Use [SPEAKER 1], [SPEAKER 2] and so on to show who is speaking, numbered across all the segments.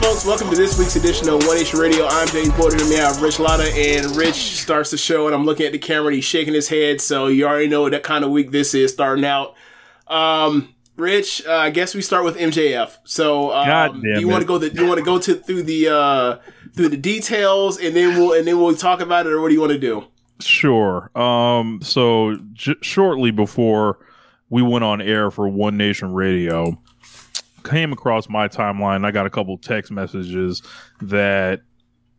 [SPEAKER 1] folks, welcome to this week's edition of One Nation Radio. I'm James Porter. Here we have Rich Latta, and Rich starts the show, and I'm looking at the camera, and he's shaking his head, so you already know what that kind of week this is starting out. Um, Rich, uh, I guess we start with MJF. So, um, do you want to go? The, do you want to go to through the uh, through the details, and then we'll and then we'll talk about it, or what do you want to do?
[SPEAKER 2] Sure. Um. So j- shortly before we went on air for One Nation Radio, came across my timeline. I got a couple text messages that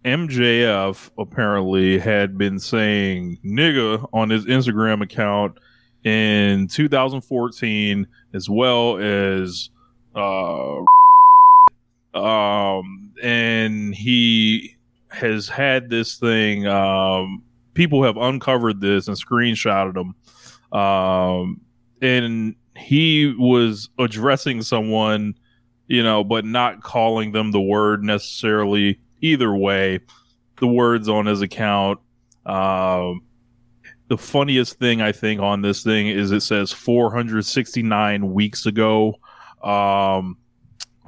[SPEAKER 2] MJF apparently had been saying "nigga" on his Instagram account in 2014, as well as uh, um, and he has had this thing. Um, people have uncovered this and screenshotted him. Um, and he was addressing someone, you know, but not calling them the word necessarily. Either way, the words on his account. Um, the funniest thing I think on this thing is it says 469 weeks ago. Um,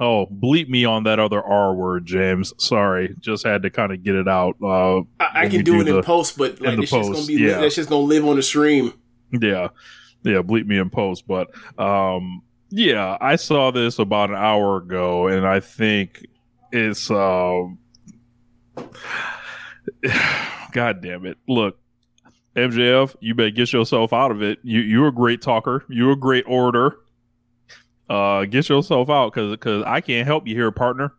[SPEAKER 2] oh, bleep me on that other R word, James. Sorry, just had to kind of get it out. Uh,
[SPEAKER 1] I, I can
[SPEAKER 2] we
[SPEAKER 1] do it in post, but
[SPEAKER 2] in
[SPEAKER 1] like
[SPEAKER 2] the
[SPEAKER 1] it's just gonna be
[SPEAKER 2] yeah.
[SPEAKER 1] that's just gonna live on the stream.
[SPEAKER 2] Yeah. Yeah, bleep me in post. But um yeah, I saw this about an hour ago and I think it's um God damn it. Look, MJF, you better get yourself out of it. You you're a great talker. You're a great orator. Uh get yourself out cuz cuz I can't help you here, partner.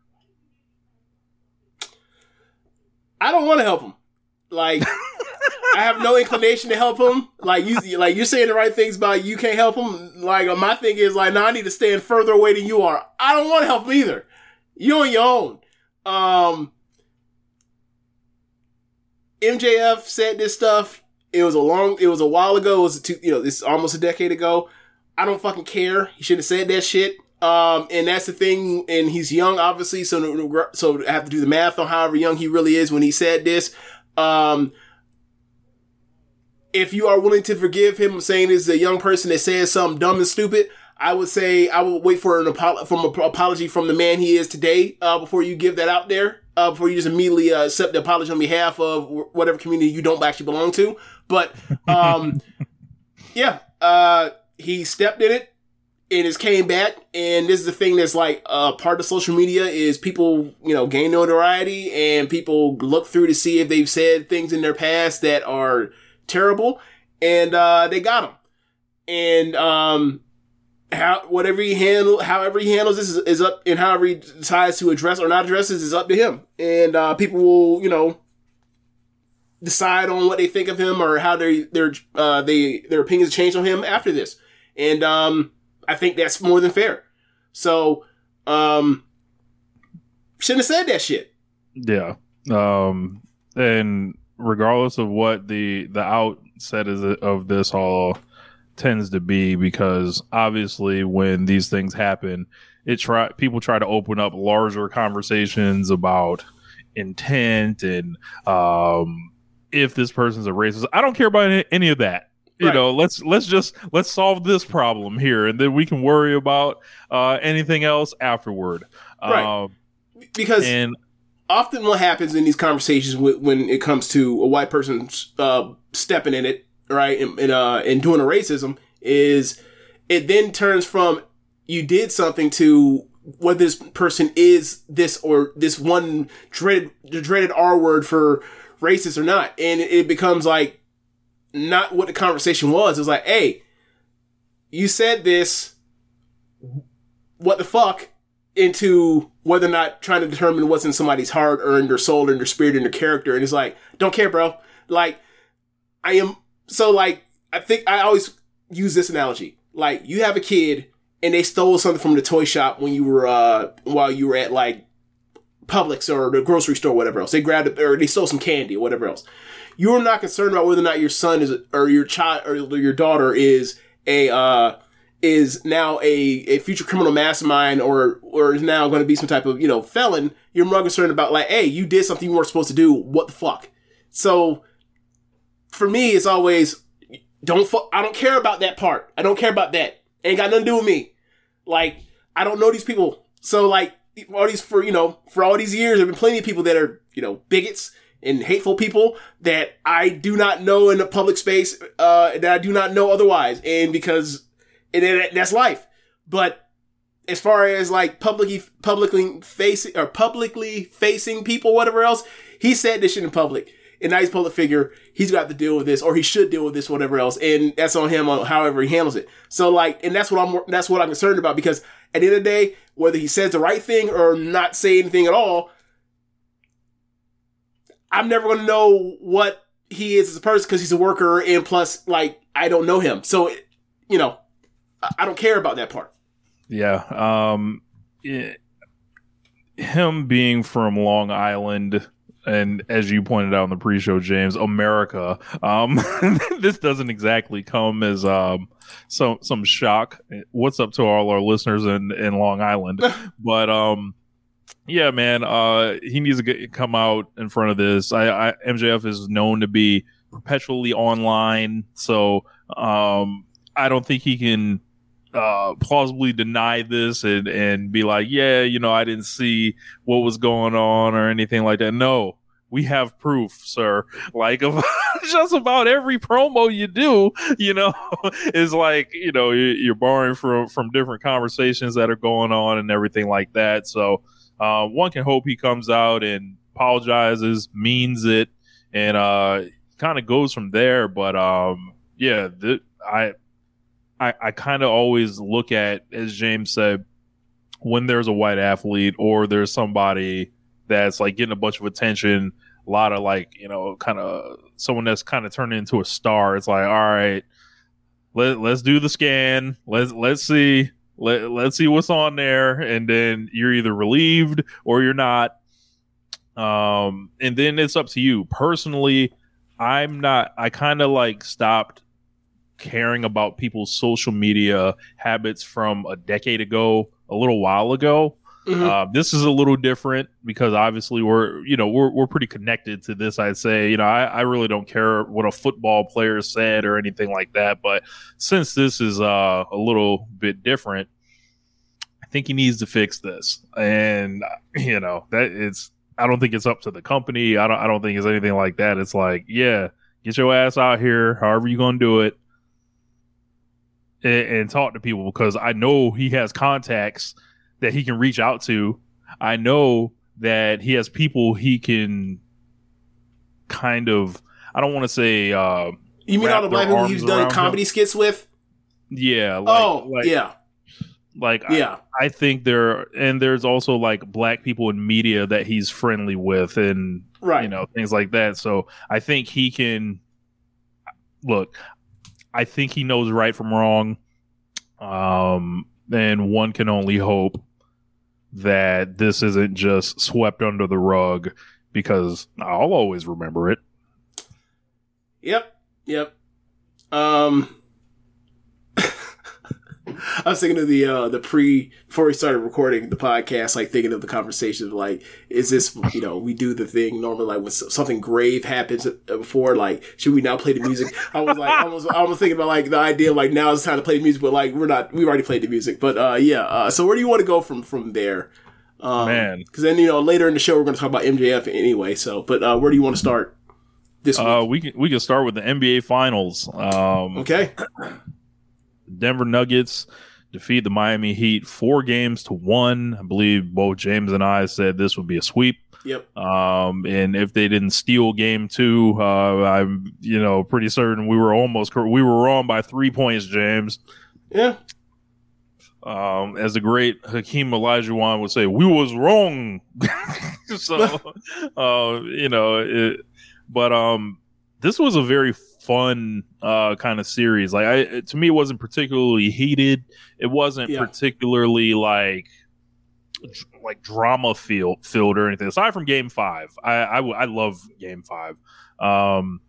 [SPEAKER 1] I don't want to help him. Like I have no inclination to help him. Like you, like you're saying the right things about you can't help him. Like my thing is like, now I need to stand further away than you are. I don't want to help him either. You on your own. Um, MJF said this stuff. It was a long. It was a while ago. It was two, you know, it's almost a decade ago. I don't fucking care. He should have said that shit. Um, and that's the thing. And he's young, obviously. So, so I have to do the math on however young he really is when he said this. Um, if you are willing to forgive him, saying this is a young person that says something dumb and stupid, I would say I would wait for an apo- from an apology from the man he is today uh, before you give that out there. Uh, before you just immediately uh, accept the apology on behalf of wh- whatever community you don't actually belong to. But um, yeah, uh, he stepped in it and has came back. And this is the thing that's like uh, part of social media is people, you know, gain notoriety and people look through to see if they've said things in their past that are terrible, and uh, they got him. And um, how whatever he handle, however he handles this is, is up, and however he decides to address or not address this is up to him. And uh, people will, you know, decide on what they think of him or how their their uh, they their opinions change on him after this. And um, I think that's more than fair. So um, shouldn't have said that shit.
[SPEAKER 2] Yeah. Um, and regardless of what the the outset is of this all tends to be, because obviously when these things happen, it try people try to open up larger conversations about intent and um, if this person's a racist. I don't care about any, any of that. You
[SPEAKER 1] Right.
[SPEAKER 2] know, let's let's just let's solve this problem here, and then we can worry about uh, anything else afterward.
[SPEAKER 1] Right.
[SPEAKER 2] Um,
[SPEAKER 1] Because
[SPEAKER 2] and
[SPEAKER 1] often what happens in these conversations wh- when it comes to a white person uh, stepping in it, right, and, and, uh, and doing a racism is it then turns from you did something to whether this person is this or this one dreaded dreaded R word for racist or not, and it becomes like not what the conversation was. It's like, hey, you said this. What the fuck? Into whether or not trying to determine what's in somebody's heart or in soul and their spirit and their character. And it's like, don't care, bro. Like, I am so like I think I always use this analogy. Like, you have a kid and they stole something from the toy shop when you were uh while you were at like Publix or the grocery store, or whatever else. They grabbed it or they stole some candy or whatever else. You're not concerned about whether or not your son is or your child or your daughter is a uh is now a, a future criminal mastermind or or is now going to be some type of you know felon. You're more concerned about like, hey, you did something you weren't supposed to do. What the fuck? So for me, it's always don't. Fu- I don't care about that part. I don't care about that. Ain't got nothing to do with me. Like I don't know these people. So like all these for you know for all these years, there've been plenty of people that are you know bigots and hateful people that I do not know in the public space uh, that I do not know otherwise, and because and that's life. But as far as like publicly publicly facing or publicly facing people, whatever else, he said this shit in public. And now he's public figure. He's got to deal with this, or he should deal with this, whatever else. And that's on him on however he handles it. So like, and that's what I'm that's what I'm concerned about because at the end of the day, whether he says the right thing or not say anything at all, I'm never going to know what he is as a person because he's a worker, and plus, like, I don't know him. So, you know, I don't care about that part.
[SPEAKER 2] Yeah. Um, it- him being from Long Island, and as you pointed out in the pre-show, James, America. Um, this doesn't exactly come as um some some shock. What's up to all our listeners in in Long Island? but um. Yeah, man. Uh, he needs to get, come out in front of this. I, I MJF is known to be perpetually online, so um, I don't think he can uh, plausibly deny this and and be like, yeah, you know, I didn't see what was going on or anything like that. No, we have proof, sir. Like just about every promo you do, you know, is like you know you- you're borrowing from from different conversations that are going on and everything like that. So uh, one can hope he comes out and apologizes, means it, and uh, kind of goes from there. But um, yeah, I I, I kind of always look at, as James said, when there's a white athlete or there's somebody that's like getting a bunch of attention, a lot of like, you know, kind of someone that's kind of turning into a star. It's like, all right, let, let's do the scan. Let's, let's see, let, let's see what's on there. And then you're either relieved or you're not. Um, and then it's up to you personally. I'm not, I kind of like stopped caring about people's social media habits from a decade ago, a little while ago.
[SPEAKER 1] Mhm.
[SPEAKER 2] Uh, this is a little different because obviously we're you know we're we're pretty connected to this. I'd say you know I, I really don't care what a football player said or anything like that. But since this is uh, a little bit different, I think he needs to fix this. And you know that it's I don't think it's up to the company. I don't I don't think it's anything like that. It's like yeah, get your ass out here, however you gonna do it and, and talk to people because I know he has contacts that he can reach out to. I know that he has people he can kind of. I don't want to say. Uh,
[SPEAKER 1] You mean all the black people he's done comedy
[SPEAKER 2] him.
[SPEAKER 1] skits with?
[SPEAKER 2] Yeah. Like,
[SPEAKER 1] oh,
[SPEAKER 2] like,
[SPEAKER 1] yeah,
[SPEAKER 2] Like I-
[SPEAKER 1] yeah.
[SPEAKER 2] I, think there and there's also like black people in media that he's friendly with and
[SPEAKER 1] Right.
[SPEAKER 2] You know, things like that. So I think he can look. I think he knows right from wrong. Um, and one can only hope that this isn't just swept under the rug because I'll always remember it.
[SPEAKER 1] Yep. Yep. Um I was thinking of the uh the pre before we started recording the podcast, like thinking of the conversation, like, is this you know we do the thing normally like when something grave happens before, like should we now play the music? I was like, I was I was thinking about like the idea like now it's time to play the music, but like we're not we've already played the music, but uh yeah. Uh, so where do you want to go from from there? Um,
[SPEAKER 2] Man.
[SPEAKER 1] because then you know later in the show we're going to talk about MJF anyway. So, but uh where do you want to start this week?
[SPEAKER 2] Uh, we can we can start with the NBA Finals. Um,
[SPEAKER 1] okay.
[SPEAKER 2] Denver Nuggets defeat the Miami Heat four games to one. I believe both James and I said this would be a sweep.
[SPEAKER 1] Yep.
[SPEAKER 2] Um, and if they didn't steal game two, uh, I'm you know pretty certain we were almost we were wrong by three points, James.
[SPEAKER 1] Yeah.
[SPEAKER 2] Um, as the great Hakeem Olajuwon would say, we was wrong. so, uh, you know, it, but um, this was a very fun uh kind of series. Like, I to me, it wasn't particularly heated. It wasn't
[SPEAKER 1] Yeah.
[SPEAKER 2] particularly like like drama filled filled or anything. Aside from Game Five, I, I love Game Five. Um,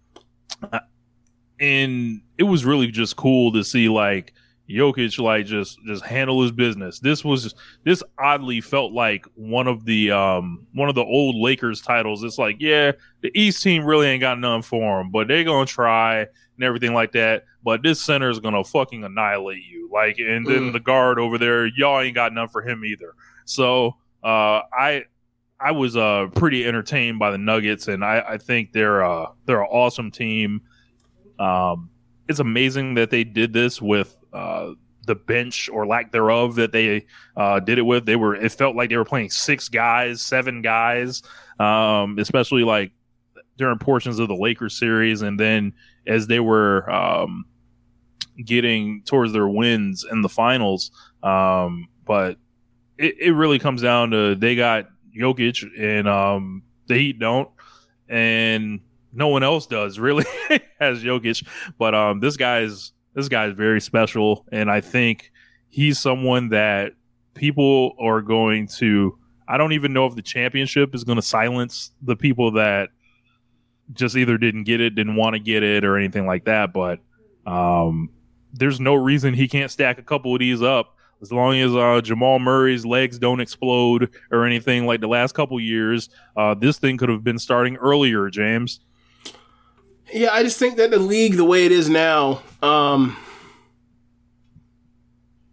[SPEAKER 2] and it was really just cool to see like Jokic like just just handle his business. This was this oddly felt like one of the um one of the old Lakers titles. It's like yeah, the East team really ain't got none for them, but they gonna try and everything like that. But this center is gonna fucking annihilate you. Like and then
[SPEAKER 1] Mm.
[SPEAKER 2] the guard over there, y'all ain't got none for him either. So uh I I was uh pretty entertained by the Nuggets, and I, I think they're uh they're an awesome team. Um, it's amazing that they did this with uh the bench or lack thereof that they uh did it with. They were it felt like they were playing six guys, seven guys, um, especially like during portions of the Lakers series, and then as they were um getting towards their wins in the finals. Um, but it, it really comes down to they got Jokic and um, the Heat don't, and no one else does really has Jokic. But um, this guy's this guy's very special, and I think he's someone that people are going to. I don't even know if the championship is going to silence the people that just either didn't get it, didn't want to get it, or anything like that. But um, there's no reason he can't stack a couple of these up as long as uh, Jamal Murray's legs don't explode or anything like the last couple years. Uh, this thing could have been starting earlier, James.
[SPEAKER 1] Yeah, I just think that the league, the way it is now, um,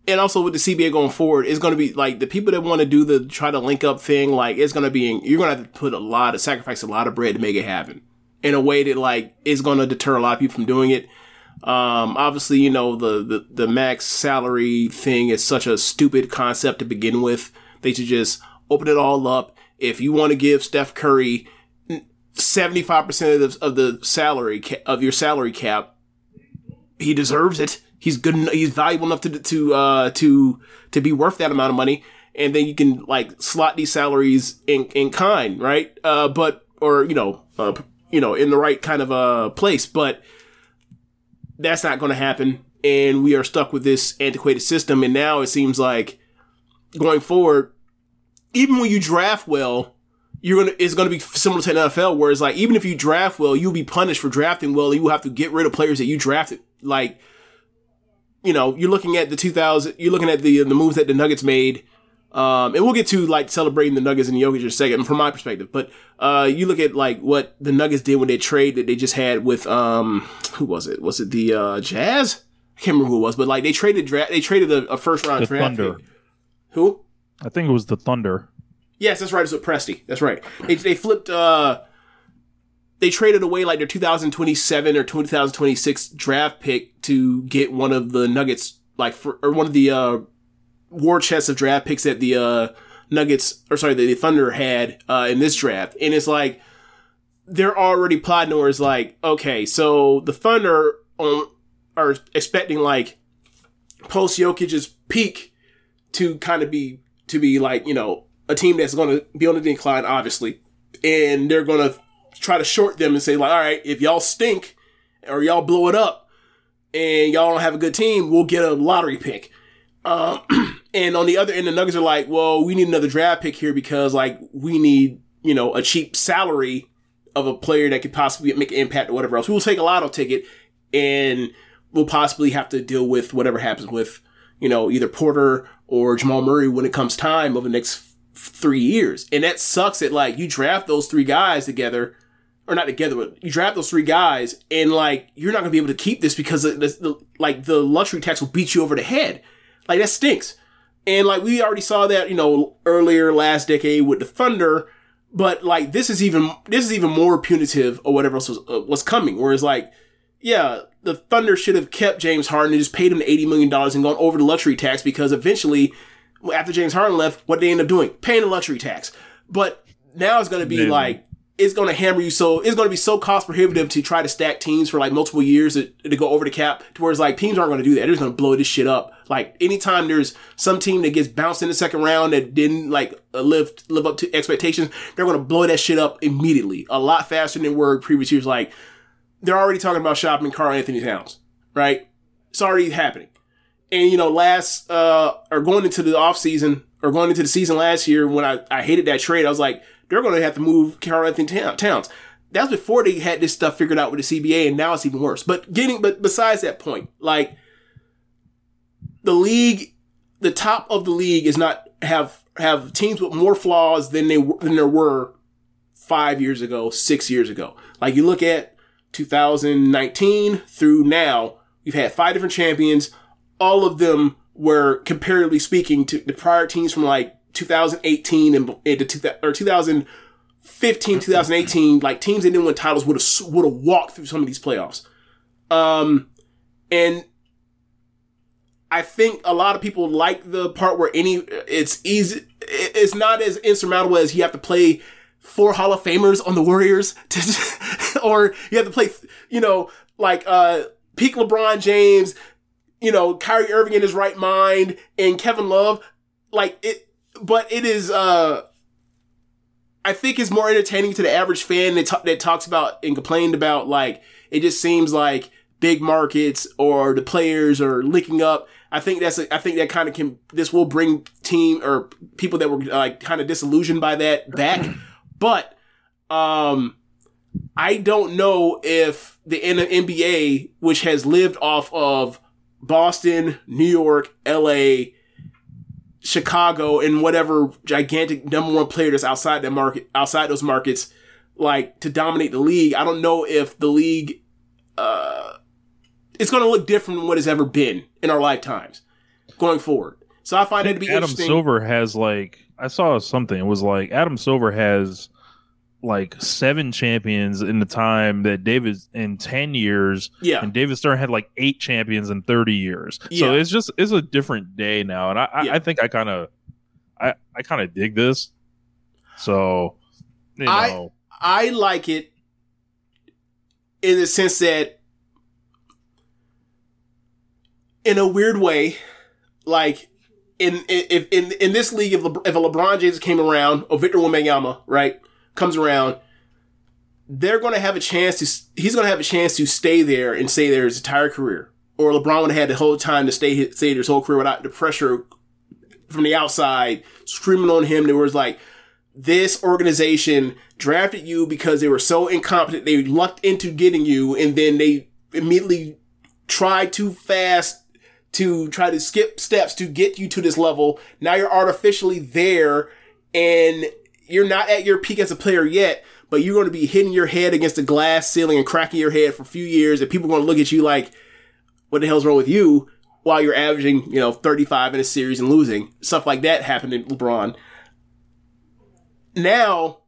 [SPEAKER 1] and also with the CBA going forward, is going to be like the people that want to do the try to link up thing. Like it's going to be, you're going to have to put a lot of sacrifice, a lot of bread to make it happen in a way that like is going to deter a lot of people from doing it. Um, obviously, you know the, the the max salary thing is such a stupid concept to begin with. They should just open it all up. If you want to give Steph Curry seventy five percent of the of the salary ca- of your salary cap, he deserves it. He's good. en- He's valuable enough to to uh, to to be worth that amount of money. And then you can like slot these salaries in in kind, right? Uh, but or you know, uh, you know, in the right kind of uh place. But that's not going to happen, and we are stuck with this antiquated system. And now it seems like going forward, even when you draft well, you're gonna it's gonna be similar to the NFL, where it's like even if you draft well, you'll be punished for drafting well, and you will have to get rid of players that you drafted. Like, you know, you're looking at the 2000, you're looking at the the moves that the Nuggets made. Um, and we'll get to like celebrating the Nuggets and Jokic in a second, from my perspective. But uh, you look at like what the Nuggets did when they trade that they just had with um, who was it? Was it the uh, Jazz? I can't remember who it was, but like they traded draft, they traded a, a first round
[SPEAKER 2] The
[SPEAKER 1] draft
[SPEAKER 2] Thunder.
[SPEAKER 1] pick. Who?
[SPEAKER 2] I think it was the Thunder.
[SPEAKER 1] Yes, that's right. It's with Presti. That's right. They, they flipped. uh They traded away like their 2027 or 2026 draft pick to get one of the Nuggets, like for, or one of the uh war chests of draft picks that the uh Nuggets or sorry, the, the Thunder had uh in this draft, and it's like they're already plotting where it's like, okay, so the Thunder um, are expecting like post Jokic's peak to kind of be to be like you know a team that's going to be on the decline, obviously, and they're going to try to short them and say like, all right, if y'all stink or y'all blow it up and y'all don't have a good team, we'll get a lottery pick. Um, and on the other end, the Nuggets are like, well, we need another draft pick here because like we need, you know, a cheap salary of a player that could possibly make an impact or whatever else. We will take a lotto ticket and we'll possibly have to deal with whatever happens with, you know, either Porter or Jamal Murray when it comes time over the next three years. And that sucks that like you draft those three guys together or not together, but you draft those three guys and like you're not gonna be able to keep this because the, the, like the luxury tax will beat you over the head. Like that stinks. And like we already saw that, you know, earlier last decade with the Thunder, but like this is even this is even more punitive or whatever else was, uh, was coming. Whereas like, yeah, the Thunder should have kept James Harden and just paid him eighty million dollars and gone over the luxury tax because eventually, after James Harden left, what they end up doing? Paying the luxury tax. But now it's going to be
[SPEAKER 2] Maybe.
[SPEAKER 1] like it's going to hammer you so it's going to be so cost prohibitive to try to stack teams for like multiple years to, to go over the cap to where it's like teams aren't going to do that. They're just going to blow this shit up. Like anytime there's some team that gets bounced in the second round that didn't like uh, live live up to expectations, they're going to blow that shit up immediately, a lot faster than were previous years. Like they're already talking about shopping Karl-Anthony Towns, right? It's already happening. And you know, last uh or going into the off season or going into the season last year when I, I hated that trade, I was like, they're gonna have to move Karl-Anthony Town- Towns. That's before they had this stuff figured out with the CBA, and now it's even worse. But getting but besides that point, like the league, the top of the league is not have have teams with more flaws than they than there were five years ago, six years ago. Like you look at 2019 through now, we've had five different champions. All of them were comparatively speaking to the prior teams from like 2018 and into 2000 or 2015, 2018. Like teams that didn't win titles would have would have walked through some of these playoffs. Um, and I think a lot of people like the part where any it's easy. It's not as insurmountable as you have to play four Hall of Famers on the Warriors, to, or you have to play, you know, like uh peak LeBron James, you know, Kyrie Irving in his right mind, and Kevin Love. Like it, but it is. uh I think it's more entertaining to the average fan that, ta- that talks about and complained about like it just seems like big markets or the players are licking up. I think that's a, I think that kind of can this will bring team or people that were like kind of disillusioned by that back. But um I don't know if the NBA, which has lived off of Boston, New York, LA, Chicago, and whatever gigantic number one player that's outside that market, outside those markets, like to dominate the league. I don't know if the league, uh, it's going to look different than what it's ever been in our lifetimes going forward. So I find it to be
[SPEAKER 2] Adam. Silver has like I saw something. It was like Adam Silver has like seven champions in the time that David in ten years.
[SPEAKER 1] Yeah.
[SPEAKER 2] and David Stern had like eight champions in thirty years.
[SPEAKER 1] Yeah.
[SPEAKER 2] So it's just it's a different day now, and I I,
[SPEAKER 1] Yeah.
[SPEAKER 2] I think I kind of I I kind of dig this. So you
[SPEAKER 1] I-
[SPEAKER 2] know,
[SPEAKER 1] I I like it in the sense that, in a weird way, like in if in in this league, if, Le, if a LeBron James came around or Victor Wembanyama, right, comes around, they're going to have a chance to. He's going to have a chance to stay there and stay there his entire career. Or LeBron would have had the whole time to stay stay his whole career without the pressure from the outside screaming on him. There was like this organization drafted you because they were so incompetent they lucked into getting you and then they immediately tried too fast to try to skip steps to get you to this level now you're artificially there and you're not at your peak as a player yet but you're going to be hitting your head against the glass ceiling and cracking your head for a few years and people are going to look at you like what the hell's wrong with you while you're averaging you know 35 in a series and losing. Stuff like that happened in lebron. Now,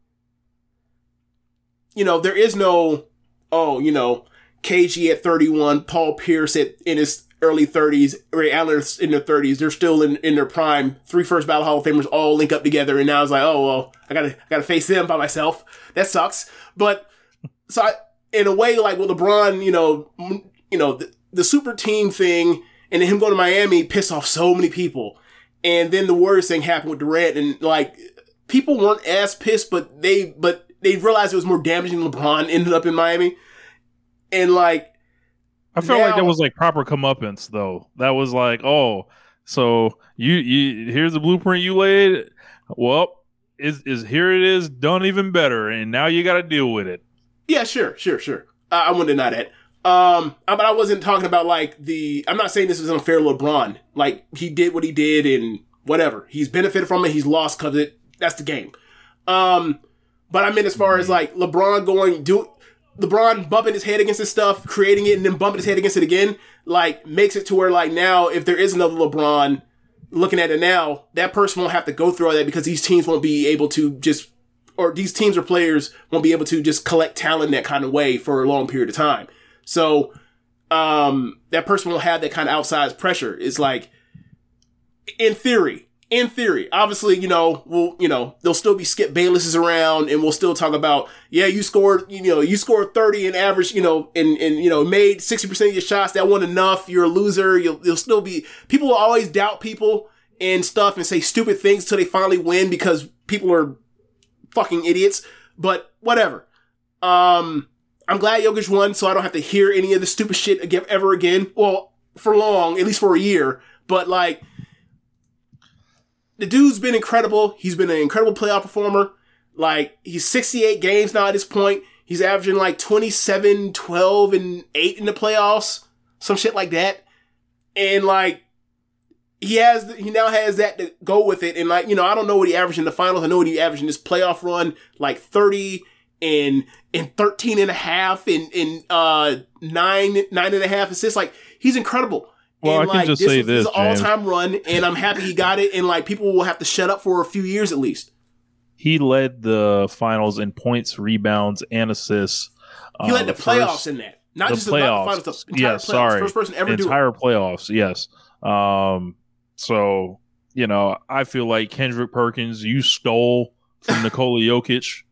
[SPEAKER 1] you know, there is no, oh, you know, KG at 31, Paul Pierce at, in his early 30s, Ray Allen in their 30s. They're still in, in their prime. Three first battle Hall of Famers all link up together. And now it's like, oh, well, I gotta, I gotta face them by myself. That sucks. But, so I, in a way, like with LeBron, you know, you know, the, the super team thing and him going to Miami pissed off so many people. And then the Warriors thing happened with Durant and like, people weren't as pissed, but they, but they realized it was more damaging. LeBron ended up in Miami, and like
[SPEAKER 2] I felt like
[SPEAKER 1] now-
[SPEAKER 2] that was like proper comeuppance, though. That was like, oh, so you, you here's the blueprint you laid. Well, is is here it is done even better, and now you got to deal with it.
[SPEAKER 1] Yeah, sure, sure, sure. I, I wouldn't deny that. Um, I- but I wasn't talking about like the. I'm not saying this is unfair, LeBron. Like he did what he did, and whatever he's benefited from it. He's lost because it. That's the game. Um, but I mean, as far as like LeBron going do. LeBron bumping his head against his stuff, creating it, and then bumping his head against it again, like makes it to where like now, if there is another LeBron, looking at it now, that person won't have to go through all that because these teams won't be able to just, or these teams or players won't be able to just collect talent that kind of way for a long period of time. So, um, that person won't have that kind of outsized pressure. It's like, in theory, in theory, obviously, you know, we'll, you know, there'll still be Skip Baylesses around and we'll still talk about, yeah, you scored, you know, you scored 30 in average, you know, and, and, you know, made 60% of your shots. That wasn't enough. You're a loser. You'll, you'll still be, people will always doubt people and stuff and say stupid things till they finally win because people are fucking idiots. But whatever. Um, I'm glad Jokic won, so I don't have to hear any of the stupid shit again, ever again. Well, for long, at least for a year. But like, the dude's been incredible. He's been an incredible playoff performer. Like, he's 68 games now at this point. He's averaging like 27, 12, and 8 in the playoffs. Some shit like that. And like, he has, he now has that to go with it. And like, you know, I don't know what he averaged in the finals. I know what he averaged in this playoff run, like 30 and, and 13 and a half and, and, uh, nine, nine and a half assists. Like, he's incredible.
[SPEAKER 2] Well,
[SPEAKER 1] and
[SPEAKER 2] I can
[SPEAKER 1] like,
[SPEAKER 2] just
[SPEAKER 1] this
[SPEAKER 2] say
[SPEAKER 1] was his
[SPEAKER 2] this,
[SPEAKER 1] all time run. And I'm happy he got it. And like, people will have to shut up for a few years at least.
[SPEAKER 2] He led the finals in points, rebounds, and assists.
[SPEAKER 1] He
[SPEAKER 2] uh,
[SPEAKER 1] led the
[SPEAKER 2] first-
[SPEAKER 1] playoffs in that. Not
[SPEAKER 2] the
[SPEAKER 1] just the, the
[SPEAKER 2] playoffs.
[SPEAKER 1] finals, the entire
[SPEAKER 2] yeah,
[SPEAKER 1] playoffs.
[SPEAKER 2] sorry.
[SPEAKER 1] First person ever do
[SPEAKER 2] entire playoffs. Yes. Um. So you know, I feel like Kendrick Perkins, you stole from Nikola Jokic.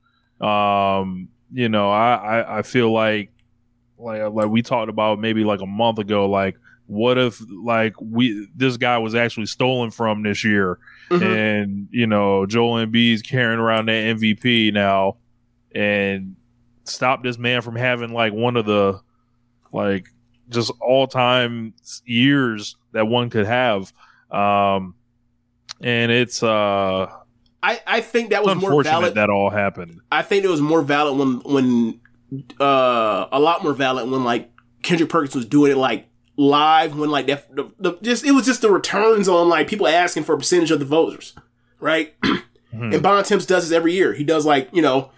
[SPEAKER 2] Um. You know, I, I I feel like like like we talked about maybe like a month ago. Like, what if like we this guy was actually stolen from this year,
[SPEAKER 1] Mhm.
[SPEAKER 2] and you know Joel Embiid's carrying around that MVP now, and stop this man from having like one of the like just all time years that one could have. Um, and it's uh,
[SPEAKER 1] I, I think that was more valid.
[SPEAKER 2] that all happened.
[SPEAKER 1] I think it was more valid when when uh a lot more valid when like Kendrick Perkins was doing it like live when like that the, the, just it was just the returns on like people asking for a percentage of the voters, right?
[SPEAKER 2] Mhm.
[SPEAKER 1] And Bontemps does this every year. He does like you know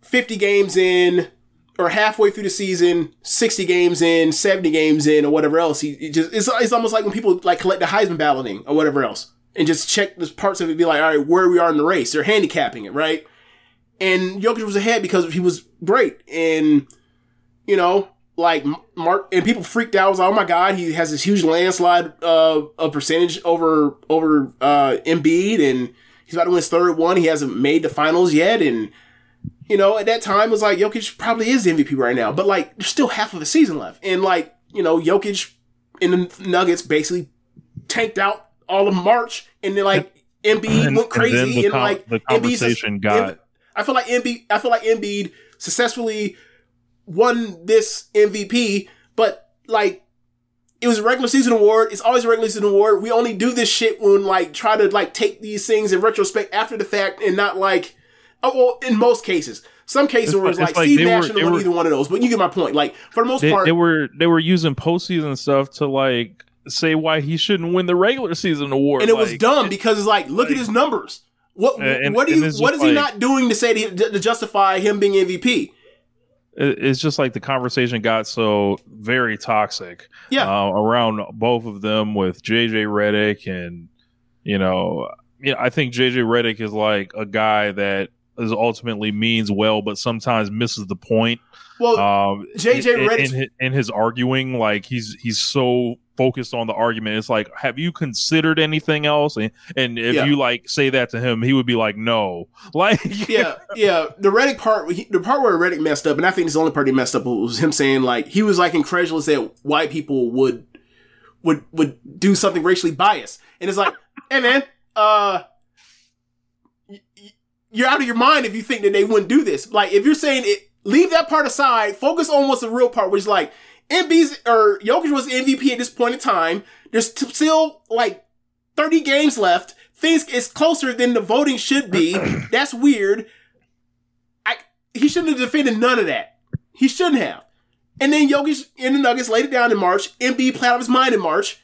[SPEAKER 1] fifty games in or halfway through the season, sixty games in, seventy games in, or whatever else. He, he just it's, it's almost like when people like collect the Heisman balloting or whatever else, and just check the parts of it, be like, all right, where we are in the race. They're handicapping it, right? And Jokic was ahead because he was great, and you know, like Mark and people freaked out. I was like, oh my god, he has this huge landslide uh, of percentage over over uh, Embiid, and he's about to win his third one. He hasn't made the finals yet, and you know, at that time it was like Jokic probably is the MVP right now, but like there's still half of a season left, and like you know, Jokic in the Nuggets basically tanked out all of March, and then like Embiid
[SPEAKER 2] And-
[SPEAKER 1] went
[SPEAKER 2] and
[SPEAKER 1] crazy, and,
[SPEAKER 2] the com-
[SPEAKER 1] like
[SPEAKER 2] the
[SPEAKER 1] Embiid's-
[SPEAKER 2] conversation got-
[SPEAKER 1] Embi- I feel like Embiid. I feel like Embiid successfully won this MVP, but like it was a regular season award. It's always a regular season award. We only do this shit when like try to like take these things in retrospect after the fact and not like oh well in most cases. Some cases
[SPEAKER 2] It's
[SPEAKER 1] where it's
[SPEAKER 2] like-
[SPEAKER 1] like,
[SPEAKER 2] like
[SPEAKER 1] Steve Nash
[SPEAKER 2] were-
[SPEAKER 1] shouldn't
[SPEAKER 2] they
[SPEAKER 1] have won either one of those, but you get my point. Like for the most
[SPEAKER 2] They,
[SPEAKER 1] part,
[SPEAKER 2] they were they were using postseason stuff to like say why he shouldn't win the regular season award,
[SPEAKER 1] and it was dumb because it's like look at his numbers. What
[SPEAKER 2] And-
[SPEAKER 1] what do you what
[SPEAKER 2] is
[SPEAKER 1] is he not doing to say to, to justify him being MVP?
[SPEAKER 2] It- it's just like the conversation got so very toxic
[SPEAKER 1] Yeah.
[SPEAKER 2] uh, around both of them with JJ Redick and you know know I think JJ Redick is like a guy that is ultimately means well but sometimes misses the point
[SPEAKER 1] Well,
[SPEAKER 2] um
[SPEAKER 1] JJ
[SPEAKER 2] in, in, his- in his arguing like he's he's so focused on the argument it's like have you considered anything else and, and if
[SPEAKER 1] Yeah.
[SPEAKER 2] you like say that to him he would be like no like
[SPEAKER 1] yeah, yeah. The Redick part, he- the part where Redick messed up, and I think it's the only part he messed up was him saying like he was like incredulous that white people would would would do something racially biased, and it's like, hey man, uh, y- y- you're out of your mind if you think that they wouldn't do this. Like if you're saying it, leave that part aside. Focus on what's the real part, which is like Embiid's or Jokic was MVP at this point in time. There's t- still like 30 games left. Things is closer than the voting should be. That's weird. I he shouldn't have defended none of that. He shouldn't have. And then Jokic and the Nuggets laid it down in March. Embiid played out of his mind in March,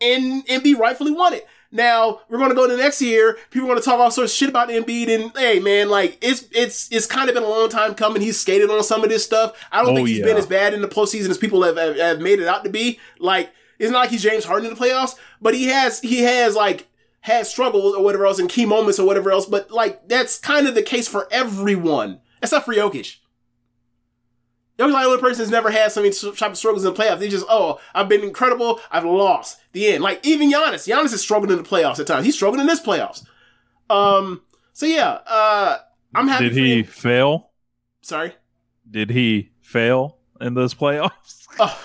[SPEAKER 1] and Embiid rightfully won it. Now we're going to go to the next year. People are going to talk all sorts of shit about Embiid, and hey, man, like it's it's it's kind of been a long time coming. He's skated on some of this stuff. I don't
[SPEAKER 2] Oh,
[SPEAKER 1] think he's
[SPEAKER 2] yeah.
[SPEAKER 1] been as bad in the postseason as people have, have have made it out to be. Like it's not like he's James Harden in the playoffs, but he has he has like had struggles or whatever else in key moments or whatever else. But like that's kind of the case for everyone except for Jokic. Jokic like the only person that's never had so many type of struggles in the playoffs. He's just, oh, I've been incredible. I've lost. The end. Like even Giannis. Giannis is struggling in the playoffs at times. He's struggling in this playoffs. Um. So yeah. Uh. I'm happy.
[SPEAKER 2] Did he fail?
[SPEAKER 1] Sorry.
[SPEAKER 2] Did he fail in those playoffs?
[SPEAKER 1] Oh.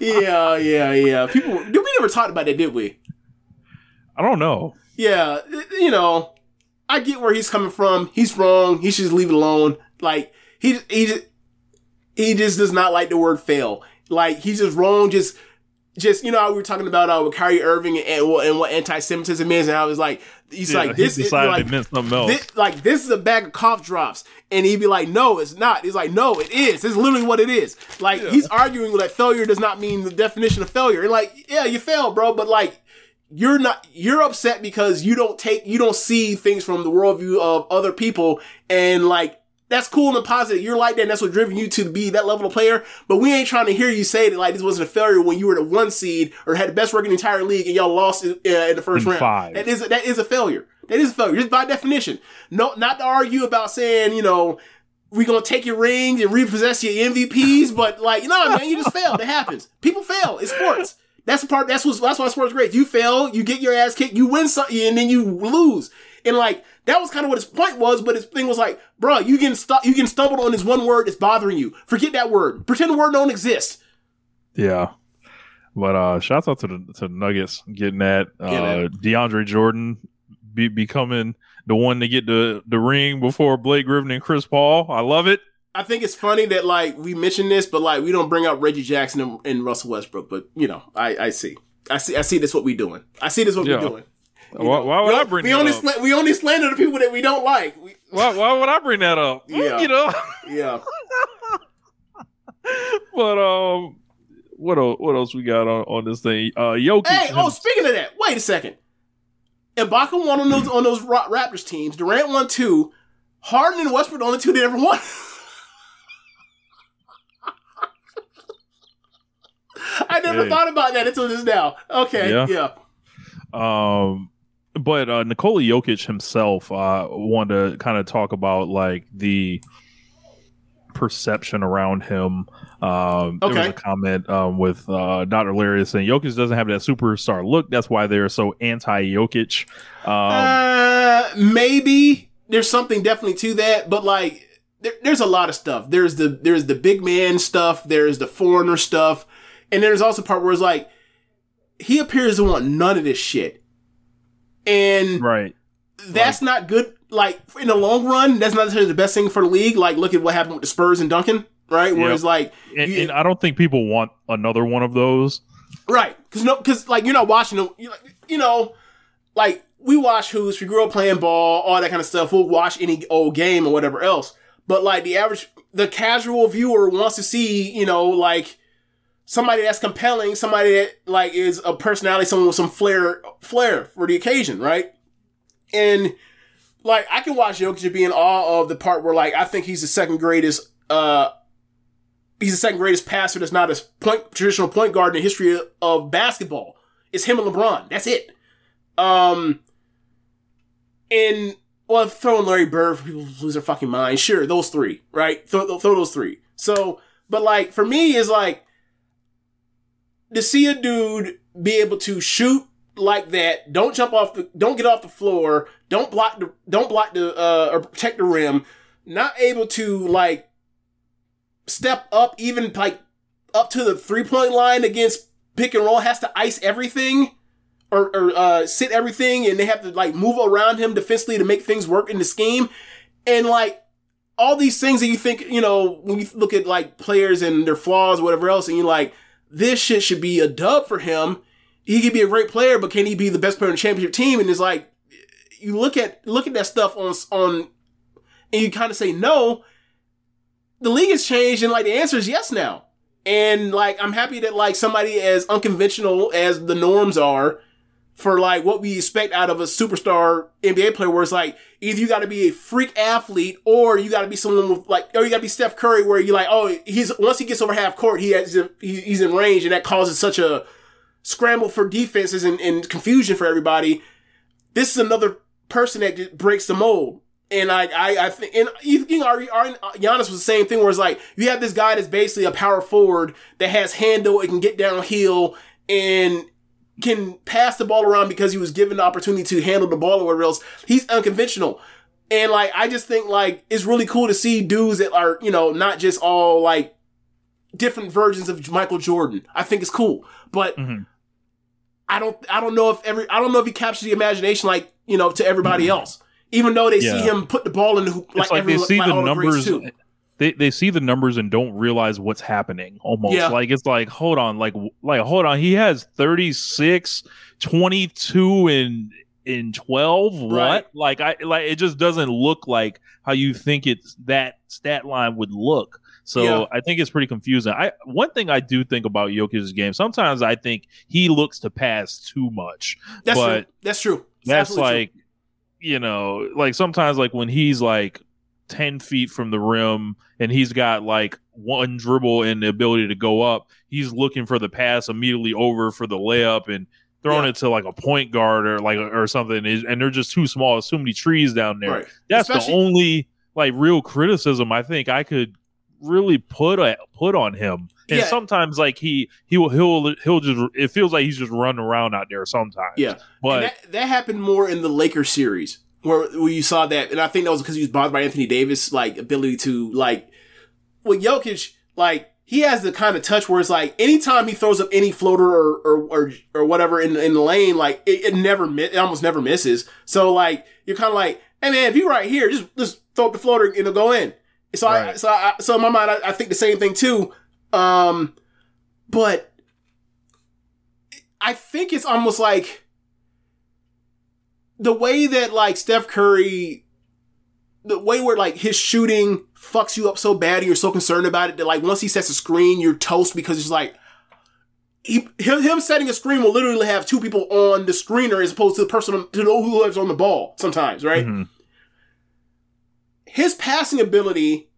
[SPEAKER 1] yeah. Yeah. Yeah. People. Did we never talked about that? Did we?
[SPEAKER 2] I don't know.
[SPEAKER 1] Yeah. You know. I get where he's coming from. He's wrong. He should just leave it alone. Like he he just, he just does not like the word fail. Like he's just wrong. Just just you know how we were talking about uh, with Kyrie Irving and, what and what anti-Semitism is, and I was like, he's
[SPEAKER 2] Yeah,
[SPEAKER 1] like
[SPEAKER 2] he
[SPEAKER 1] this is like,
[SPEAKER 2] it meant something else.
[SPEAKER 1] This, like this is a bag of cough drops, and he'd be like, "No, it's not." He's like, "No, it is. This is literally what it is." Like he's arguing that failure does not mean the definition of failure. And like, yeah, you failed, bro, but like you're not you're upset because you don't take you don't see things from the worldview of other people, and like that's cool and positive. You're like that, and that's what driven you to be that level of player. But we ain't trying to hear you say that like this wasn't a failure when you were the one seed or had the best record in the entire league and y'all lost in, uh, in the first
[SPEAKER 2] In
[SPEAKER 1] round.
[SPEAKER 2] five.
[SPEAKER 1] That is that is a failure. That is a failure, just by definition. No, not to argue about saying you know we gonna take your rings and repossess your MVPs, but like you know, man, you just failed. It happens. People fail. It's sports. That's the part. That's what. That's why sports great. You fail, you get your ass kicked, you win something, and then you lose. And like that was kind of what his point was. But his thing was like, bro, you getting stu- you getting stumbled on this one word that's bothering you. Forget that word. Pretend the word don't exist.
[SPEAKER 2] Yeah. But uh shouts out to the to Nuggets getting that. Uh DeAndre Jordan be, becoming the one to get the the ring before Blake Griffin and Chris Paul. I love it.
[SPEAKER 1] I think it's funny that like we mentioned this, but like we don't bring up Reggie Jackson and, and Russell Westbrook. But you know, I, I see, I see, I see. This what we doing. I see this what
[SPEAKER 2] Yeah.
[SPEAKER 1] we doing.
[SPEAKER 2] Why, why would I bring
[SPEAKER 1] we
[SPEAKER 2] that
[SPEAKER 1] only
[SPEAKER 2] up?
[SPEAKER 1] sla- we only slander the people that we don't like. We,
[SPEAKER 2] why, why would I bring that up?
[SPEAKER 1] Yeah.
[SPEAKER 2] You know?
[SPEAKER 1] yeah.
[SPEAKER 2] but um what else, what else we got on, on this thing? Uh Jokic
[SPEAKER 1] Hey, oh, speaking of that, wait a second. Ibaka won on those on those Ra- Raptors teams. Durant won two. Harden and Westbrook the only two that ever won. I never thought about that until just now. Okay,
[SPEAKER 2] Yeah.
[SPEAKER 1] yeah.
[SPEAKER 2] Um, but uh, Nikola Jokic himself uh, wanted to kind of talk about like the perception around him. Um, There was a comment um, with uh, Dr. Larry saying Jokic doesn't have that superstar look. That's why they're so anti Jokic. Um,
[SPEAKER 1] uh, maybe there's something definitely to that, but like, there, there's a lot of stuff. There's the there's the big man stuff. There's the foreigner stuff, and there's also part where it's like he appears to want none of this shit, and
[SPEAKER 2] right.
[SPEAKER 1] that's not good. Like in the long run, that's not necessarily the best thing for the league. Like look at what happened with the Spurs and Duncan, right? Where
[SPEAKER 2] Yep.
[SPEAKER 1] it's like,
[SPEAKER 2] And,
[SPEAKER 1] you-
[SPEAKER 2] and I don't think people want another one of those.
[SPEAKER 1] Right. Cause no, cause like you're not watching them. You, you know, like we watch hoops. We grew up playing ball, all that kind of stuff. We'll watch any old game or whatever else. But like the average, the casual viewer wants to see, you know, like somebody that's compelling, somebody that like is a personality, someone with some flair, flair for the occasion, right? And like I can watch Jokic be in awe of the part where like I think he's the second greatest. uh he's the second greatest passer that's not a point traditional point guard in the history of, basketball. It's him and LeBron. That's it. Um, and well, throw in Larry Bird for people lose their fucking mind. Sure, those three, right? Throw, throw those three. So, but like for me, is like to see a dude be able to shoot like that. Don't jump off the. Don't get off the floor. Don't block the. Don't block the. Uh, or protect the rim. Not able to like step up, even like up to the three point line against pick and roll. Has to ice everything, or, or uh, sit everything, and they have to like move around him defensively to make things work in the scheme, and like all these things that you think you know when you look at like players and their flaws, or whatever else, and you're like, this shit should be a dub for him. He could be a great player, but can he be the best player in the championship team? And it's like you look at look at that stuff on on, and you kind of say no. The league has changed, and like the answer is yes now. And like I'm happy that like somebody as unconventional as the norms are for like what we expect out of a superstar NBA player, where it's like either you got to be a freak athlete or you got to be someone with like, or you got to be Steph Curry, where you're like, oh, he's once he gets over half court, he has he's in range, and that causes such a scramble for defenses and, and confusion for everybody. This is another person that breaks the mold. And I, I, I think, and you know, our, Giannis was the same thing where it's like, you have this guy that's basically a power forward that has handle, it can get downhill and can pass the ball around because he was given the opportunity to handle the ball or whatever else. He's unconventional. And like, I just think like, it's really cool to see dudes that are, you know, not just all like different versions of Michael Jordan. I think it's cool. But mm-hmm. I don't, I don't know if every, I don't know if he captures the imagination like, you know, to everybody mm-hmm. else. Even though they see him put the ball in the hoop, like,
[SPEAKER 2] like
[SPEAKER 1] every,
[SPEAKER 2] they see the numbers
[SPEAKER 1] too.
[SPEAKER 2] They, they see the numbers and don't realize what's happening almost
[SPEAKER 1] Yeah.
[SPEAKER 2] like it's like hold on like like hold on he has 36 22 and in 12 what
[SPEAKER 1] Right.
[SPEAKER 2] like i like it just doesn't look like how you think it's that stat line would look so
[SPEAKER 1] Yeah.
[SPEAKER 2] I think it's pretty confusing. I one thing I do think about Jokic's game. Sometimes I think he looks to pass too much.
[SPEAKER 1] That's
[SPEAKER 2] but
[SPEAKER 1] true. That's true. It's
[SPEAKER 2] that's
[SPEAKER 1] absolutely true.
[SPEAKER 2] like you know like sometimes like when he's like 10 feet from the rim and he's got like one dribble and the ability to go up he's looking for the pass immediately over for the layup and throwing
[SPEAKER 1] Yeah.
[SPEAKER 2] it to like a point guard or like or something and they're just too small there's too many trees down there
[SPEAKER 1] Right.
[SPEAKER 2] that's
[SPEAKER 1] Especially-
[SPEAKER 2] the only like real criticism i think i could really put a, put on him and
[SPEAKER 1] Yeah.
[SPEAKER 2] sometimes like he he will he'll he'll just it feels like he's just running around out there sometimes
[SPEAKER 1] Yeah.
[SPEAKER 2] but
[SPEAKER 1] that, that happened more in the Lakers series where, where you saw that. And I think that was because he was bothered by Anthony Davis, like ability to like, with Jokic, like he has the kind of touch where it's like anytime he throws up any floater or, or, or, or whatever in, in the lane, like it, it never, it almost never misses. So like, you're kind of like, hey man, if you're right here, just, just throw up the floater and it'll go in. So I, so I, so in my mind, I, I think the same thing too. Um, but I think it's almost like the way that like Steph Curry, the way where like his shooting fucks you up so bad and you're so concerned about it that like once he sets a screen, you're toast because it's like he, him, him setting a screen will literally have two people on the screener as opposed to the person to know who lives on the ball sometimes, right?
[SPEAKER 2] Mhm.
[SPEAKER 1] his passing ability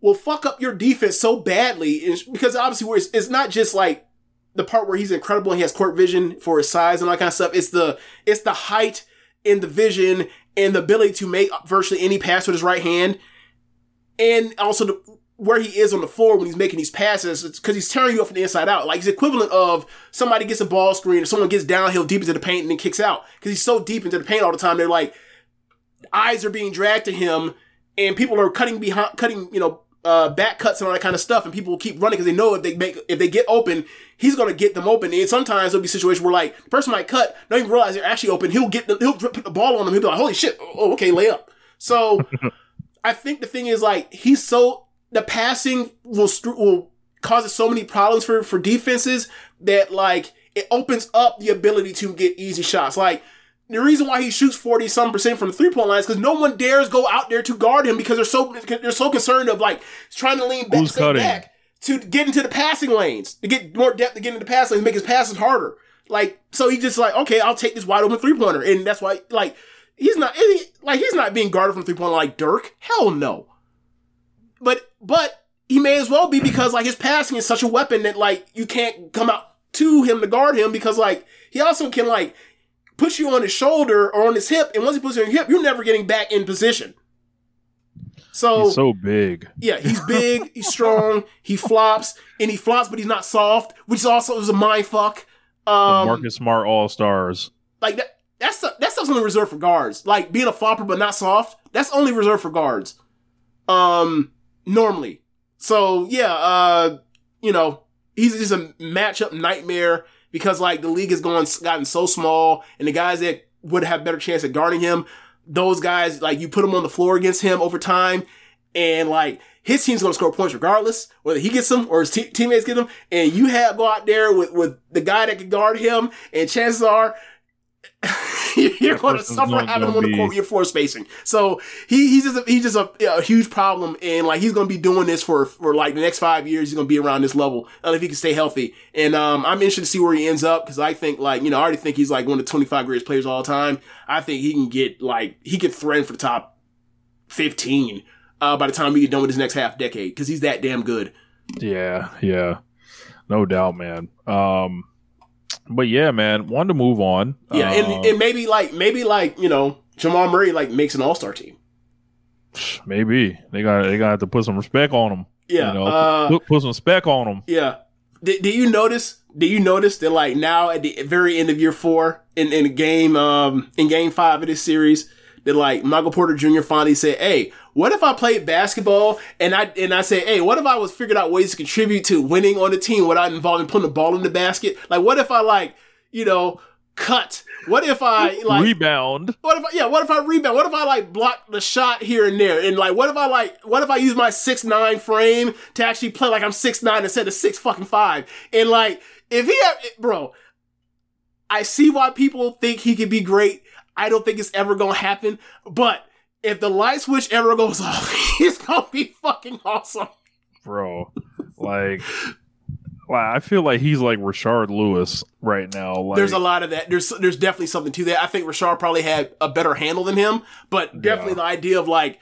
[SPEAKER 1] will fuck up your defense so badly because obviously where it's, it's not just like the part where he's incredible and he has court vision for his size and all that kind of stuff. It's the it's the height and the vision and the ability to make virtually any pass with his right hand, and also the, where he is on the floor when he's making these passes. Because he's tearing you up from the inside out. Like he's equivalent of somebody gets a ball screen or someone gets downhill deep into the paint and then kicks out because he's so deep into the paint all the time. They're like eyes are being dragged to him and people are cutting behind, cutting, you know, uh, back cuts and all that kind of stuff, and people will keep running because they know if they make, if they get open, he's gonna get them open. And sometimes there'll be situations where like the person might cut, don't even realize they're actually open. He'll get, the, he'll put the ball on them. He'll be like, "Holy shit! Oh, okay, lay up." So, I think the thing is like he's so the passing will will causes so many problems for for defenses that like it opens up the ability to get easy shots. Like the reason why he shoots 40 some percent from the three point line is because no one dares go out there to guard him because they're so they're so concerned of like trying to lean back,
[SPEAKER 2] Who's
[SPEAKER 1] stay
[SPEAKER 2] cutting?
[SPEAKER 1] back to get into the passing lanes to get more depth to get into the passing lanes, make his passes harder. Like so, he just like okay, I'll take this wide open three pointer, and that's why like he's not like he's not being guarded from three point like Dirk. Hell no. But but he may as well be because like his passing is such a weapon that like you can't come out to him to guard him because like he also can like push you on his shoulder or on his hip, and once he puts you on your hip, you're never getting back in position. So,
[SPEAKER 2] He's so big.
[SPEAKER 1] yeah, he's big, he's strong, he flops, and he flops, but he's not soft, which also is a mind fuck.
[SPEAKER 2] The
[SPEAKER 1] Um,
[SPEAKER 2] Marcus Smart All Stars.
[SPEAKER 1] like that that's that stuff's only reserved for guards. Like being a flopper but not soft, that's only reserved for guards. Um normally. So yeah, uh you know, he's just a matchup nightmare. Because like the league has gone gotten so small, and the guys that would have better chance at guarding him, those guys like you put them on the floor against him over time, and like his team's to score points regardless, whether he gets them or his te- teammates get them. And you have go out there with with the guy that can guard him, and chances are you're going to suffer having him on the court with your floor spacing. So he, he's just a, he's just a, a huge problem, and like he's going to be doing this for for like the next five years. He's going to be around this level uh, if he can stay healthy. And um, I'm interested to see where he ends up because I think like you know I already think he's like one of the 25 greatest players of all time. I think he can get like he could threaten for the top 15 uh, by the time we get done with his next half decade because he's that damn good.
[SPEAKER 2] Yeah, yeah, no doubt, man. Um, but yeah, man, wanted to move on.
[SPEAKER 1] Yeah,
[SPEAKER 2] Uh,
[SPEAKER 1] and, and maybe like maybe like you know Jamal Murray like makes an All Star team.
[SPEAKER 2] maybe they got they got to put some respect on him.
[SPEAKER 1] Yeah,
[SPEAKER 2] you know,
[SPEAKER 1] uh,
[SPEAKER 2] put, put some spec on him.
[SPEAKER 1] Yeah. Did, did you notice? Did you notice that like now at the very end of year four in in game um in game five of this series that like Michael Porter Jr. finally said, "Hey, what if I played basketball and I and I said, hey, what if I was figured out ways to contribute to winning on the team without involving putting the ball in the basket? Like, what if I like you know cut? What if I like
[SPEAKER 2] Rebound.
[SPEAKER 1] what if I, yeah, what if I rebound? What if I like block the shot here and there? And like, what if I like, what if I use my six nine frame to actually play like I'm six nine instead of six fucking five? And like, if he, have, bro, I see why people think he could be great. I don't think it's ever gonna happen. But if the light switch ever goes off, it's gonna be fucking awesome.
[SPEAKER 2] bro. Like, like I feel like he's like Rashard Lewis right now. Like,
[SPEAKER 1] there's a lot of that. There's there's definitely something to that. I think Rashard probably had a better handle than him, but definitely the idea of like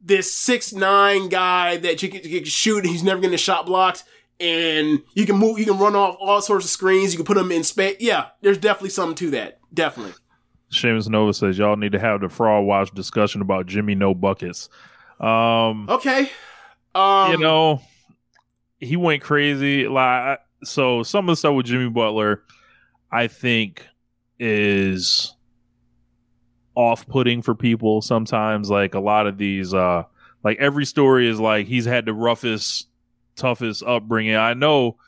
[SPEAKER 1] this six nine guy that you can, you can shoot and he's never getting shot blocked, and you can move, you can run off all sorts of screens. You can put him in space. Yeah, there's definitely something to that. Definitely.
[SPEAKER 2] Seamus Nova says y'all need to have the fraud watch discussion about Jimmy No Buckets. Um,
[SPEAKER 1] Okay. Um,
[SPEAKER 2] you know, he went crazy. Like, so some of the stuff with Jimmy Butler, I think, is off-putting for people sometimes. Like a lot of these, uh, like every story is like he's had the roughest, toughest upbringing. I know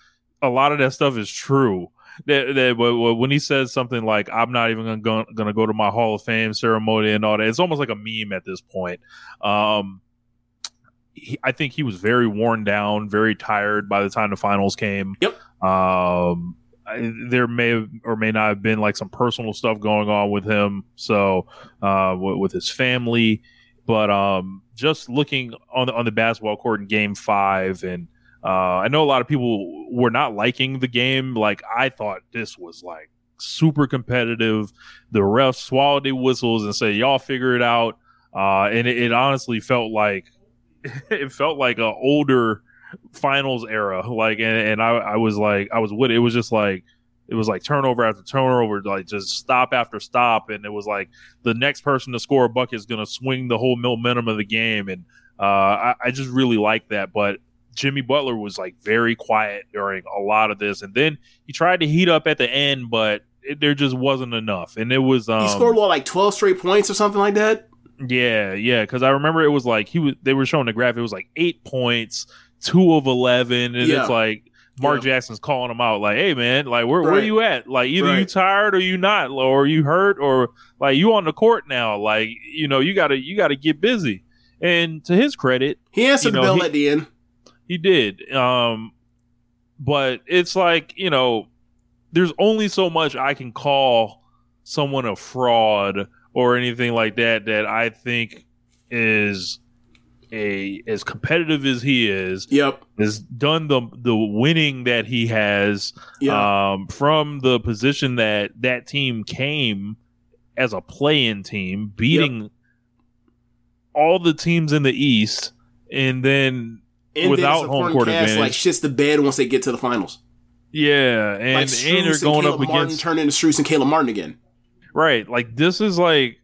[SPEAKER 2] a lot of that stuff is true. That, that when he says something like "I'm not even gonna go, gonna go to my Hall of Fame ceremony" and all that, it's almost like a meme at this point. Um, he, I think he was very worn down, very tired by the time the finals came.
[SPEAKER 1] Yep.
[SPEAKER 2] Um, I, there may or may not have been like some personal stuff going on with him, so uh, with, with his family. But um, just looking on the, on the basketball court in Game Five, and uh, I know a lot of people were not liking the game. Like I thought this was like super competitive. The refs swallowed their whistles and said, "Y'all figure it out." Uh, and it, it honestly felt like it felt like a older finals era. Like, and, and I, I was like, I was with it. It was just like, it was like turnover after turnover, like just stop after stop. And it was like the next person to score a bucket is going to swing the whole momentum of the game. And uh, I, I just really like that. But Jimmy Butler was like very quiet during a lot of this. And then he tried to heat up at the end, but it, there just wasn't enough. And it was, um,
[SPEAKER 1] he scored what, like twelve straight points or something like that.
[SPEAKER 2] yeah, yeah, because I remember it was like he was. They were showing the graph. It was like eight points, two of eleven, and
[SPEAKER 1] Yeah.
[SPEAKER 2] it's like Mark
[SPEAKER 1] Yeah.
[SPEAKER 2] Jackson's calling him out, like, "Hey, man, like where where
[SPEAKER 1] Right.
[SPEAKER 2] you at? Like either you tired or you not, or you hurt, or like you on the court now. Like you know you gotta you gotta get busy." And to his credit,
[SPEAKER 1] He answered
[SPEAKER 2] You know,
[SPEAKER 1] the bell
[SPEAKER 2] he-
[SPEAKER 1] at the end.
[SPEAKER 2] He did. Um, but it's like you know, there's only so much I can call someone a fraud or anything like that that I think is a as competitive as he is
[SPEAKER 1] Yep.
[SPEAKER 2] has done the the winning that he has
[SPEAKER 1] Yeah.
[SPEAKER 2] um, from the position that that team came as a play-in team, beating all the teams in the East, and then
[SPEAKER 1] and
[SPEAKER 2] without home court
[SPEAKER 1] cast,
[SPEAKER 2] advantage.
[SPEAKER 1] like shits the bed once they get to the finals.
[SPEAKER 2] yeah, and
[SPEAKER 1] like
[SPEAKER 2] and they're going
[SPEAKER 1] Caleb
[SPEAKER 2] up
[SPEAKER 1] Martin
[SPEAKER 2] against
[SPEAKER 1] turn into Strus and Caleb Martin again.
[SPEAKER 2] right. Like this is like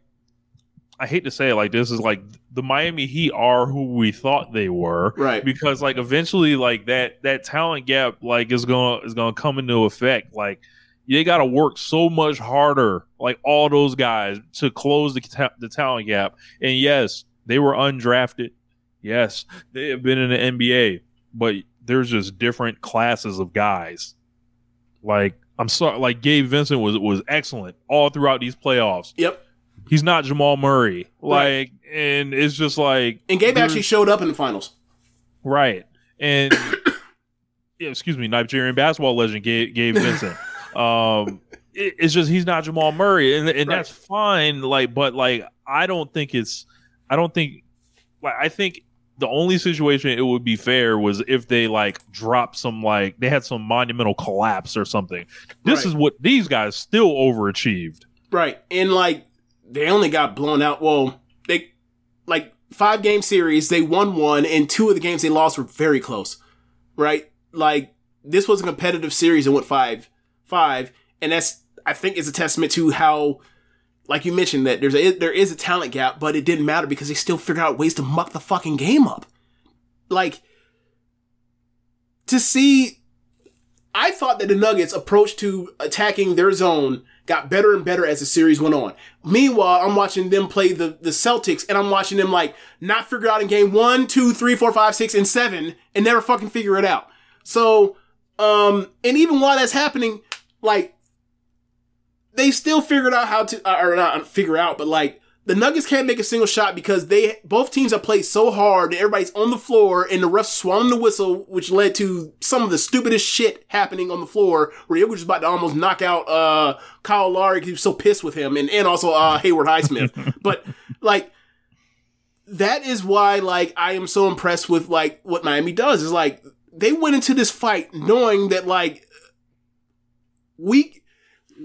[SPEAKER 2] I hate to say it, like this is like the Miami Heat are who we thought they were,
[SPEAKER 1] Right.
[SPEAKER 2] because like eventually like that that talent gap like is gonna is gonna come into effect like they got to work so much harder like all those guys to close the, ta- the talent gap and yes they were undrafted yes they have been in the nba but there's just different classes of guys like I'm sorry, like Gabe Vincent was was excellent all throughout these playoffs.
[SPEAKER 1] Yep.
[SPEAKER 2] He's not Jamal Murray, like,
[SPEAKER 1] Right.
[SPEAKER 2] and it's just like,
[SPEAKER 1] And Gabe actually showed up in the finals.
[SPEAKER 2] right, and yeah, excuse me, Nigerian basketball legend Gabe, Gabe Vincent. um, it- it's just he's not Jamal Murray, and and that's fine. Like, but like, I don't think it's, I don't think, like, I think the only situation it would be fair was if they like dropped some like they had some monumental collapse or something. This
[SPEAKER 1] Right.
[SPEAKER 2] is what these guys still overachieved.
[SPEAKER 1] Right. And like they only got blown out. Well, they like five game series, they won one, and two of the games they lost were very close. Right? Like this was a competitive series and went five five. And that's I think is a testament to how like you mentioned that there's a there is a talent gap, but it didn't matter because they still figured out ways to muck the fucking game up. Like to see I thought that the Nuggets approach to attacking their zone got better and better as the series went on. Meanwhile, I'm watching them play the, the Celtics and I'm watching them like not figure out in game one, two, three, four, five, six, and seven and never fucking figure it out. So, um, and even while that's happening, like, they still figured out how to, uh, or not figure out, but like, the Nuggets can't make a single shot because they both teams have played so hard and everybody's on the floor and the refs swallowing the whistle, which led to some of the stupidest shit happening on the floor where Jokic was about to almost knock out uh Kyle Lowry because he was so pissed with him and, and also uh Haywood Highsmith. but like that is why like I am so impressed with like what Miami does is like they went into this fight knowing that like we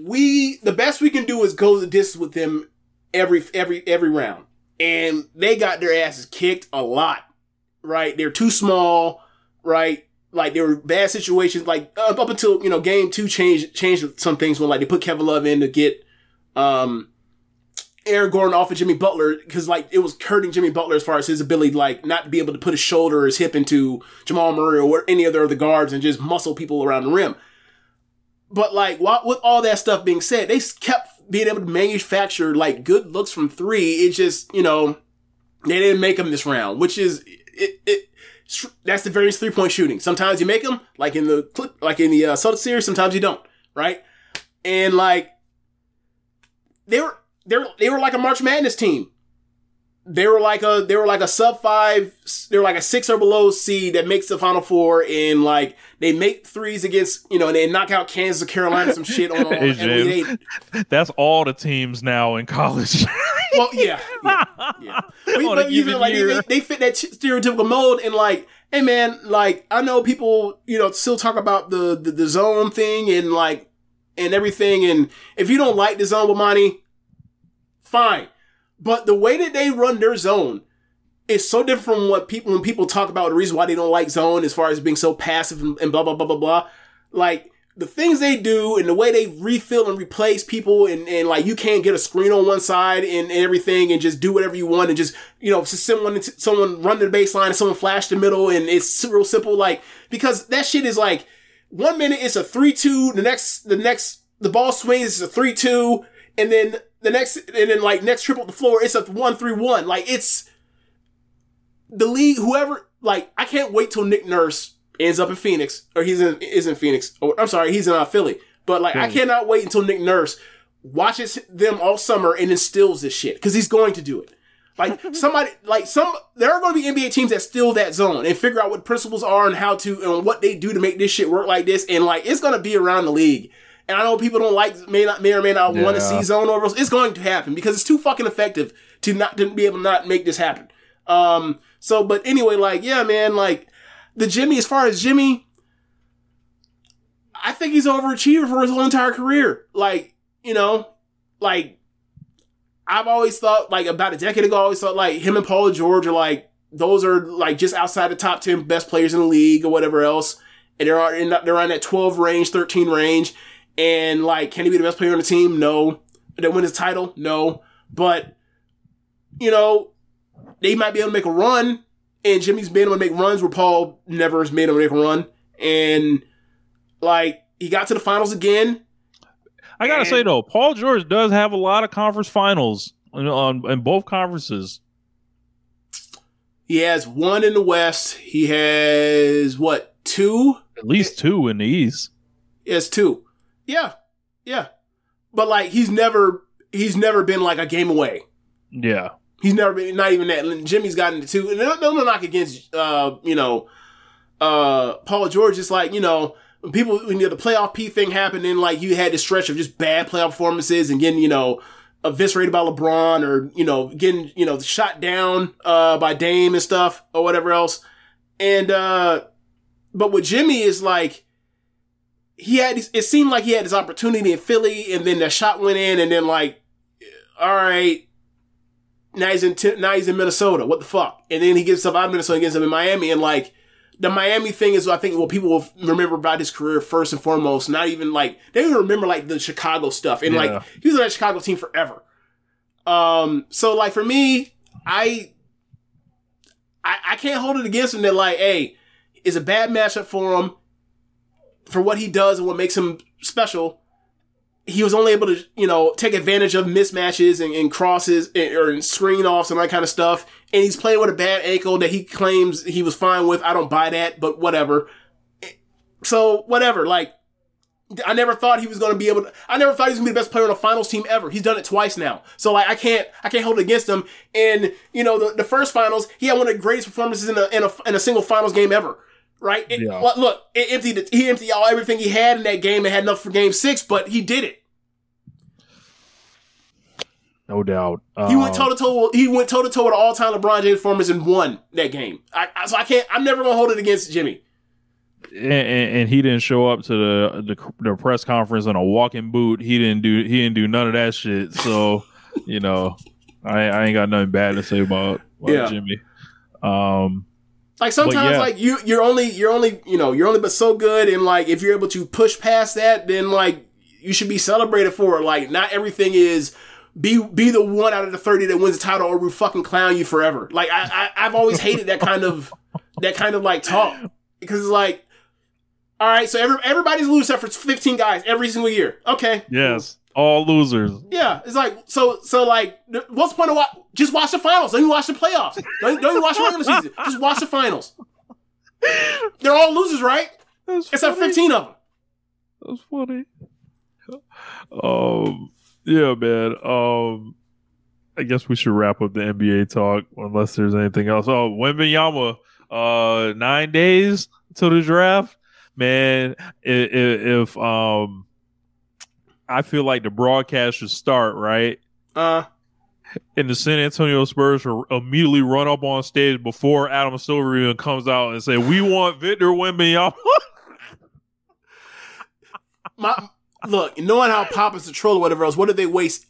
[SPEAKER 1] we the best we can do is go the distance with them every every every round. And they got their asses kicked a lot. Right? They're too small, right? Like there were bad situations like up, up until, you know, game 2 changed changed some things when like they put Kevin Love in to get um Aaron Gordon off of Jimmy Butler because like it was hurting Jimmy Butler as far as his ability like not to be able to put his shoulder or his hip into Jamal Murray or any other of the guards and just muscle people around the rim. But like while, with all that stuff being said, they kept being able to manufacture like good looks from three. It just you know they didn't make them this round, which is it. it that's the various three point shooting. Sometimes you make them, like in the clip, like in the uh, Celtics series. Sometimes you don't, right? And like they were they were they were like a March Madness team. They were like a they were like a sub five. They were like a six or below seed that makes the final four, and like they make threes against you know, and they knock out Kansas Carolina some shit on. on
[SPEAKER 2] Hey,
[SPEAKER 1] and we-
[SPEAKER 2] James, that's all the teams now in college.
[SPEAKER 1] well, yeah, yeah, yeah. But, but
[SPEAKER 2] a
[SPEAKER 1] you know, like they, they, they fit that stereotypical mold, and like, hey man, like I know people, you know, still talk about the the, the zone thing and like and everything, and if you don't like the zone with Monty, fine. But the way that they run their zone is so different from what people when people talk about the reason why they don't like zone as far as being so passive and, and blah blah blah blah blah. Like the things they do and the way they refill and replace people and, and like you can't get a screen on one side and, and everything and just do whatever you want and just you know someone someone run the baseline and someone flash the middle and it's real simple like because that shit is like one minute it's a three two the next the next the ball swings it's a three two and then the next and then like next trip triple the floor it's a one three one like it's the league whoever like I can't wait till Nick Nurse ends up in Phoenix or he's in is in Phoenix or I'm sorry he's in uh, Philly but like I cannot wait until Nick Nurse watches them all summer and instills this shit because he's going to do it. Like somebody, like some, there are going to be NBA teams that steal that zone and figure out what principles are and how to and what they do to make this shit work like this. And like it's going to be around the league. And I know people don't like, may not, may or may not want to see zone over. It's going to happen because it's too fucking effective to not to be able to not make this happen. Um. So, but anyway, like yeah, man, like the Jimmy. As far as Jimmy, I think he's an overachiever for his whole entire career. Like you know, like I've always thought, like about a decade ago, I always thought like him and Paul George are like those are like just outside the top ten best players in the league or whatever else, and they're on they're on that twelve range, thirteen range, and like can he be the best player on the team? No. Did they win his title? No. But you know, they might be able to make a run, and Jimmy's been able to make runs where Paul never has made him make a run, and like he got to the finals again.
[SPEAKER 2] I gotta say though, Paul George does have a lot of conference finals know, on in both conferences.
[SPEAKER 1] He has one in the West. He has what two?
[SPEAKER 2] At least two in the East.
[SPEAKER 1] He has two. Yeah, yeah. But like he's never he's never been like a game away.
[SPEAKER 2] Yeah.
[SPEAKER 1] He's never been not even that. And Jimmy's gotten it too. And no, no knock against uh, you know, uh Paul George. It's like, you know, when people when you know, the playoff P thing happened and like you had this stretch of just bad playoff performances and getting, you know, eviscerated by LeBron or, you know, getting, you know, shot down uh by Dame and stuff or whatever else. And uh but with Jimmy is like he had it seemed like he had his opportunity in Philly and then the shot went in and then like all right now he's in now he's in Minnesota what the fuck? And then he gets himself out of Minnesota and gets him in Miami and like the Miami thing is I think what people will remember about his career first and foremost not even like they don't remember like the Chicago stuff and
[SPEAKER 2] Yeah.
[SPEAKER 1] like he was on that Chicago team forever. Um so like for me I I, I can't hold it against him that like hey it's a bad matchup for him for what he does and what makes him special. He was only able to, you know, take advantage of mismatches and, and crosses and, or screen offs and that kind of stuff. And he's playing with a bad ankle that he claims he was fine with. I don't buy that, but whatever. So whatever. Like, I never thought he was going to be able to. I never thought he was going to be the best player on a finals team ever. He's done it twice now. So like, I can't, I can't hold it against him. And you know, the, the first finals, he had one of the greatest performances in a in a, in a single finals game ever. Right? It-
[SPEAKER 2] Yeah.
[SPEAKER 1] look, look, it emptied. He emptied all everything he had in that game and had enough for Game Six, but he did it.
[SPEAKER 2] No doubt.
[SPEAKER 1] He went toe to toe. He went toe to toe with all time LeBron James performers and won that game. I, I, so I can't. I'm never gonna hold it against Jimmy.
[SPEAKER 2] and, and, and he didn't show up to the, the the press conference in a walking boot. He didn't do he didn't do none of that shit. So, you know, I, I ain't got nothing bad to say about, about
[SPEAKER 1] Yeah.
[SPEAKER 2] Jimmy. Um,
[SPEAKER 1] Like sometimes,
[SPEAKER 2] yeah.
[SPEAKER 1] like you, you're only, you're only, you know, you're only but so good, and like if you're able to push past that, then like you should be celebrated for it. Like not everything is be be the one out of the thirty that wins the title, or we fucking clown you forever. Like I, I I've always hated that kind of that kind of like talk because it's like, all right, so every, everybody's losing except for 15 guys every single year. Okay,
[SPEAKER 2] yes, all losers.
[SPEAKER 1] yeah, it's like so. So like, what's the point of watch? Just watch the finals. Don't you watch the playoffs. Don't, don't even watch the regular season. Just watch the finals. They're all losers, right?
[SPEAKER 2] That's
[SPEAKER 1] Except
[SPEAKER 2] funny.
[SPEAKER 1] fifteen of them.
[SPEAKER 2] That's funny. Um, yeah, man. Um, I guess we should wrap up the NBA talk unless there's anything else. Oh, Wembanyama, uh, nine days to the draft. Man, if, if um, I feel like the broadcast should start right,
[SPEAKER 1] Uh,
[SPEAKER 2] and the San Antonio Spurs should immediately run up on stage before Adam Silver even comes out and say, "We want Victor Wembanyama."
[SPEAKER 1] my look, knowing how Pop is the troll or whatever else, what did they waste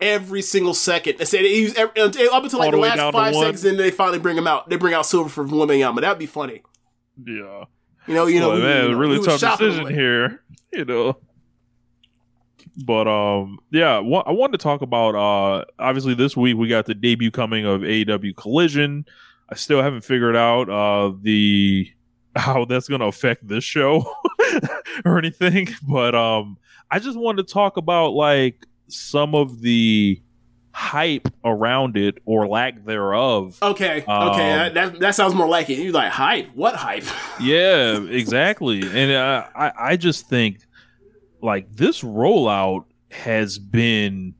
[SPEAKER 1] every single second? They say they use every, up until like the,
[SPEAKER 2] the
[SPEAKER 1] last five seconds, and then they finally bring him out. They bring out Silver for Wembanyama. That'd be funny.
[SPEAKER 2] yeah.
[SPEAKER 1] You know, you know,
[SPEAKER 2] Boy,
[SPEAKER 1] we-
[SPEAKER 2] man,
[SPEAKER 1] know,
[SPEAKER 2] really tough decision
[SPEAKER 1] away.
[SPEAKER 2] here, you know. But um, yeah, I wanted to talk about uh, obviously this week we got the debut coming of AEW Collision. I still haven't figured out uh the how that's going to affect this show or anything, but um, I just wanted to talk about like some of the hype around it or lack thereof.
[SPEAKER 1] Okay, okay,
[SPEAKER 2] Um,
[SPEAKER 1] that, that that sounds more like it. You like hype? What hype?
[SPEAKER 2] yeah, exactly. And uh, I, I just think like this rollout has been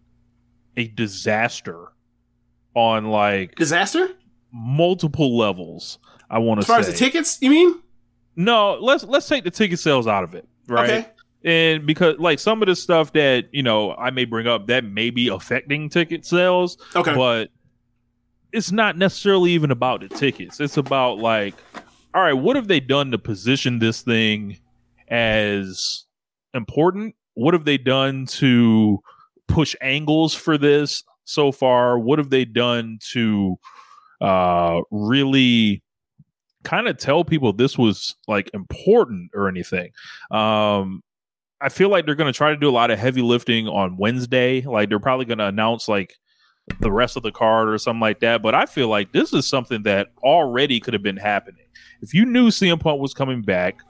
[SPEAKER 2] a disaster on like
[SPEAKER 1] Disaster?
[SPEAKER 2] multiple levels. I want to.
[SPEAKER 1] As
[SPEAKER 2] to
[SPEAKER 1] far as the tickets, you mean?
[SPEAKER 2] no. Let's let's take the ticket sales out of it, right?
[SPEAKER 1] Okay.
[SPEAKER 2] And because like some of the stuff that you know I may bring up that may be affecting ticket sales,
[SPEAKER 1] Okay.
[SPEAKER 2] but it's not necessarily even about the tickets. It's about like, all right, what have they done to position this thing as important? What have they done to push angles for this so far? What have they done to uh really kind of tell people this was like important or anything? Um I feel like they're going to try to do a lot of heavy lifting on Wednesday. Like they're probably going to announce like the rest of the card or something like that. But I feel like this is something that already could have been happening. If you knew CM Punk was coming back,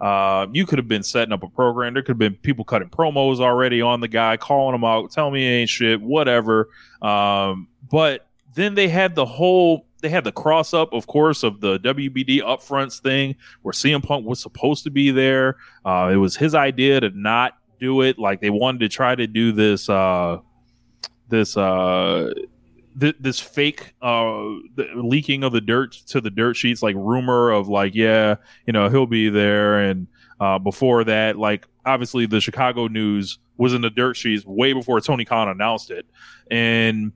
[SPEAKER 2] uh, you could have been setting up a program. There could have been people cutting promos already on the guy, calling him out, telling me ain't shit, whatever. Um, but then they had the whole they had the cross up, of course, of the WBD upfronts thing where CM Punk was supposed to be there. Uh, it was his idea to not do it. Like they wanted to try to do this uh this uh th- this fake uh leaking of the dirt to the dirt sheets like rumor of like yeah you know he'll be there. And uh before that like obviously the chicago news was in the dirt sheets way before tony khan announced it. And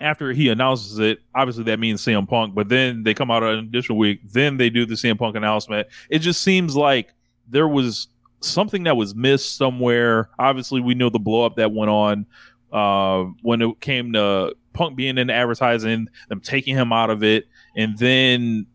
[SPEAKER 2] after he announces it obviously that means CM Punk but then they come out an additional week then they do the CM Punk announcement. It just seems like there was something that was missed somewhere. Obviously we know the blow up that went on uh, when it came to Punk being in advertising, them taking him out of it, and then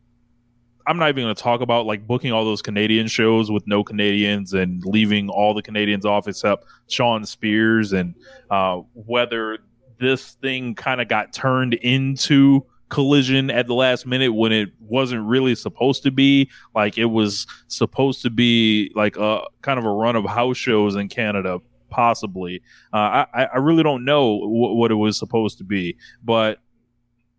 [SPEAKER 2] I'm not even going to talk about like booking all those Canadian shows with no Canadians and leaving all the Canadians off except Shawn Spears, and uh, whether this thing kind of got turned into collision at the last minute when it wasn't really supposed to be. Like it was supposed to be like a kind of a run of house shows in Canada possibly. Uh, I I really don't know w- what it was supposed to be, but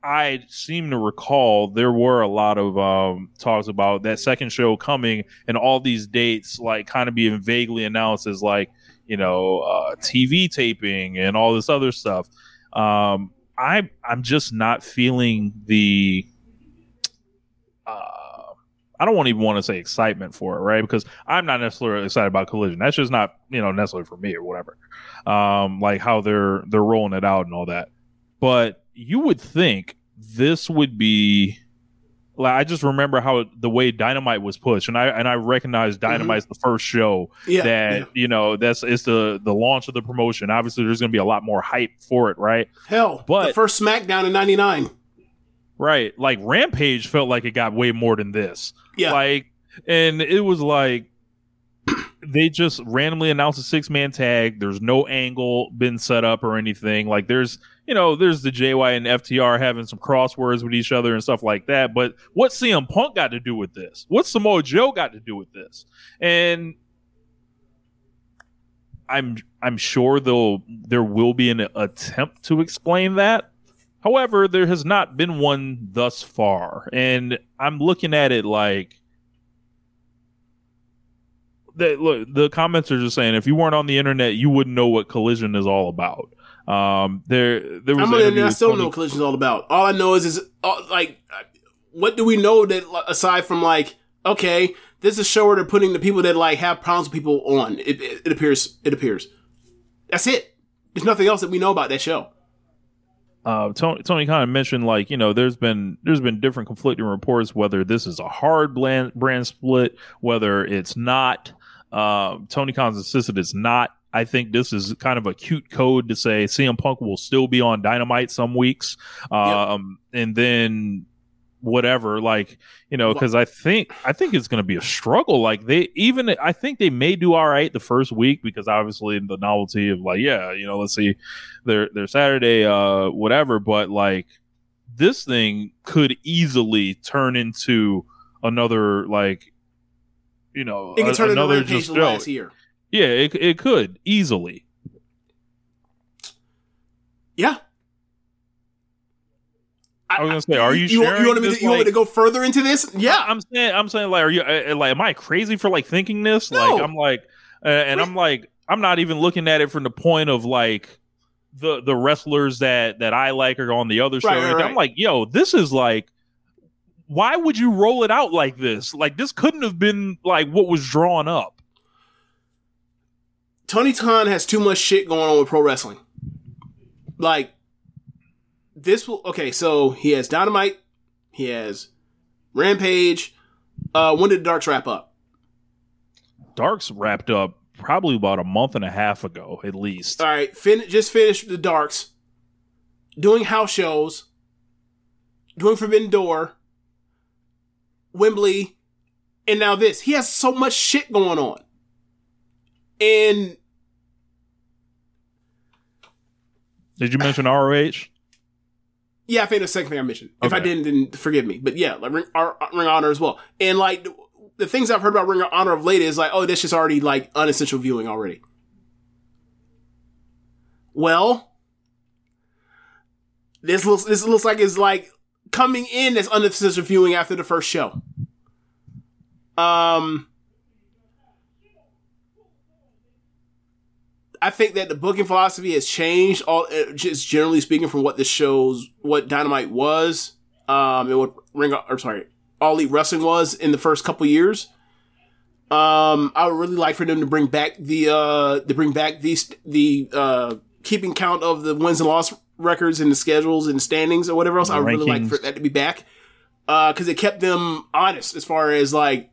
[SPEAKER 2] I seem to recall there were a lot of um, talks about that second show coming and all these dates like kind of being vaguely announced as like you know uh, TV taping and all this other stuff. Um, I I'm just not feeling the. Uh, I don't want even want to say excitement for it, right? Because I'm not necessarily excited about Collision. That's just not, you know, necessarily for me or whatever. Um, like how they're they're rolling it out and all that. But you would think this would be like I just remember how the way Dynamite was pushed, and I and I recognize Dynamite's the first show
[SPEAKER 1] Yeah,
[SPEAKER 2] that
[SPEAKER 1] yeah.
[SPEAKER 2] you know that's it's the the launch of the promotion. Obviously, there's going to be a lot more hype for it, right?
[SPEAKER 1] Hell,
[SPEAKER 2] But-
[SPEAKER 1] the first SmackDown in '99.
[SPEAKER 2] Right. Like Rampage felt like it got way more than this.
[SPEAKER 1] Yeah.
[SPEAKER 2] Like, and it was like they just randomly announced a six man tag. There's no angle been set up or anything. Like, there's, you know, there's the JY and FTR having some crosswords with each other and stuff like that. But what CM Punk got to do with this? What Samoa Joe got to do with this? And I'm I'm sure though there will be an attempt to explain that. However, there has not been one thus far, and I'm looking at it like the look. The comments are just saying if you weren't on the internet, you wouldn't know what collision is all about. Um, there there was
[SPEAKER 1] I'm gonna, I still don't
[SPEAKER 2] Tony-
[SPEAKER 1] know what is all about. All I know is, is uh, like, what do we know that aside from like, okay, this is a show where they're putting the people that like have problems with people on. It, it, it appears. It appears. That's it. There's nothing else that we know about that show.
[SPEAKER 2] Uh, Tony, Tony kind of mentioned like you know there's been there's been different conflicting reports whether this is a hard brand brand split whether it's not. Um, Tony Khan's insisted it's not. I think this is kind of a cute code to say CM Punk will still be on Dynamite some weeks, um, and then whatever like you know because i think i think it's going to be a struggle like they even i think they may do all right the first week because obviously the novelty of like yeah you know let's see their their saturday uh whatever but like this thing could easily turn into another like you know
[SPEAKER 1] It
[SPEAKER 2] a-
[SPEAKER 1] turn
[SPEAKER 2] another
[SPEAKER 1] Rampage
[SPEAKER 2] just
[SPEAKER 1] last year.
[SPEAKER 2] yeah it, it could easily
[SPEAKER 1] Yeah.
[SPEAKER 2] I was gonna say, are you
[SPEAKER 1] You, want- you want me to, you want me to go further into this? Yeah.
[SPEAKER 2] I'm saying, I'm saying, like, are you uh, like, am I crazy for like thinking this? Like, I'm like, uh, and I'm like, I'm not even looking at it from the point of like the the wrestlers that that I like are on the other show.
[SPEAKER 1] Right, right, right.
[SPEAKER 2] I'm like, yo, this is like, why would you roll it out like this? Like, this couldn't have been like what was drawn up.
[SPEAKER 1] Tony Khan has too much shit going on with pro wrestling. Like this will okay, so he has Dynamite, he has Rampage. Uh when did the Darks wrap up?
[SPEAKER 2] Dark's wrapped up probably about a month and a half ago, at least.
[SPEAKER 1] All right, fin- just finished the Darks, doing house shows, doing Forbidden Door, Wembley, and now this. He has so much shit going on, and
[SPEAKER 2] Did you mention ROH?
[SPEAKER 1] Yeah, I think the second thing I mentioned. If I didn't, then forgive me. But yeah, like Ring, Ar- Ring of Honor as well. And like the, the things I've heard about Ring of Honor of late is like, oh, this is already like unessential viewing already. Well, this looks this looks like it's like coming in as unessential viewing after the first show. Um. I think that the booking philosophy has changed. All uh, just generally speaking, from what this shows, what Dynamite was, um, and what Ring or sorry, All Elite Wrestling was in the first couple years. Um, I would really like for them to bring back the uh to bring back these the uh keeping count of the wins and loss records and the schedules and standings or whatever else. I would really like for that to be back. Uh, cause it kept them honest as far as like,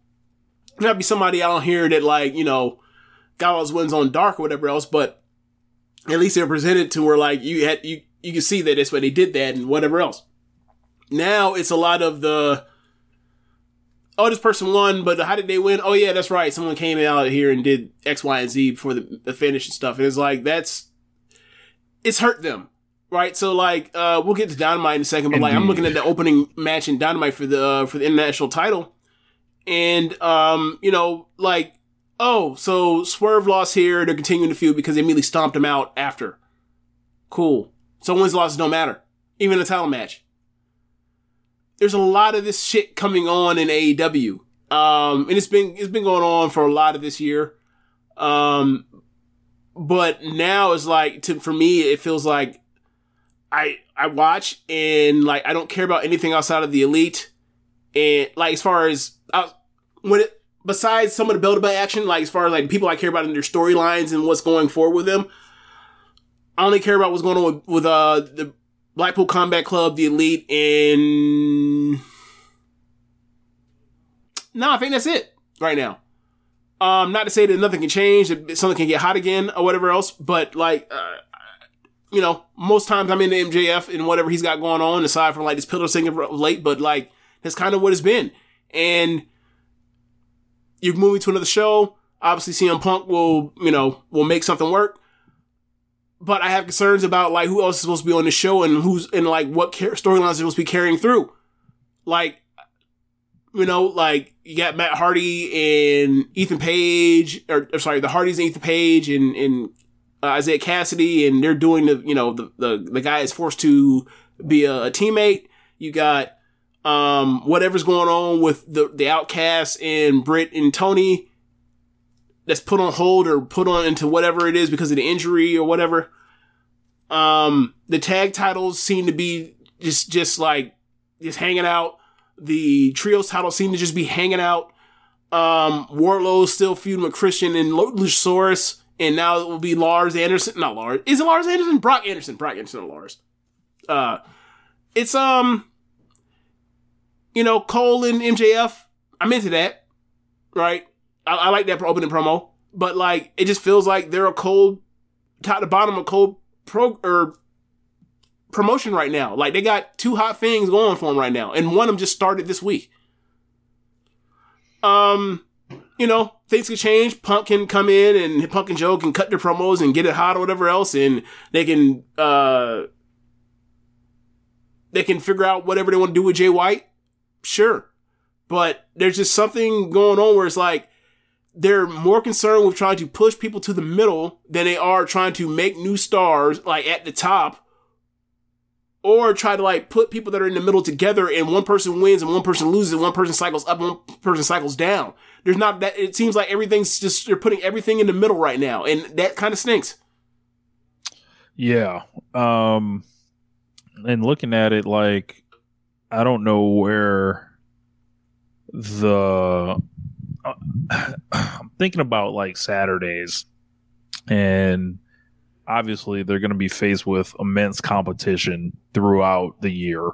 [SPEAKER 1] there might be somebody out here that like, you know, those wins on dark or whatever else, but at least they're presented to where like you had, you, you can see that that's why they did that and whatever else. Now it's a lot of the, oh, this person won, but how did they win? Oh yeah, that's right. Someone came out here and did X, Y, and Z before the, the finish and stuff. And it's like, that's, it's hurt them. Right. So like, uh, we'll get to Dynamite in a second, but like, I'm looking at the opening match in Dynamite for the, uh, for the international title. And, um, you know, like, oh, so Swerve lost here. They're continuing to feud because they immediately stomped him out after. Cool. So wins, losses don't matter. Even a title match. There's a lot of this shit coming on in AEW. Um, and it's been, it's been going on for a lot of this year. Um, but now it's like, to, for me, it feels like I, I watch and like, I don't care about anything outside of the elite. And like, as far as, uh, when it, besides some of the build up action, like as far as like people I care about in their storylines and what's going forward with them, I only care about what's going on with, with uh the Blackpool Combat Club, the Elite, and no, I think that's it right now. Um, not to say that nothing can change, that something can get hot again or whatever else, but like, uh, you know, most times I'm into MJF and whatever he's got going on, aside from like this pillar singing of late, but like that's kind of what it's been. And you're moving to another show. Obviously, CM Punk will, you know, will make something work. But I have concerns about like who else is supposed to be on the show and who's and like what car- storylines are supposed to be carrying through. Like, you know, like you got Matt Hardy and Ethan Page, or, or sorry, the Hardys and Ethan Page and and uh, Isiah Kassidy, and they're doing the you know the the the guy is forced to be a, a teammate. You got um whatever's going on with the the outcasts and Britt and Tony that's put on hold or put on into whatever it is because of the injury or whatever. Um the tag titles seem to be just just like just hanging out. The trios titles seem to just be hanging out. Um Wardlow's still feuding with Christian and Lu- Luchasaurus. And now it will be Lars Anderson. Not Lars. Is it Lars Anderson? Brock Anderson. Brock Anderson or Lars. Uh it's um you know, Cole and MJF, I'm into that, right? I, I like that opening promo, but like, it just feels like they're a cold, top to bottom, a cold pro or promotion right now. Like they got two hot things going for them right now, and one of them just started this week. Um, you know, things can change. Punk can come in and Punk and Joe can cut their promos and get it hot or whatever else, and they can uh they can figure out whatever they want to do with Jay White sure. But there's just something going on where it's like they're more concerned with trying to push people to the middle than they are trying to make new stars like at the top or try to like put people that are in the middle together and one person wins and one person loses and one person cycles up and one person cycles down. There's not that it seems like everything's just they're putting everything in the middle right now and that kind of stinks.
[SPEAKER 2] Yeah. Um and looking at it like I don't know where the uh, I'm thinking about like Saturdays. And obviously they're going to be faced with immense competition throughout the year.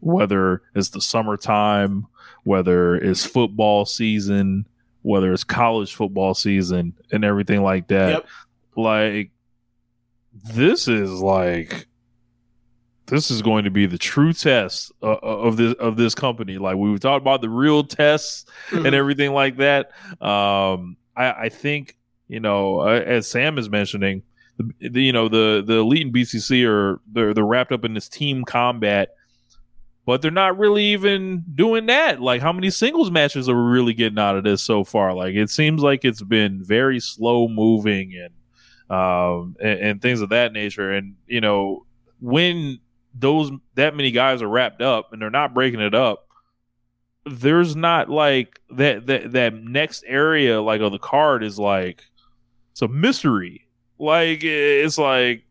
[SPEAKER 2] Whether it's the summertime whether it's football season whether it's college football season and everything like that.
[SPEAKER 1] Yep.
[SPEAKER 2] like this is like this is going to be the true test uh, of this of this company. Like we've talked about the real tests and everything like that. Um, I, I think you know, uh, as Sam is mentioning, the, the you know the the elite and BCC are they're they're wrapped up in this team combat, but they're not really even doing that. Like, how many singles matches are we really getting out of this so far? Like, it seems like it's been very slow moving and um and, and things of that nature. And you know, when those that many guys are wrapped up and they're not breaking it up, there's not like that that that next area like of the card is like it's a mystery. Like it's like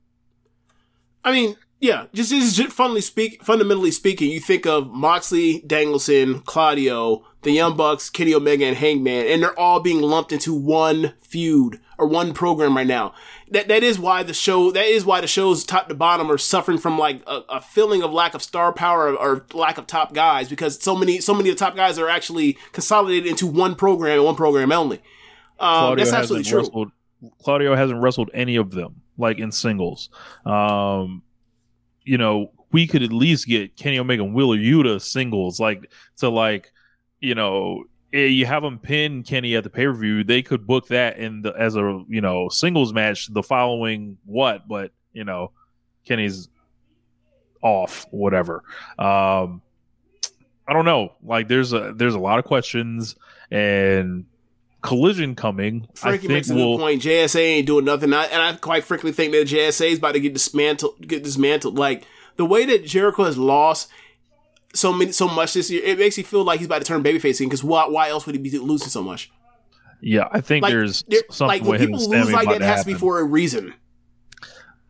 [SPEAKER 1] I mean, yeah, just, just, just funnily speak, fundamentally speaking, you think of Moxley, Danielson, Claudio, the Young Bucks, Kenny Omega, and Hangman, and they're all being lumped into one feud or one program right now. That that is why the show that is why the shows top to bottom are suffering from like a, a feeling of lack of star power or, lack of top guys because so many so many of the top guys are actually consolidated into one program and one program only. Um, that's absolutely true.
[SPEAKER 2] Wrestled, Claudio hasn't wrestled any of them like in singles. Um, you know, we could at least get Kenny Omega and Wheeler Yuta singles, like to like, you know, eh, you have them pin Kenny at the pay per view. They could book that in the as a you know singles match the following what, but you know, Kenny's off, whatever. Um, I don't know. Like, there's a there's a lot of questions and collision coming.
[SPEAKER 1] Frankie
[SPEAKER 2] I think
[SPEAKER 1] makes a
[SPEAKER 2] we'll,
[SPEAKER 1] good point. JSA ain't doing nothing, I, and I quite frankly think that JSA is about to get dismantled. Get dismantled. Like the way that Jericho has lost so many, so much this year, it makes you feel like he's about to turn babyface again. Because why? Why else would he be losing so much?
[SPEAKER 2] Yeah, I think
[SPEAKER 1] Like,
[SPEAKER 2] there's
[SPEAKER 1] there-
[SPEAKER 2] something
[SPEAKER 1] like when
[SPEAKER 2] with him
[SPEAKER 1] people lose like that, it has to be for a reason.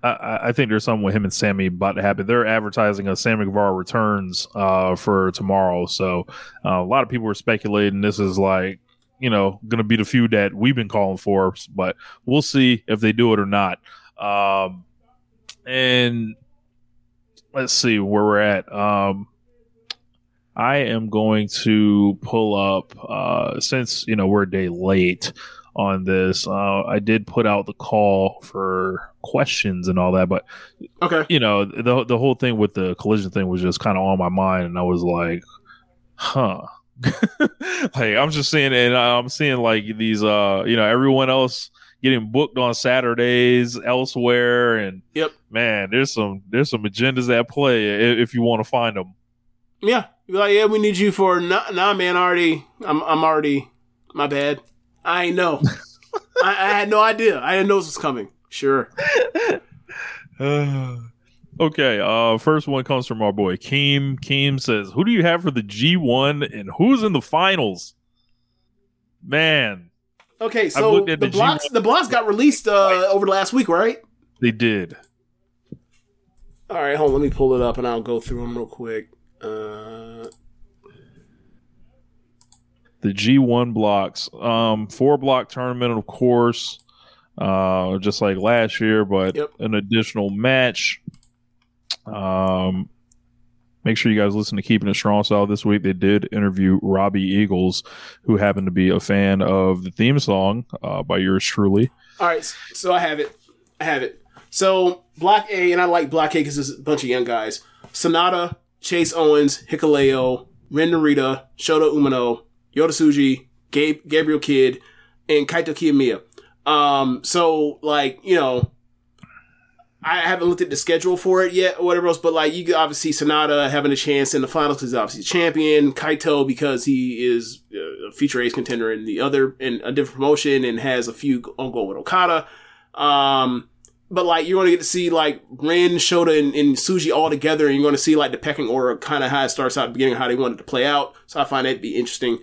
[SPEAKER 2] I- I, I think there's something with him and Sammy about to happen. They're advertising a Sammy Guevara returns uh, for tomorrow, so uh, a lot of people are speculating this is like you know going to be the feud that we've been calling for, but we'll see if they do it or not. Um, and let's see where we're at. Um, I am going to pull up uh, since you know we're a day late on this. Uh, I did put out the call for questions and all that, but
[SPEAKER 1] Okay.
[SPEAKER 2] you know the the whole thing with the collision thing was just kind of on my mind, and I was like, huh. like I'm just seeing, and I'm seeing like these, uh, you know, everyone else getting booked on Saturdays elsewhere, and
[SPEAKER 1] Yep.
[SPEAKER 2] man, there's some there's some agendas at play if you want to find them.
[SPEAKER 1] Yeah. Be like, yeah, we need you for nah, nah man. Already, I'm, I'm already. My bad. I ain't know. I, I had no idea. I didn't know this was coming. Sure.
[SPEAKER 2] okay, uh, first one comes from our boy Keem. Keem says, "Who do you have for the G1 and who's in the finals?" Man,
[SPEAKER 1] Okay, so the,
[SPEAKER 2] the
[SPEAKER 1] blocks
[SPEAKER 2] G1
[SPEAKER 1] the blocks got released uh, over the last week, right?
[SPEAKER 2] they did.
[SPEAKER 1] All right, hold on. Let me pull it up and I'll go through them real quick. Uh,
[SPEAKER 2] the G1 blocks. Um, four block tournament, of course, uh, just like last year, but
[SPEAKER 1] Yep.
[SPEAKER 2] an additional match. Um, make sure you guys listen to Keeping It Strong Style this week. They did interview Robbie Eagles, who happened to be a fan of the theme song uh, by yours truly.
[SPEAKER 1] all right, so I have it. I have it. So Block A, and I like Block A because it's a bunch of young guys. Sanada, Chase Owens, Hikuleo, Ren Narita, Shota Umino, Yota Tsuji, Gabe, Gabriel Kidd, and Kaito Kiyomiya. Um, so like you know, I haven't looked at the schedule for it yet or whatever else, but like you could obviously Sanada having a chance in the finals because he's obviously champion. Kaito because he is uh, a feature ace contender in the other in a different promotion and has a few on ongoing with Okada. Um, but like you're going to get to see like Ren, Shota, and, and Tsuji all together, and you're going to see like the pecking order kind of how it starts out beginning, how they wanted to play out. So I find that to be interesting.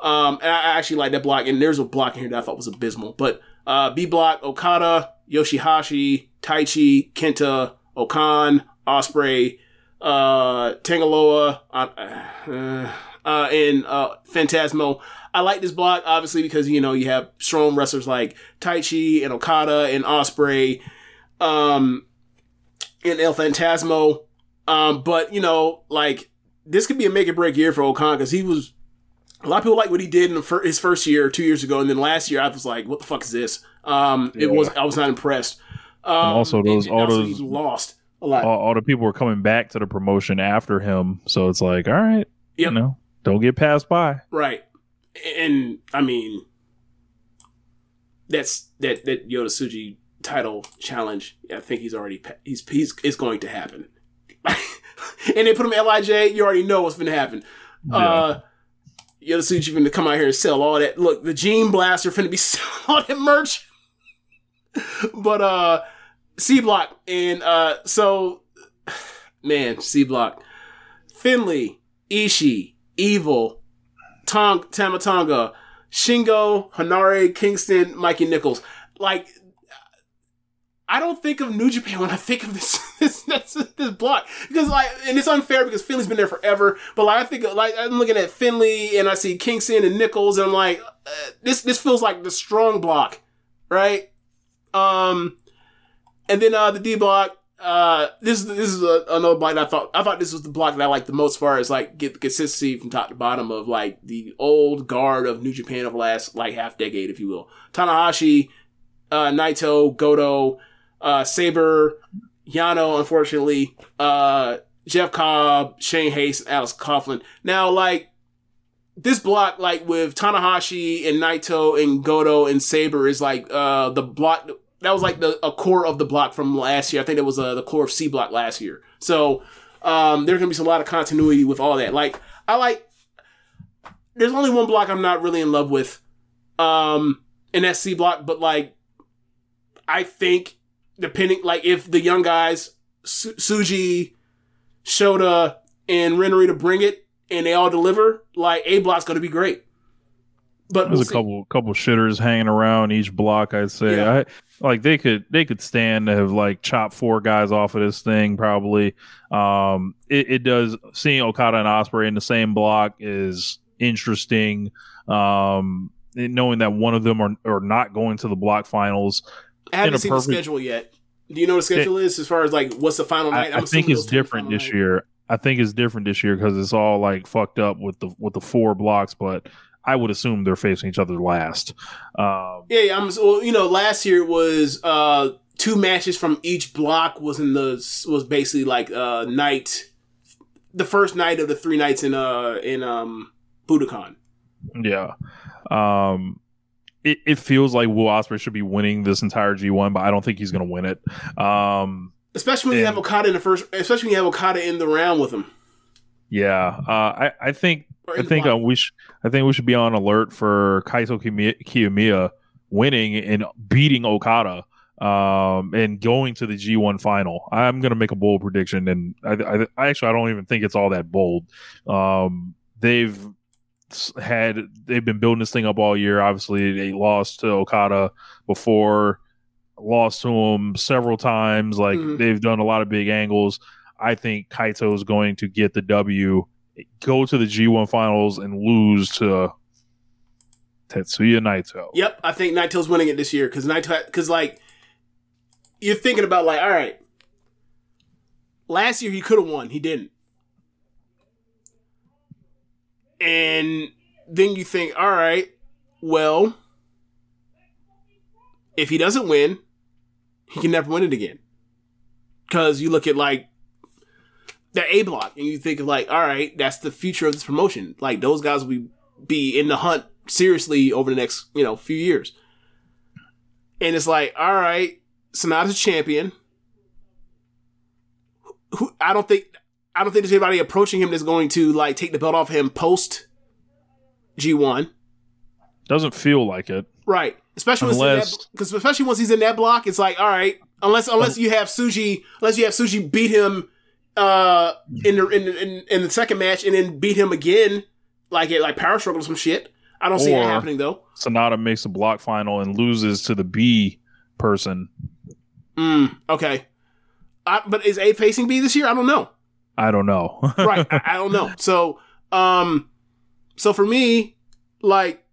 [SPEAKER 1] Um, and I I actually like that block, and there's a block in here that I thought was abysmal. But uh, B block: Okada, Yoshihashi, Taichi, Kenta, O-Khan, Ospreay, uh, Tangaloa, uh, uh, uh, and uh, Phantasmo. I like this block obviously because you know you have strong wrestlers like Taichi and Okada and Ospreay, um, and El Phantasmo. Um, but you know, like this could be a make or break year for O-Khan because he was a lot of people like what he did in the fir- his first year, two years ago, and then last year I was like, "What the fuck is this?" Um, it was I was not impressed. Um,
[SPEAKER 2] also those-
[SPEAKER 1] and
[SPEAKER 2] all those-
[SPEAKER 1] lost a lot.
[SPEAKER 2] All, all the people were coming back to the promotion after him, so it's like, all right, you know, don't get passed by.
[SPEAKER 1] Right. And I mean that's that that Yota Tsuji title challenge. I think he's already he's he's it's going to happen. and they put him Lij. You already know what's going to happen. Yeah. Uh, the other suit you're going to come out here and sell all that. Look, the Gene Blaster finna be selling all that merch. but uh, C Block and uh, so man, C Block, Finlay, Ishii, Evil, Tong Tamatonga, Shingo, Henare, Kingston, Mikey Nicholls. Like I don't think of New Japan when I think of this this this, this block because like, and it's unfair because Finlay's been there forever. But like, I think like I'm looking at Finlay and I see Kingston and Nicholls, and I'm like, uh, this this feels like the strong block, right? Um, and then uh the D block. Uh, this this is a, another block that I thought I thought this was the block that I liked the most, far as like get the consistency from top to bottom of like the old guard of New Japan of last like half decade, if you will. Tanahashi, uh, Naito, Goto, uh, Sabre, Yano, unfortunately, uh, Jeff Cobb, Shane Haste, and Alex Coughlin. Now, like, this block, like, with Tanahashi and Naito and Goto and Sabre is like, uh, the block, that was like the, a core of the block from last year. I think it was, uh, the core of C block last year. So, um, there's gonna be some, a lot of continuity with all that. Like, I like, there's only one block I'm not really in love with, um, in that C block, but like, I think depending, like if the young guys, Su- Tsuji, Shota, and Ren Narita bring it and they all deliver, like A block's going to be great. But
[SPEAKER 2] There's
[SPEAKER 1] we'll
[SPEAKER 2] a
[SPEAKER 1] see.
[SPEAKER 2] couple couple shitters hanging around each block. I'd say.
[SPEAKER 1] Yeah.
[SPEAKER 2] I like they could they could stand to have like chopped four guys off of this thing. Probably. Um, it, it does. Seeing Okada and Ospreay in the same block is interesting. Um, knowing that one of them are are not going to the block finals.
[SPEAKER 1] I haven't seen
[SPEAKER 2] perfect-
[SPEAKER 1] the schedule yet. Do you know what the schedule is as far as like what's the final night?
[SPEAKER 2] I, I think it's
[SPEAKER 1] those two are
[SPEAKER 2] different this
[SPEAKER 1] night.
[SPEAKER 2] year. I think it's different this year because it's all like fucked up with the with the four blocks. But I would assume they're facing each other last. Um,
[SPEAKER 1] Yeah, yeah. I'm. Well, you know, last year was uh two matches from each block was in the was basically like uh night, the first night of the three nights in uh in um Budokan.
[SPEAKER 2] Yeah. Um it, it feels like Will Ospreay should be winning this entire G one, but I don't think he's gonna win it. Um
[SPEAKER 1] Especially when you have Okada in the first, especially when you have Okada in the round with him.
[SPEAKER 2] yeah. Uh I, I think I think uh, we sh- I think we should be on alert for Kaito Kiyomiya winning and beating Okada um and going to the G1 final. I'm going to make a bold prediction and I, I I actually I don't even think it's all that bold. Um they've had they've been building this thing up all year. Obviously, they lost to Okada before, lost to him several times. Like
[SPEAKER 1] Mhm.
[SPEAKER 2] they've done a lot of big angles. I think Kaito is going to get the W, go to the G1 finals, and lose to Tetsuya Naito.
[SPEAKER 1] Yep, I think Naito's winning it this year because Naito because like you're thinking about like all right, last year he could have won, he didn't, and then you think all right, well, if he doesn't win, he can never win it again because you look at like the A block and you think of like all right, that's the future of this promotion. Like those guys will be in the hunt seriously over the next, you know, few years. And it's like, all right, Sanada's champion. Who I don't think I don't think there's anybody approaching him that's going to like take the belt off him post G one.
[SPEAKER 2] Doesn't feel like it.
[SPEAKER 1] Right. Especially
[SPEAKER 2] Unless-
[SPEAKER 1] because especially once he's in that block, it's like, all right, unless unless you have Tsuji unless you have Tsuji beat him uh in the in, in in the second match and then beat him again, like it like power struggle or some shit. I don't see that happening though.
[SPEAKER 2] Sanada makes a block final and loses to the B person.
[SPEAKER 1] Mm, okay. I, but is A facing B this year? I don't know.
[SPEAKER 2] I don't know.
[SPEAKER 1] Right. I, I don't know. So, um, so for me, like,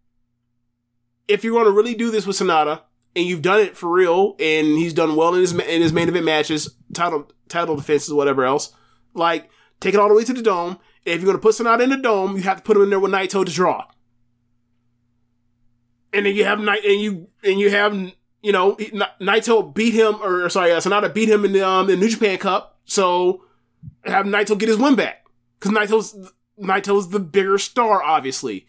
[SPEAKER 1] if you're going to really do this with Sanada and you've done it for real and he's done well in his in his main event matches, title title defenses, whatever else, like, take it all the way to the dome. If you're going to put Sanada in the dome, you have to put him in there with Naito to draw. And then you have Night and you and you have you know Naito beat him or sorry uh, Sanada beat him in the um the New Japan Cup, so have Naito get his win back because Naito's Naito's the bigger star, obviously.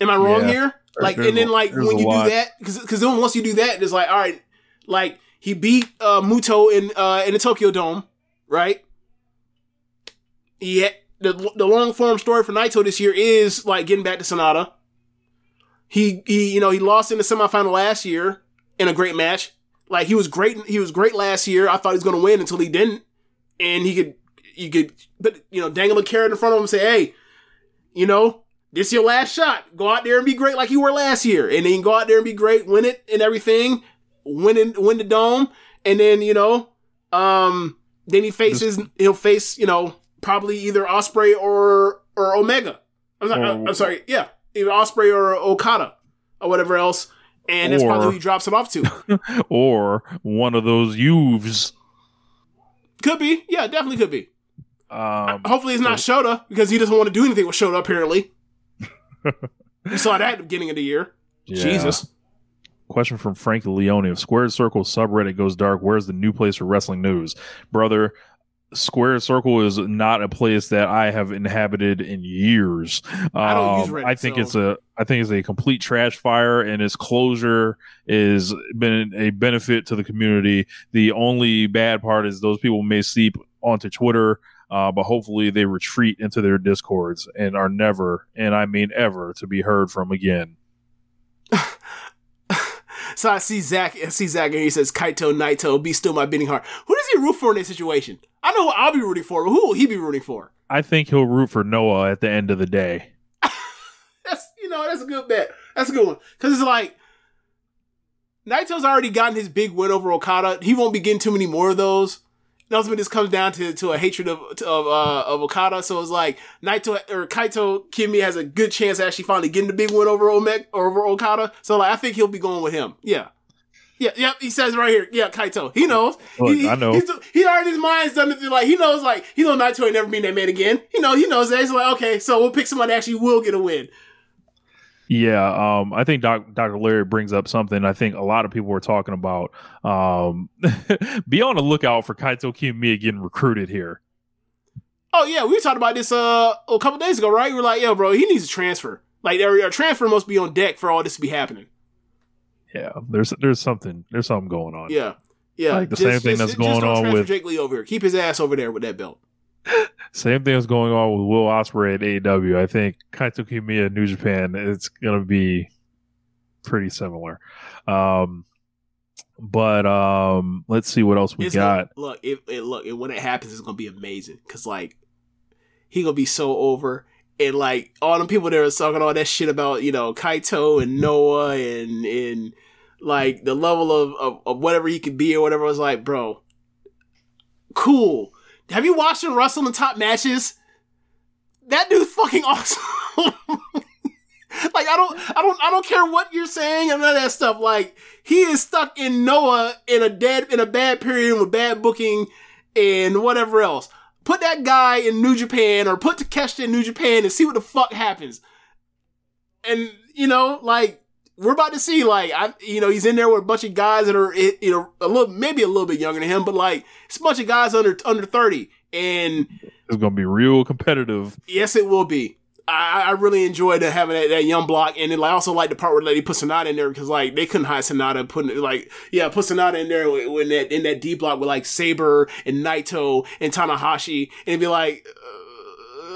[SPEAKER 1] Am I wrong
[SPEAKER 2] Yeah.
[SPEAKER 1] here? Like, and then like when you
[SPEAKER 2] lot.
[SPEAKER 1] do that, because then once you do that, it's like all right, like he beat uh, Muto in uh, in the Tokyo Dome, right? Yeah, the the long form story for Naito this year is like getting back to Sanada. He he you know he lost in the semifinal last year in a great match. Like he was great he was great last year. I thought he was going to win until he didn't, and he could you could but you know dangle a carrot in front of him and say, hey, you know this is your last shot. Go out there and be great like you were last year, and then go out there and be great, win it and everything, win it, win the dome, and then you know, um, then he faces he'll face you know probably either Ospreay or or Omega. I'm sorry,
[SPEAKER 2] Oh.
[SPEAKER 1] I'm sorry, yeah, either Ospreay or Okada or whatever else, and that's probably who he drops him off to.
[SPEAKER 2] or one of those youths.
[SPEAKER 1] could be, yeah, definitely could be.
[SPEAKER 2] Um,
[SPEAKER 1] Hopefully, it's not Shota because he doesn't want to do anything with Shota. Apparently, we saw that at the beginning of the year.
[SPEAKER 2] yeah.
[SPEAKER 1] Jesus.
[SPEAKER 2] Question from Frank Leone. If Squared Circle subreddit goes dark, where's the new place for wrestling news? Brother, Squared Circle is not a place that I have inhabited in years.
[SPEAKER 1] I
[SPEAKER 2] Um,
[SPEAKER 1] Reddit,
[SPEAKER 2] I think
[SPEAKER 1] so-
[SPEAKER 2] it's a I think it's a complete trash fire and its closure is been a benefit to the community. The only bad part is those people may seep onto Twitter, uh, but hopefully they retreat into their discords and are never, and I mean ever, to be heard from again.
[SPEAKER 1] So I see Zach. I see Zach, and he says, "Kaito Naito, be still my beating heart." Who does he root for in this situation? I know who I'll be rooting for, but who will he be rooting for?
[SPEAKER 2] I think he'll root for Noah at the end of the day.
[SPEAKER 1] That's you know that's a good bet. That's a good one because it's like Naito's already gotten his big win over Okada. He won't be getting too many more of those. Ultimately, this comes down to, to a hatred of of uh, of Okada. So it's like Naito or Kaito Kimi has a good chance of actually finally getting the big win over Omega or over Okada. So like I think he'll be going with him. Yeah. Yeah, yep. He says right here, yeah, Kaito. He knows.
[SPEAKER 2] Look,
[SPEAKER 1] he,
[SPEAKER 2] I know.
[SPEAKER 1] He's, he already his mind's done it. Like he knows, like he knows Naito ain't never been that man again. He know, he knows that. He's like, okay, so we'll pick somebody that actually will get a win.
[SPEAKER 2] Yeah, um, I think Doc, Dr. Larry brings up something I think a lot of people were talking about. Um, be on the lookout for Kaito Kiyomiya getting recruited here.
[SPEAKER 1] Oh yeah, we talked about this uh a couple days ago, right? We were like, yo, bro, he needs a transfer. Like, a transfer must be on deck for all this to be happening.
[SPEAKER 2] Yeah, there's there's something there's something going on.
[SPEAKER 1] Yeah, yeah.
[SPEAKER 2] Like the same thing that's going
[SPEAKER 1] don't
[SPEAKER 2] on with-
[SPEAKER 1] Jake Lee over here. Keep his ass over there with that belt.
[SPEAKER 2] Same thing is going on with Will Ospreay at AEW. I think Kaito Kiyomiya in New Japan it's gonna be pretty similar. Um, but um, let's see what else we
[SPEAKER 1] It's
[SPEAKER 2] got.
[SPEAKER 1] Gonna, look, it, it look, and when it happens, it's gonna be amazing. Cause like he gonna be so over, and like all them people that are talking all that shit about you know Kaito and Noah and and like the level of of, of whatever he could be or whatever. I was like, bro, cool. Have you watched him wrestle in top matches? That dude's fucking awesome. like I don't, I don't, I don't care what you're saying and of that stuff. Like he is stuck in Noah in a dead, in a bad period with bad booking and whatever else. Put that guy in New Japan or put Takeshita in New Japan and see what the fuck happens. And you know, like we're about to see, like I, you know, he's in there with a bunch of guys that are, you know, a little, maybe a little bit younger than him, but like it's a bunch of guys under under thirty, and
[SPEAKER 2] It's gonna be real competitive.
[SPEAKER 1] Yes, it will be. I, I really enjoyed having that, that young block, and then I also like the part where they put Sanada in there because like they couldn't hide Sanada, putting like yeah, put Sanada in there when that in that D block with like Sabre and Naito and Tanahashi, and it'd be like.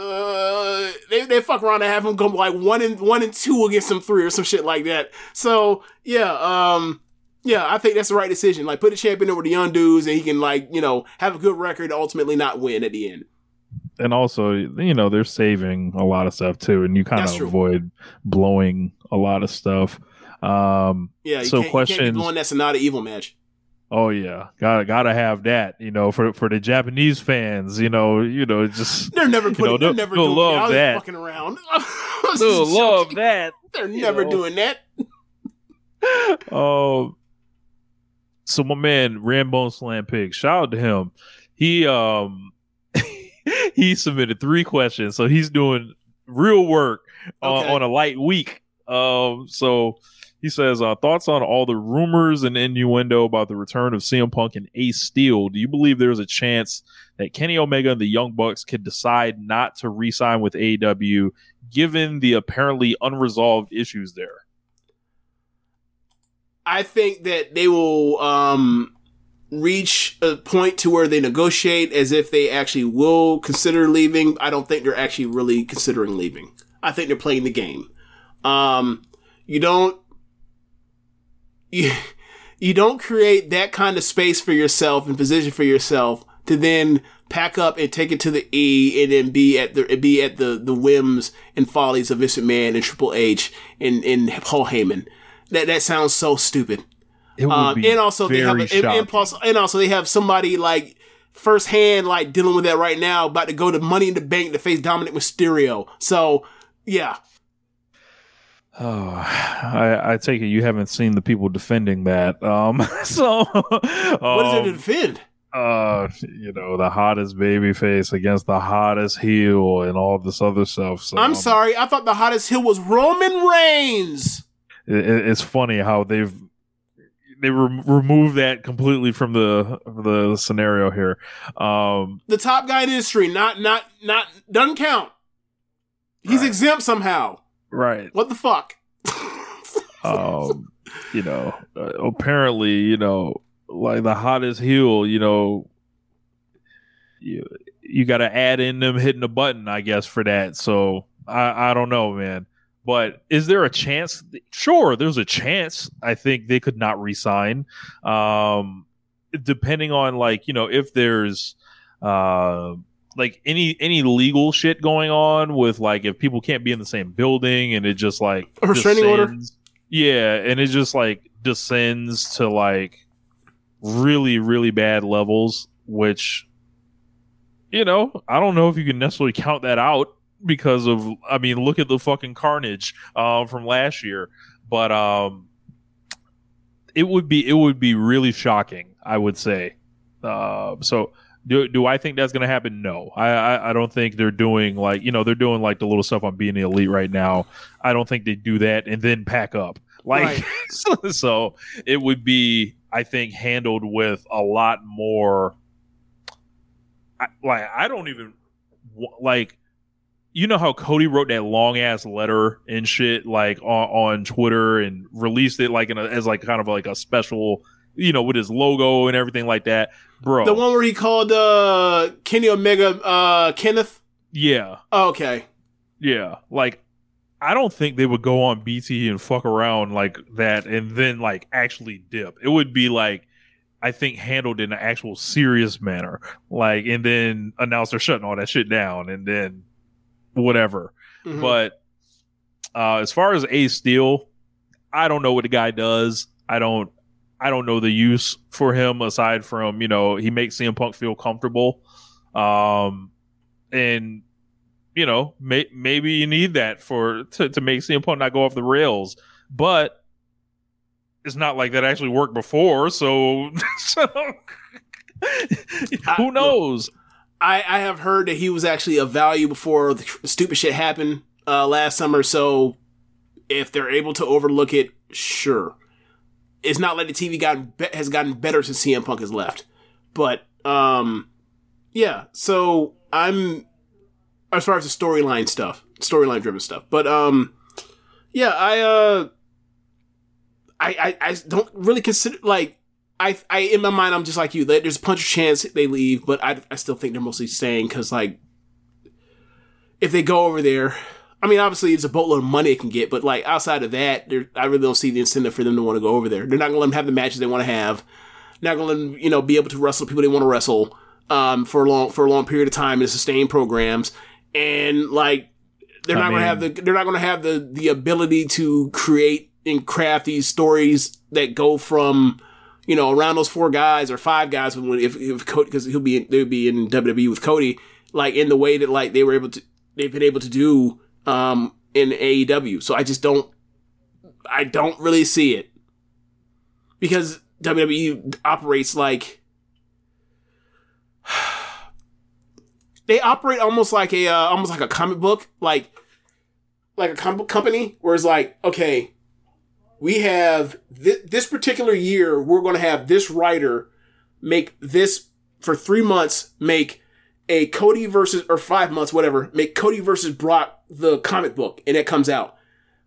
[SPEAKER 1] Uh, they, they fuck around and have him go like one and one and two against some three or some shit like that. So yeah, um, yeah, I think that's the right decision. Like put a champion over the young dudes, and he can like you know have a good record, ultimately not win at the end.
[SPEAKER 2] and also you know they're saving a lot of stuff too and you kind
[SPEAKER 1] That's
[SPEAKER 2] of
[SPEAKER 1] true.
[SPEAKER 2] avoid blowing a lot of stuff um
[SPEAKER 1] Yeah, you
[SPEAKER 2] so
[SPEAKER 1] can't, you can't
[SPEAKER 2] questions
[SPEAKER 1] be blowing that Sanada evil match.
[SPEAKER 2] Oh yeah gotta gotta have that you know for for the japanese fans you know you know just
[SPEAKER 1] They're never
[SPEAKER 2] you
[SPEAKER 1] putting.
[SPEAKER 2] know,
[SPEAKER 1] they're
[SPEAKER 2] they'll-
[SPEAKER 1] never
[SPEAKER 2] they'll
[SPEAKER 1] doing
[SPEAKER 2] love
[SPEAKER 1] that.
[SPEAKER 2] That.
[SPEAKER 1] fucking around.
[SPEAKER 2] They'll love
[SPEAKER 1] joking.
[SPEAKER 2] that
[SPEAKER 1] They're never
[SPEAKER 2] know.
[SPEAKER 1] doing that.
[SPEAKER 2] Oh, so my man Rambone Slam Pig, shout out to him. He um he submitted three questions, so he's doing real work on,
[SPEAKER 1] Okay.
[SPEAKER 2] on a light week. Um, so he says, uh, thoughts on all the rumors and innuendo about the return of CM Punk and Ace Steel. Do you believe there's a chance that Kenny Omega and the Young Bucks could decide not to re-sign with AEW, given the apparently unresolved issues there?
[SPEAKER 1] I think that they will um, reach a point to where they negotiate as if they actually will consider leaving. I don't think they're actually really considering leaving. I think they're playing the game. Um, you don't you, you don't create that kind of space for yourself and position for yourself to then pack up and take it to the E, and then be at the be at the the whims and follies of Vince McMahon and Triple H and and Paul Heyman. That that sounds so stupid.
[SPEAKER 2] It would
[SPEAKER 1] Um, and also they have
[SPEAKER 2] very
[SPEAKER 1] and, and plus and also they have somebody like firsthand like dealing with that right now, about to go to Money in the Bank to face Dominic Mysterio. So yeah,
[SPEAKER 2] Oh, I, I take it you haven't seen the people defending that. Um, so
[SPEAKER 1] what is there to
[SPEAKER 2] um,
[SPEAKER 1] defend?
[SPEAKER 2] uh, you know, the hottest baby face against the hottest heel and all this other stuff. So
[SPEAKER 1] I'm
[SPEAKER 2] um,
[SPEAKER 1] sorry, I thought the hottest heel was Roman Reigns.
[SPEAKER 2] it, it- it's funny how they've they re- removed that completely from the the scenario here. Um,
[SPEAKER 1] The top guy in the industry, not not not doesn't count. He's
[SPEAKER 2] Right.
[SPEAKER 1] exempt somehow.
[SPEAKER 2] Right.
[SPEAKER 1] What the fuck?
[SPEAKER 2] um, you know, uh, apparently, you know, like the hottest heel, you know, you you got to add in them hitting the button, I guess, for that. So I I don't know, man. But is there a chance? Sure, there's a chance. I think they could not resign, um, depending on like you know if there's uh like any any legal shit going on with like if people can't be in the same building and it just like
[SPEAKER 1] A restraining order?
[SPEAKER 2] yeah and it just like descends to like really really bad levels which you know i don't know if you can necessarily count that out because of i mean look at the fucking carnage uh, from last year. But um it would be it would be really shocking i would say. Uh, so do, do I think that's going to happen? No, I, I I don't think they're doing like you know they're doing like the little stuff on being the elite right now. I don't think they do that and then pack up like so, so. It would be I think handled with a lot more. I, like I don't even like you know how Cody wrote that long ass letter and shit like on, on Twitter and released it like in a, as like kind of like a special you know with his logo and everything like that, bro.
[SPEAKER 1] The one where he called uh Kenny Omega uh Kenneth.
[SPEAKER 2] yeah,
[SPEAKER 1] Oh, okay.
[SPEAKER 2] yeah. Like I don't think they would go on BT and fuck around like that and then like actually dip. It would be like I think handled in an actual serious manner, like and then announce they're shutting all that shit down and then whatever.
[SPEAKER 1] Mhm.
[SPEAKER 2] But uh, as far as Ace Steel, I don't know what the guy does. I don't. I don't know the use for him aside from you know he makes CM Punk feel comfortable, um, and you know may, maybe you need that for to, to make CM Punk not go off the rails, but it's not like that actually worked before. So, so who knows?
[SPEAKER 1] I, I have heard that he was actually of value before the stupid shit happened uh, last summer. So if they're able to overlook it, sure. It's not like the TV gotten be- has gotten better since CM Punk has left, but um, yeah. So I'm as far as the storyline stuff, storyline driven stuff, but um, yeah. I uh, I, I I don't really consider like I, I in my mind, I'm just like you. There's a punch of chance they leave, but I, I still think they're mostly staying because like if they go over there, I mean, obviously it's a boatload of money it can get, but like outside of that, I really don't see the incentive for them to want to go over there. They're not gonna let them have the matches they want to have. Not gonna let them, you know, be able to wrestle people they want to wrestle um, for a long for a long period of time and sustain programs, and like they're
[SPEAKER 2] I
[SPEAKER 1] not gonna have the they're not gonna have the the ability to create and craft these stories that go from you know, around those four guys or five guys when if if Cody because he'll be they'll be in WWE with Cody, like in the way that like they were able to they've been able to do um in AEW. So I just don't I don't really see it because WWE operates like they operate almost like a uh, almost like a comic book like like a comic book company where it's like okay we have th- this particular year we're going to have this writer make this for three months make a cody versus or five months whatever make cody versus brock the comic book and it comes out.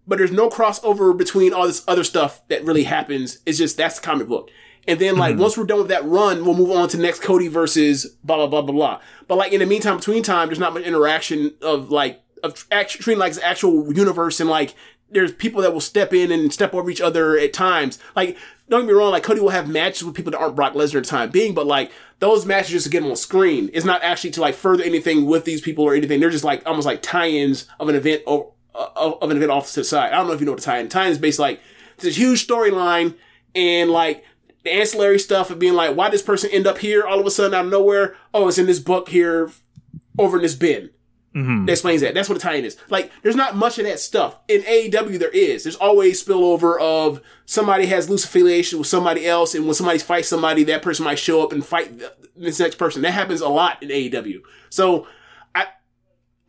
[SPEAKER 1] But there's no crossover between all this other stuff that really happens. It's just that's the comic book. And then like hmm. once we're done with that run we'll move on to next cody versus blah blah blah blah blah. But like in the meantime between time there's not much interaction of like of actually treating like actual universe and like there's people that will step in and step over each other at times. Like don't get me wrong, like Cody will have matches with people that aren't Brock Lesnar time being, but like those matches just to get them on screen. It's not actually to like further anything with these people or anything. They're just like almost like tie-ins of an event or uh, of, of an event off to the side. I don't know if you know what tie-in. Tie-in is basically like this huge storyline and like the ancillary stuff of being like, why this person end up here all of a sudden out of nowhere? Oh, it's in this book here over in this bin. That explains that. That's what a tie-in is. Like, there's not much of that stuff. In AEW, there is. There's always spillover of somebody has loose affiliation with somebody else, and when somebody fights somebody, that person might show up and fight this next person. That happens a lot in AEW. So, I,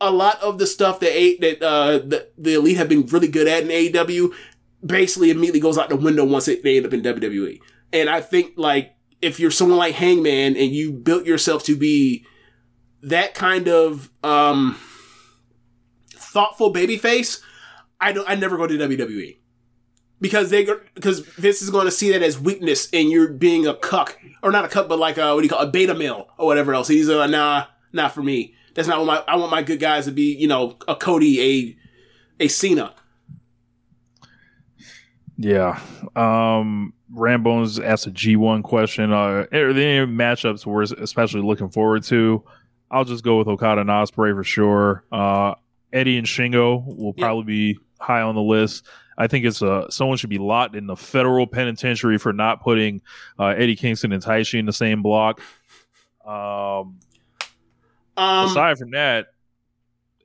[SPEAKER 1] a lot of the stuff that a, that uh, the, the elite have been really good at in AEW basically immediately goes out the window once it, they end up in WWE. And I think like if you're someone like Hangman and you built yourself to be that kind of um thoughtful babyface, I don't I never go to WWE. Because they because Vince is going to see that as weakness and you're being a cuck or not a cuck but like a what do you call it, a beta male or whatever else. He's uh nah not for me. That's not what my I want my good guys to be, you know, a Cody, a a Cena.
[SPEAKER 2] Yeah. Um Rambones asked a G1 question. Uh are there any matchups we're especially looking forward to? I'll just go with Okada and Ospreay for sure. Uh Eddie and Shingo will
[SPEAKER 1] Yeah.
[SPEAKER 2] probably be high on the list. I think it's uh someone should be locked in the federal penitentiary for not putting uh, Eddie Kingston and Taichi in the same block. Um,
[SPEAKER 1] Um
[SPEAKER 2] aside from that,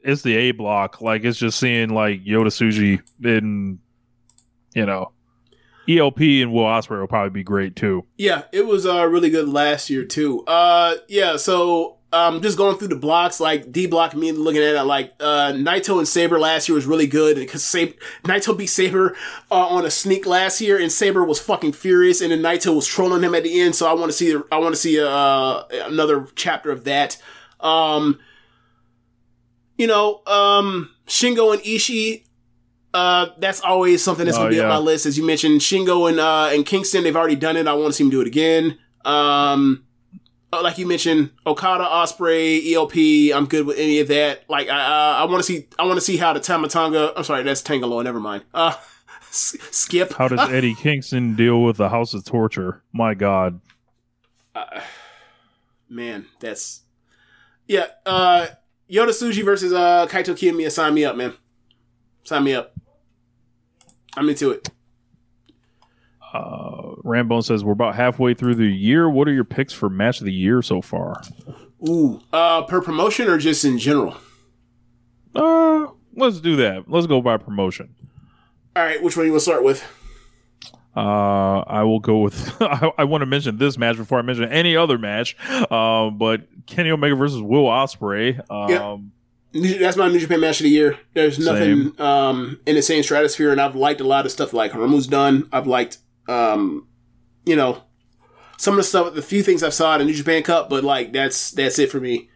[SPEAKER 2] it's the A block. Like it's just seeing like Yota Tsuji and you know ELP and Will Ospreay will probably be great too.
[SPEAKER 1] Yeah, it was uh really good last year too. Uh yeah, so um just going through the blocks, like D block me looking at it like uh Naito and Sabre last year was really good because Sabre Naito beat Sabre uh, on a sneak last year and Sabre was fucking furious and then Naito was trolling him at the end, so I want to see I want to see uh another chapter of that. Um you know, um Shingo and Ishii uh, that's always something that's
[SPEAKER 2] Oh,
[SPEAKER 1] gonna be
[SPEAKER 2] yeah.
[SPEAKER 1] on my list. As you mentioned, Shingo and uh and Kingston, they've already done it. I want to see them do it again. Um, like you mentioned, Okada, Ospreay, ELP. I'm good with any of that. Like I, uh, I want to see, I want to see how the Tamatanga. I'm sorry, that's Tangaloa. Never mind. Uh, s- skip.
[SPEAKER 2] How does Eddie Kingston deal with the House of Torture? My God.
[SPEAKER 1] man, that's yeah. Uh, Yota Tsuji versus uh Kaito Kiyomiya. Sign me up, man. Sign me up. I'm into it.
[SPEAKER 2] Uh, Rambone says we're about halfway through the year. What are your picks for match of the year so far?
[SPEAKER 1] Ooh, uh, per promotion or just in general?
[SPEAKER 2] Uh, let's do that. Let's go by promotion.
[SPEAKER 1] All right, which one you want to start with?
[SPEAKER 2] Uh, I will go with. I, I want to mention this match before I mention any other match. Um, but Kenny Omega versus Will Ospreay. Um,
[SPEAKER 1] Yep. That's my New Japan match of the year. There's nothing um, in the same stratosphere, and I've liked a lot of stuff like Hiromu's done. I've liked, um, you know, some of the stuff, the few things I've saw the New Japan Cup, but like that's that's it for me.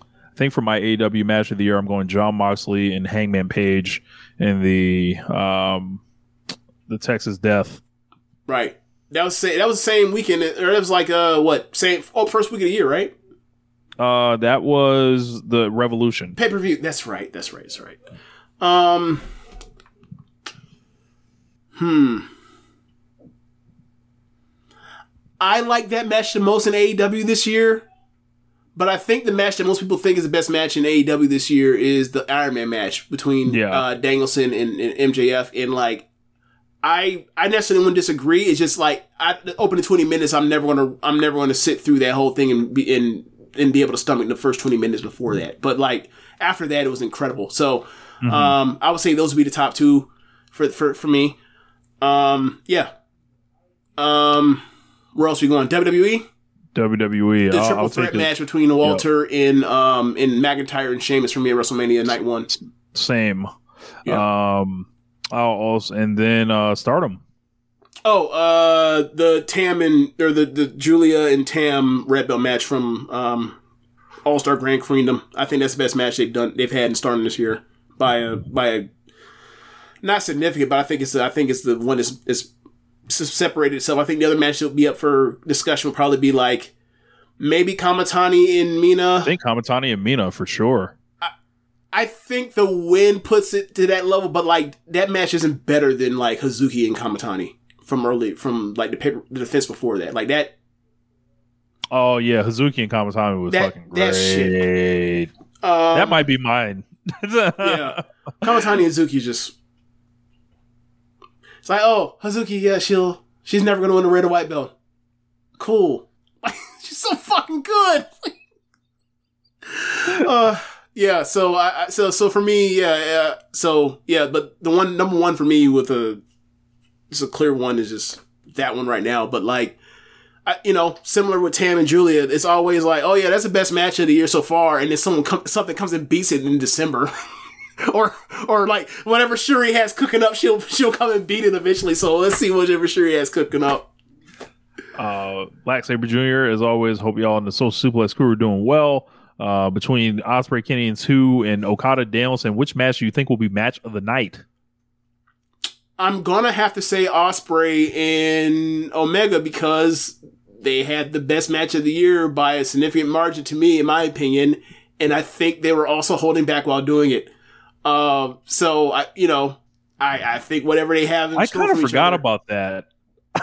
[SPEAKER 2] I think for my AEW match of the year, I'm going John Moxley and Hangman Page in the um, the Texas Death.
[SPEAKER 1] Right. That was that was the same weekend, or that was like uh what same oh first week of the year, right?
[SPEAKER 2] Uh, that was the Revolution.
[SPEAKER 1] Pay per view. That's right. That's right. That's right. Um. Hmm. I like that match the most in AEW this year, but I think the match that most people think is the best match in AEW this year is the Iron Man match between
[SPEAKER 2] Yeah.
[SPEAKER 1] uh, Danielson and, and MJF. And like, I I necessarily wouldn't disagree. It's just like I the opening twenty minutes. I'm never gonna I'm never gonna sit through that whole thing and be and and be able to stomach the first twenty minutes before that. But like after that, it was incredible. So um, I would say those would be the top two for for for me. Um, yeah. Um, where else are we going? WWE.
[SPEAKER 2] WWE.
[SPEAKER 1] The
[SPEAKER 2] I'll,
[SPEAKER 1] triple
[SPEAKER 2] I'll
[SPEAKER 1] threat match between Walter and um and McIntyre and Sheamus for me at WrestleMania Night One.
[SPEAKER 2] same.
[SPEAKER 1] Yeah.
[SPEAKER 2] Um, I'll also and then uh, Stardom.
[SPEAKER 1] Oh, uh, the Tam and or the the Giulia and Tam Red Belt match from um All Star Grand Queendom. I think that's the best match they've done they've had in Stardom this year by a by a not significant, but I think it's I think it's the one that's is separated itself. I think the other match that will be up for discussion will probably be like maybe Kamitani and Mina.
[SPEAKER 2] I think Kamitani and Mina for sure.
[SPEAKER 1] I think the win puts it to that level, but like that match isn't better than like Hazuki and Kamitani from early from like the paper the defense before that. Like that
[SPEAKER 2] Oh yeah, Hazuki and Kamitani was
[SPEAKER 1] That-
[SPEAKER 2] fucking
[SPEAKER 1] that
[SPEAKER 2] great.
[SPEAKER 1] shit. um,
[SPEAKER 2] that might be mine.
[SPEAKER 1] yeah. Kamitani and Zuki just like, oh, Hazuki, yeah, she'll she's never gonna win a red or white belt. Cool. she's so fucking good. uh yeah, so I, so so for me, yeah, yeah, so yeah, but the one number one for me with a just a clear one is just that one right now. But like, I, you know, similar with Tam and Giulia, it's always like, oh yeah, that's the best match of the year so far, and then someone com- something comes and beats it in December. or or like whatever Syuri has cooking up, she'll she'll come and beat it eventually. So let's see whatever Syuri has cooking up.
[SPEAKER 2] Uh, Black Saber Jr. As always, hope y'all in the Social Suplex crew are doing well. Uh, between Ospreay, Kenny, and two, and Okada, Danielson, which match do you think will be match of the night?
[SPEAKER 1] I'm gonna have to say Ospreay and Omega because they had the best match of the year by a significant margin to me, in my opinion, and I think they were also holding back while doing it. Uh, so I, you know, I I think whatever they have, in
[SPEAKER 2] I kind of
[SPEAKER 1] for
[SPEAKER 2] forgot
[SPEAKER 1] other-
[SPEAKER 2] about that.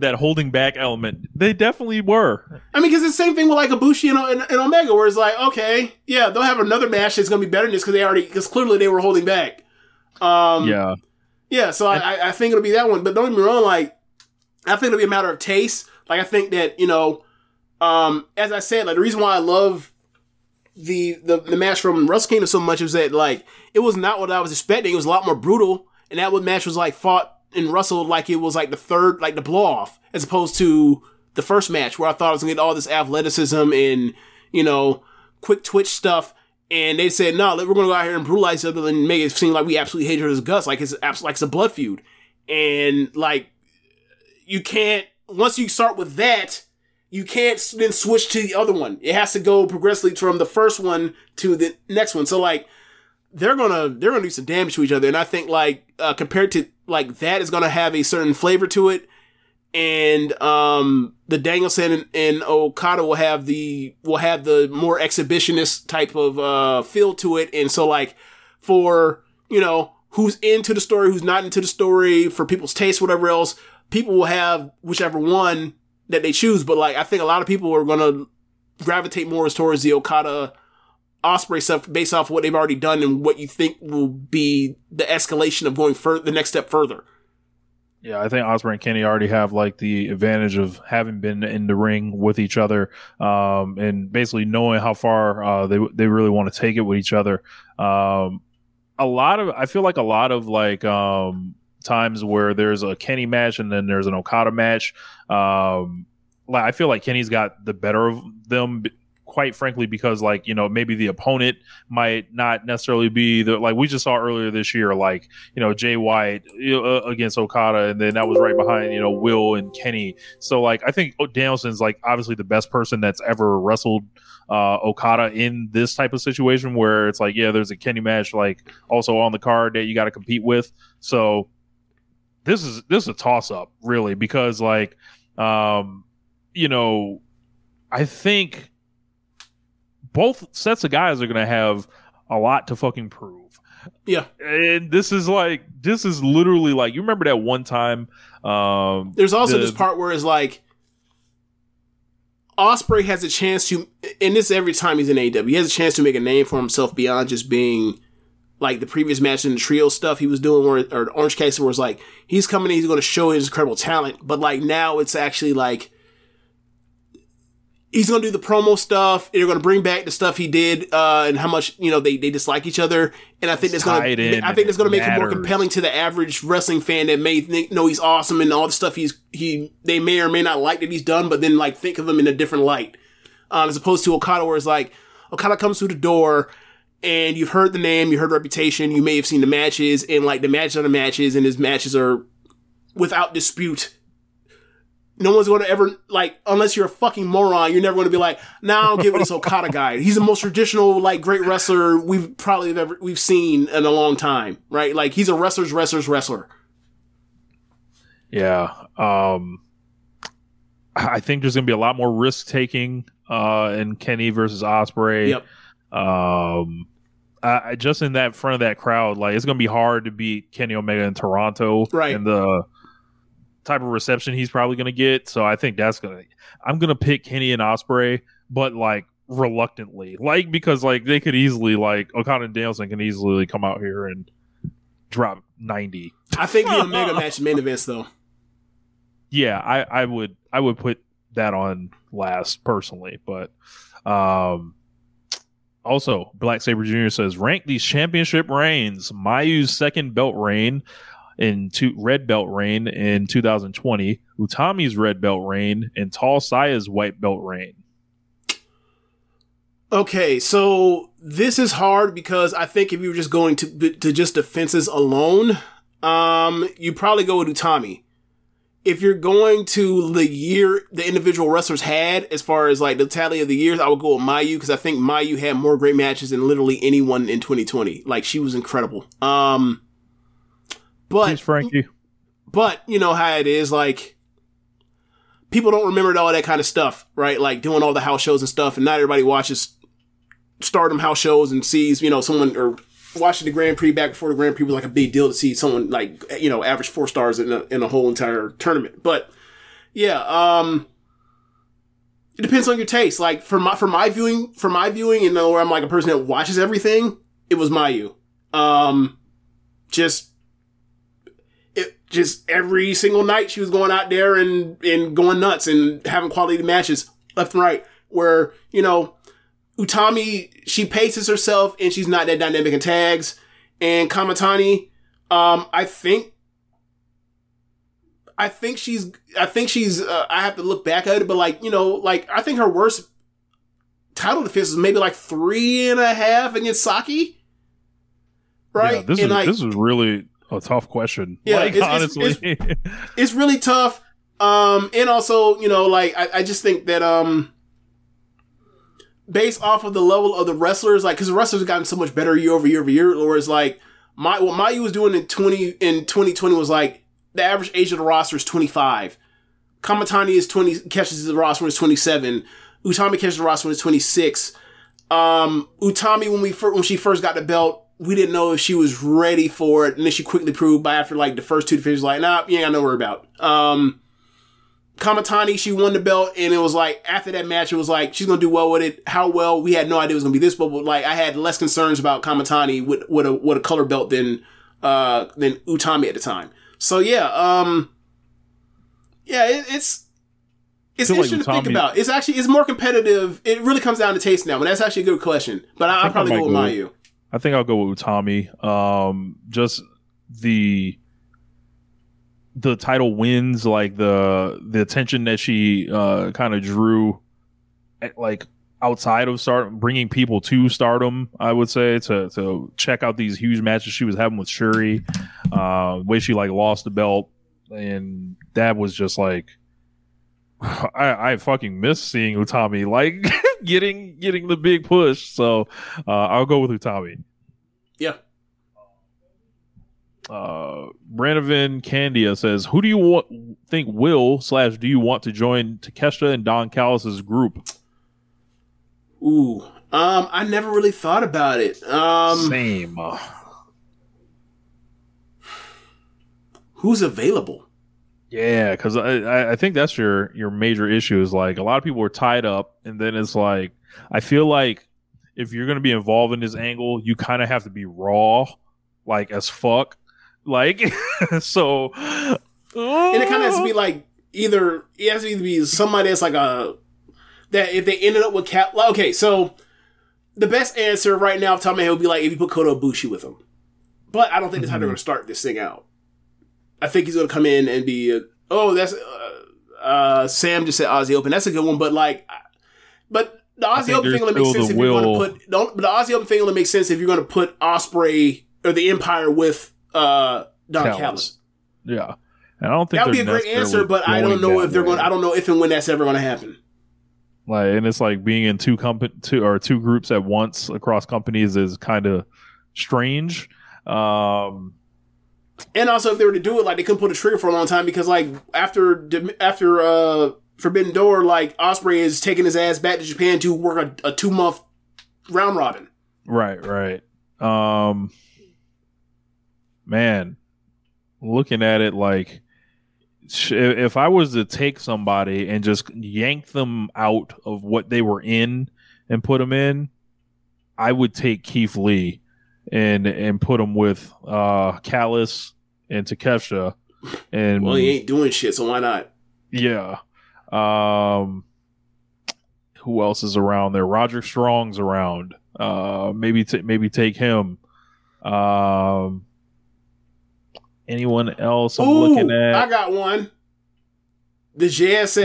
[SPEAKER 2] that holding back element. They definitely were.
[SPEAKER 1] I mean, because it's the same thing with like Ibushi and, and, and Omega, where it's like, okay, yeah, they'll have another match that's gonna be better than this because they already because clearly they were holding back. Um,
[SPEAKER 2] yeah.
[SPEAKER 1] Yeah, so I, I- I think it'll be that one. But don't get me wrong, like I think it'll be a matter of taste. Like I think that you know, um, as I said, like the reason why I love the the, the match from Wrestle Kingdom so much is that like it was not what I was expecting. It was a lot more brutal, and that match was like fought and wrestled like it was like the third, like the blow off, as opposed to the first match where I thought I was gonna get all this athleticism and you know quick twitch stuff. And they said, no, we're going to go out here and brutalize each other and make it seem like we absolutely hate her as guts, like it's like it's a blood feud. And like, you can't, once you start with that, you can't then switch to the other one. It has to go progressively from the first one to the next one. So like, they're gonna they're gonna do some damage to each other, and I think like uh, compared to like that is gonna have a certain flavor to it, and um the Danielson and, and Okada will have the will have the more exhibitionist type of uh feel to it, and so like for you know who's into the story, who's not into the story, for people's taste, whatever else, people will have whichever one that they choose. But like I think a lot of people are gonna gravitate more towards the Okada Ospreay stuff based off what they've already done and what you think will be the escalation of going further, the next step further.
[SPEAKER 2] Yeah, I think Ospreay and Kenny already have like the advantage of having been in the ring with each other, um, and basically knowing how far uh, they they really want to take it with each other. Um, a lot of I feel like a lot of like um, times where there's a Kenny match and then there's an Okada match. Um, like I feel like Kenny's got the better of them. Quite frankly, because like you know maybe the opponent might not necessarily be the like we just saw earlier this year, like you know Jay White uh, against Okada, and then that was right behind you know Will and Kenny. So like I think Danielson's like obviously the best person that's ever wrestled uh, Okada in this type of situation where it's like yeah, there's a Kenny match like also on the card that you got to compete with. So this is this is a toss up really because like um you know I think both sets of guys are going to have a lot to fucking prove.
[SPEAKER 1] Yeah.
[SPEAKER 2] And this is like this is literally like you remember that one time um
[SPEAKER 1] There's also
[SPEAKER 2] the-
[SPEAKER 1] this part where it's like Ospreay has a chance to, and this every time he's in AEW, he has a chance to make a name for himself beyond just being like the previous match in the trio stuff he was doing, where or Orange Cassidy, where it's like he's coming, he's going to show his incredible talent, but like now it's actually like he's going to do the promo stuff. They're going to bring back the stuff he did uh, and how much you know they, they dislike each other, and I think that's going to I think that's going to make him more compelling to the average wrestling fan that may think, know he's awesome and all the stuff he's he they may or may not like that he's done, but then like think of him in a different light, um, as opposed to Okada, where it's like Okada comes through the door. And you've heard the name, you heard reputation, you may have seen the matches, and like the matches are the matches, and his matches are without dispute no one's going to ever like unless you're a fucking moron. You're never going to be like, "Nah, I'll give it this Okada guy. He's the most traditional like great wrestler we've probably ever we've seen in a long time, right? Like he's a wrestler's wrestler's wrestler."
[SPEAKER 2] Yeah. Um I think there's gonna be a lot more risk taking uh in Kenny versus Ospreay.
[SPEAKER 1] Yep.
[SPEAKER 2] Um I, just in that front of that crowd, like it's gonna be hard to beat Kenny Omega in Toronto.
[SPEAKER 1] Right.
[SPEAKER 2] And the type of reception he's probably to get. So I think that's gonna. I'm gonna pick Kenny and Ospreay, but like reluctantly, like because like they could easily like Okada and Danielson can easily come out here and drop ninety.
[SPEAKER 1] I think the Omega match main events though.
[SPEAKER 2] Yeah, I I would I would put that on last personally, but um. Also, Black Saber Jr. says rank these championship reigns. Mayu's second belt reign in two red belt reign in 2020, Utami's red belt reign, and Tall Saya's white belt reign.
[SPEAKER 1] Okay, so this is hard because I think if you were just going to to just defenses alone, um, you probably go with Utami. If you're going to the year the individual wrestlers had, as far as like the tally of the years, I would go with Mayu because I think Mayu had more great matches than literally anyone in 2020. Like she was incredible. Um, but
[SPEAKER 2] Who's Frankie?
[SPEAKER 1] but you know how it is, like people don't remember all that kind of stuff, right? Like doing all the house shows and stuff, and not everybody watches stardom house shows and sees, you know, someone or watching the Grand Prix back before the Grand Prix was like a big deal to see someone like, you know, average four stars in a, in a whole entire tournament. But yeah, um, it depends on your taste. Like for my, for my viewing, for my viewing, you know, where I'm like a person that watches everything, it was Mayu. Um, just, it just every single night she was going out there and, and going nuts and having quality matches left and right where, you know, Utami, she paces herself and she's not that dynamic in tags. And Kamitani, um, I think, I think she's, I think she's, uh, I have to look back at it, but like, you know, like, I think her worst title defense is maybe like three and a half against Saki. Right?
[SPEAKER 2] Yeah, this
[SPEAKER 1] and
[SPEAKER 2] is
[SPEAKER 1] like,
[SPEAKER 2] this is really a tough question.
[SPEAKER 1] Yeah,
[SPEAKER 2] like,
[SPEAKER 1] it's- it's-
[SPEAKER 2] honestly,
[SPEAKER 1] it's really tough. Um, and also, you know, like I, I just think that um, based off of the level of the wrestlers, like because the wrestlers have gotten so much better year over year over year. Whereas like my what Mayu was doing in twenty in twenty twenty was like the average age of the roster is twenty five. Kamitani is twenty catches the roster when it's twenty seven. Utami catches the roster when it's twenty six. Um, Utami when we fir- when she first got the belt, we didn't know if she was ready for it, and then she quickly proved by after like the first two defenses, like, nah, you ain't got no worry about. Um, Kamitani, she won the belt, and it was like after that match, it was like she's gonna do well with it. How well? We had no idea it was gonna be this, but like I had less concerns about Kamitani with with a with a color belt than uh than Utami at the time. So yeah, um, yeah, it, it's it's
[SPEAKER 2] feel like
[SPEAKER 1] interesting to think about. It's actually it's more competitive. It really comes down to taste now, and that's actually a good question. But I, I'll
[SPEAKER 2] think I
[SPEAKER 1] probably
[SPEAKER 2] might
[SPEAKER 1] go with Mayu.
[SPEAKER 2] I think I'll go with Utami. Um, just the the title wins, like the the attention that she uh, kind of drew, at, like outside of start bringing people to stardom. I would say to to check out these huge matches she was having with Syuri, uh, way she like lost the belt, and that was just like. I, I fucking miss seeing Utami like getting getting the big push. So uh, I'll go with Utami.
[SPEAKER 1] Yeah.
[SPEAKER 2] Uh, Brandon Candia says, "Who do you want, think will slash do you want to join Takeshita and Don Callis's group?"
[SPEAKER 1] Ooh, um, I never really thought about it. Um,
[SPEAKER 2] Same.
[SPEAKER 1] who's available?
[SPEAKER 2] Yeah, because I, I- I think that's your your major issue is like a lot of people are tied up, and then it's like I feel like if you're gonna be involved in this angle, you kind of have to be raw, like as fuck, like so.
[SPEAKER 1] And it kind of has to be like either it has to either be somebody that's like a that if they ended up with Cap. like, Okay, so the best answer right now, off the top of my would be like if you put Kota Ibushi with him. But I don't think that's how they're going to start this thing out. I think he's going to come in and be, uh, oh, that's uh, uh, Sam just said Aussie Open. That's a good one, but like, but the Aussie Open thing only makes sense if you're going to put. Don't, but the Aussie Open thing only makes sense if you're going to put Ospreay or the Empire with uh, Don
[SPEAKER 2] Callis. Yeah, and I don't think
[SPEAKER 1] That would be a great answer, but I don't know if they're
[SPEAKER 2] way.
[SPEAKER 1] going. I don't know if and when that's ever going to happen.
[SPEAKER 2] like and it's like being in two company two or two groups at once across companies is kind of strange um
[SPEAKER 1] And also, if they were to do it, like they couldn't pull the trigger for a long time because, like, after after uh Forbidden Door, like Ospreay is taking his ass back to Japan to work a, a two month round robin.
[SPEAKER 2] right right um man looking at it like if I was to take somebody and just yank them out of what they were in and put them in, I would take Keith Lee and and put him with uh Callis and Takesha and
[SPEAKER 1] Well, he ain't doing shit, so why not?
[SPEAKER 2] yeah. Um who else is around there? Roger Strong's around. Uh maybe t- maybe take him. Um anyone else I'm
[SPEAKER 1] Ooh,
[SPEAKER 2] looking at?
[SPEAKER 1] I got one. The JAS.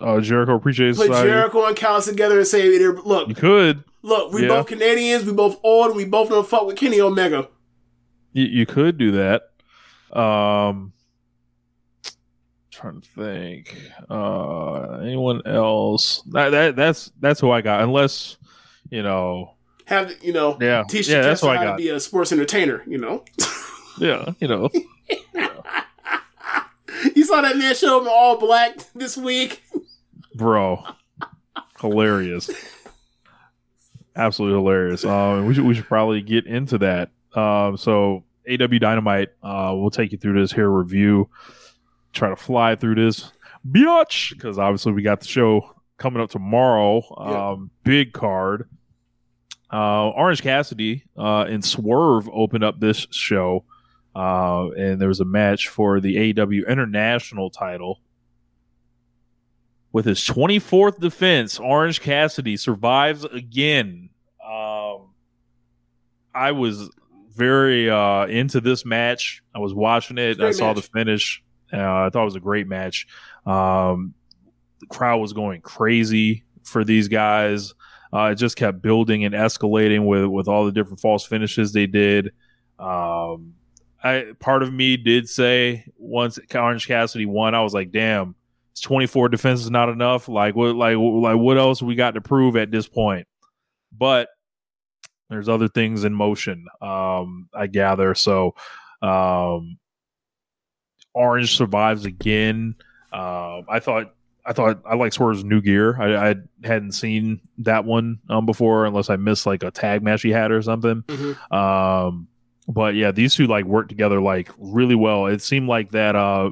[SPEAKER 2] uh, Jericho appreciates
[SPEAKER 1] Put
[SPEAKER 2] Society.
[SPEAKER 1] Jericho and Callis together and say, look,
[SPEAKER 2] You could.
[SPEAKER 1] look, we
[SPEAKER 2] Yeah.
[SPEAKER 1] both Canadians, we both old, and we both don't fuck with Kenny Omega.
[SPEAKER 2] You, you could do that. Um, trying to think. Uh, anyone else? That, that that's that's who I got. Unless you know,
[SPEAKER 1] Have you know?
[SPEAKER 2] Yeah.
[SPEAKER 1] teach
[SPEAKER 2] Yeah, that's what I
[SPEAKER 1] how to
[SPEAKER 2] got.
[SPEAKER 1] be a sports entertainer. You know,
[SPEAKER 2] yeah, you know.
[SPEAKER 1] you saw that man show in all black this week.
[SPEAKER 2] bro hilarious. Absolutely hilarious. Um we should we should probably get into that. Um so AEW dynamite uh we'll take you through this here review try to fly through this. Biatch! Because obviously we got the show coming up tomorrow. Um big card. Uh orange cassidy uh and swerve opened up this show uh and there was a match for the AEW international title with his 24th defense, Orange Cassidy survives again. Um, I was very uh, into this match. I was watching it.
[SPEAKER 1] Great
[SPEAKER 2] I saw
[SPEAKER 1] match.
[SPEAKER 2] the finish. Uh, I thought it was a great match. Um, the crowd was going crazy for these guys. Uh, it just kept building and escalating with with all the different false finishes they did. Um, I part of me did say once Orange Cassidy won, I was like, "Damn, it's 24 defenses not enough. Like what like like what else we got to prove at this point? But there's other things in motion. Um, I gather. So um, Orange survives again. Um, I thought I thought I like Swerve's new gear. I, I hadn't seen that one um, before, unless I missed like a tag match he had or something.
[SPEAKER 1] Mhm.
[SPEAKER 2] Um, but yeah, these two like work together like really well. It seemed like that uh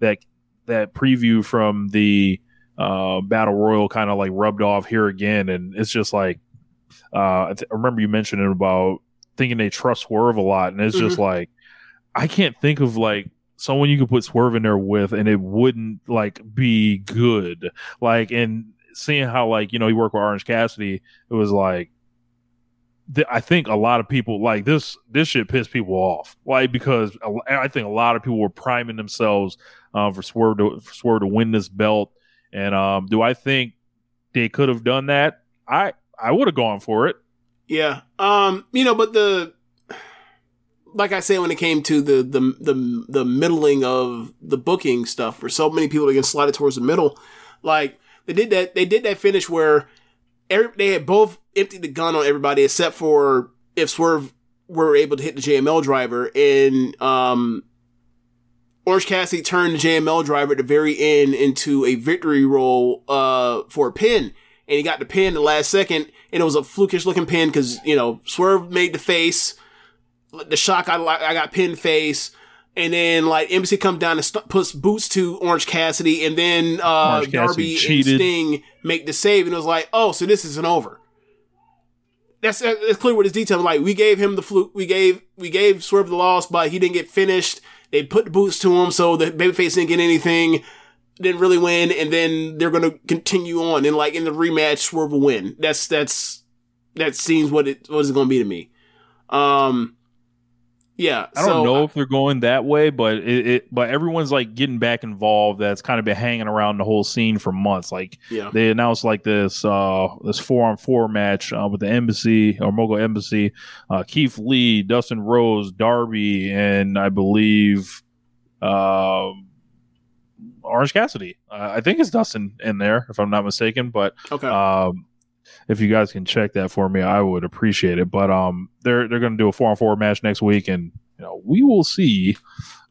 [SPEAKER 2] that that preview from the uh battle royal kind of like rubbed off here again, and it's just like uh I, th- I remember you mentioning about thinking they trust Swerve a lot, and it's just like I can't think of like someone you could put Swerve in there with, and it wouldn't like be good. Like and seeing how like you know you work with Orange Cassidy, it was like th- I think a lot of people like this. This shit pissed people off, like because a- I think a lot of people were priming themselves um, for Swerve to for Swerve to win this belt. And um, do I think they could have done that? I I would have gone for it.
[SPEAKER 1] Yeah. Um, you know, but the like I said when it came to the the the the middling of the booking stuff, where so many people are getting slided towards the middle, like they did that they did that finish where every, they had both emptied the gun on everybody except for if Swerve were able to hit the JML driver. And um Orange Cassidy turned the JML driver at the very end into a victory roll uh for a pin. And he got the pin the last second, and it was a flukish looking pin because you know Swerve made the face, the shock I I got pin face, and then like Embassy comes down and st- puts boots to Orange Cassidy, and then uh,
[SPEAKER 2] Cassidy
[SPEAKER 1] Darby and. Sting make the save, and it was like, oh, so this isn't over. That's that's clear with his detail. Like we gave him the fluke, we gave we gave Swerve the loss, but he didn't get finished. They put the boots to him, so the babyface didn't get anything didn't really win, and then they're gonna continue on, and like in the rematch, Swerve will win. That's that's that seems what it what it's gonna be to me. Um, yeah,
[SPEAKER 2] I don't
[SPEAKER 1] so
[SPEAKER 2] know if they're going that way, but it, it but everyone's like getting back involved. That's kind of been hanging around the whole scene for months. Like
[SPEAKER 1] Yeah.
[SPEAKER 2] they announced like this uh this four on four match uh, with the embassy or Mogul Embassy, uh, Keith Lee, Dustin Rhodes, Darby, and I believe um Orange Cassidy. Uh, I think it's Dustin in there if I'm not mistaken, but
[SPEAKER 1] Okay.
[SPEAKER 2] um if you guys can check that for me, I would appreciate it. But um, they're they're going to do a four on four match next week, and you know we will see.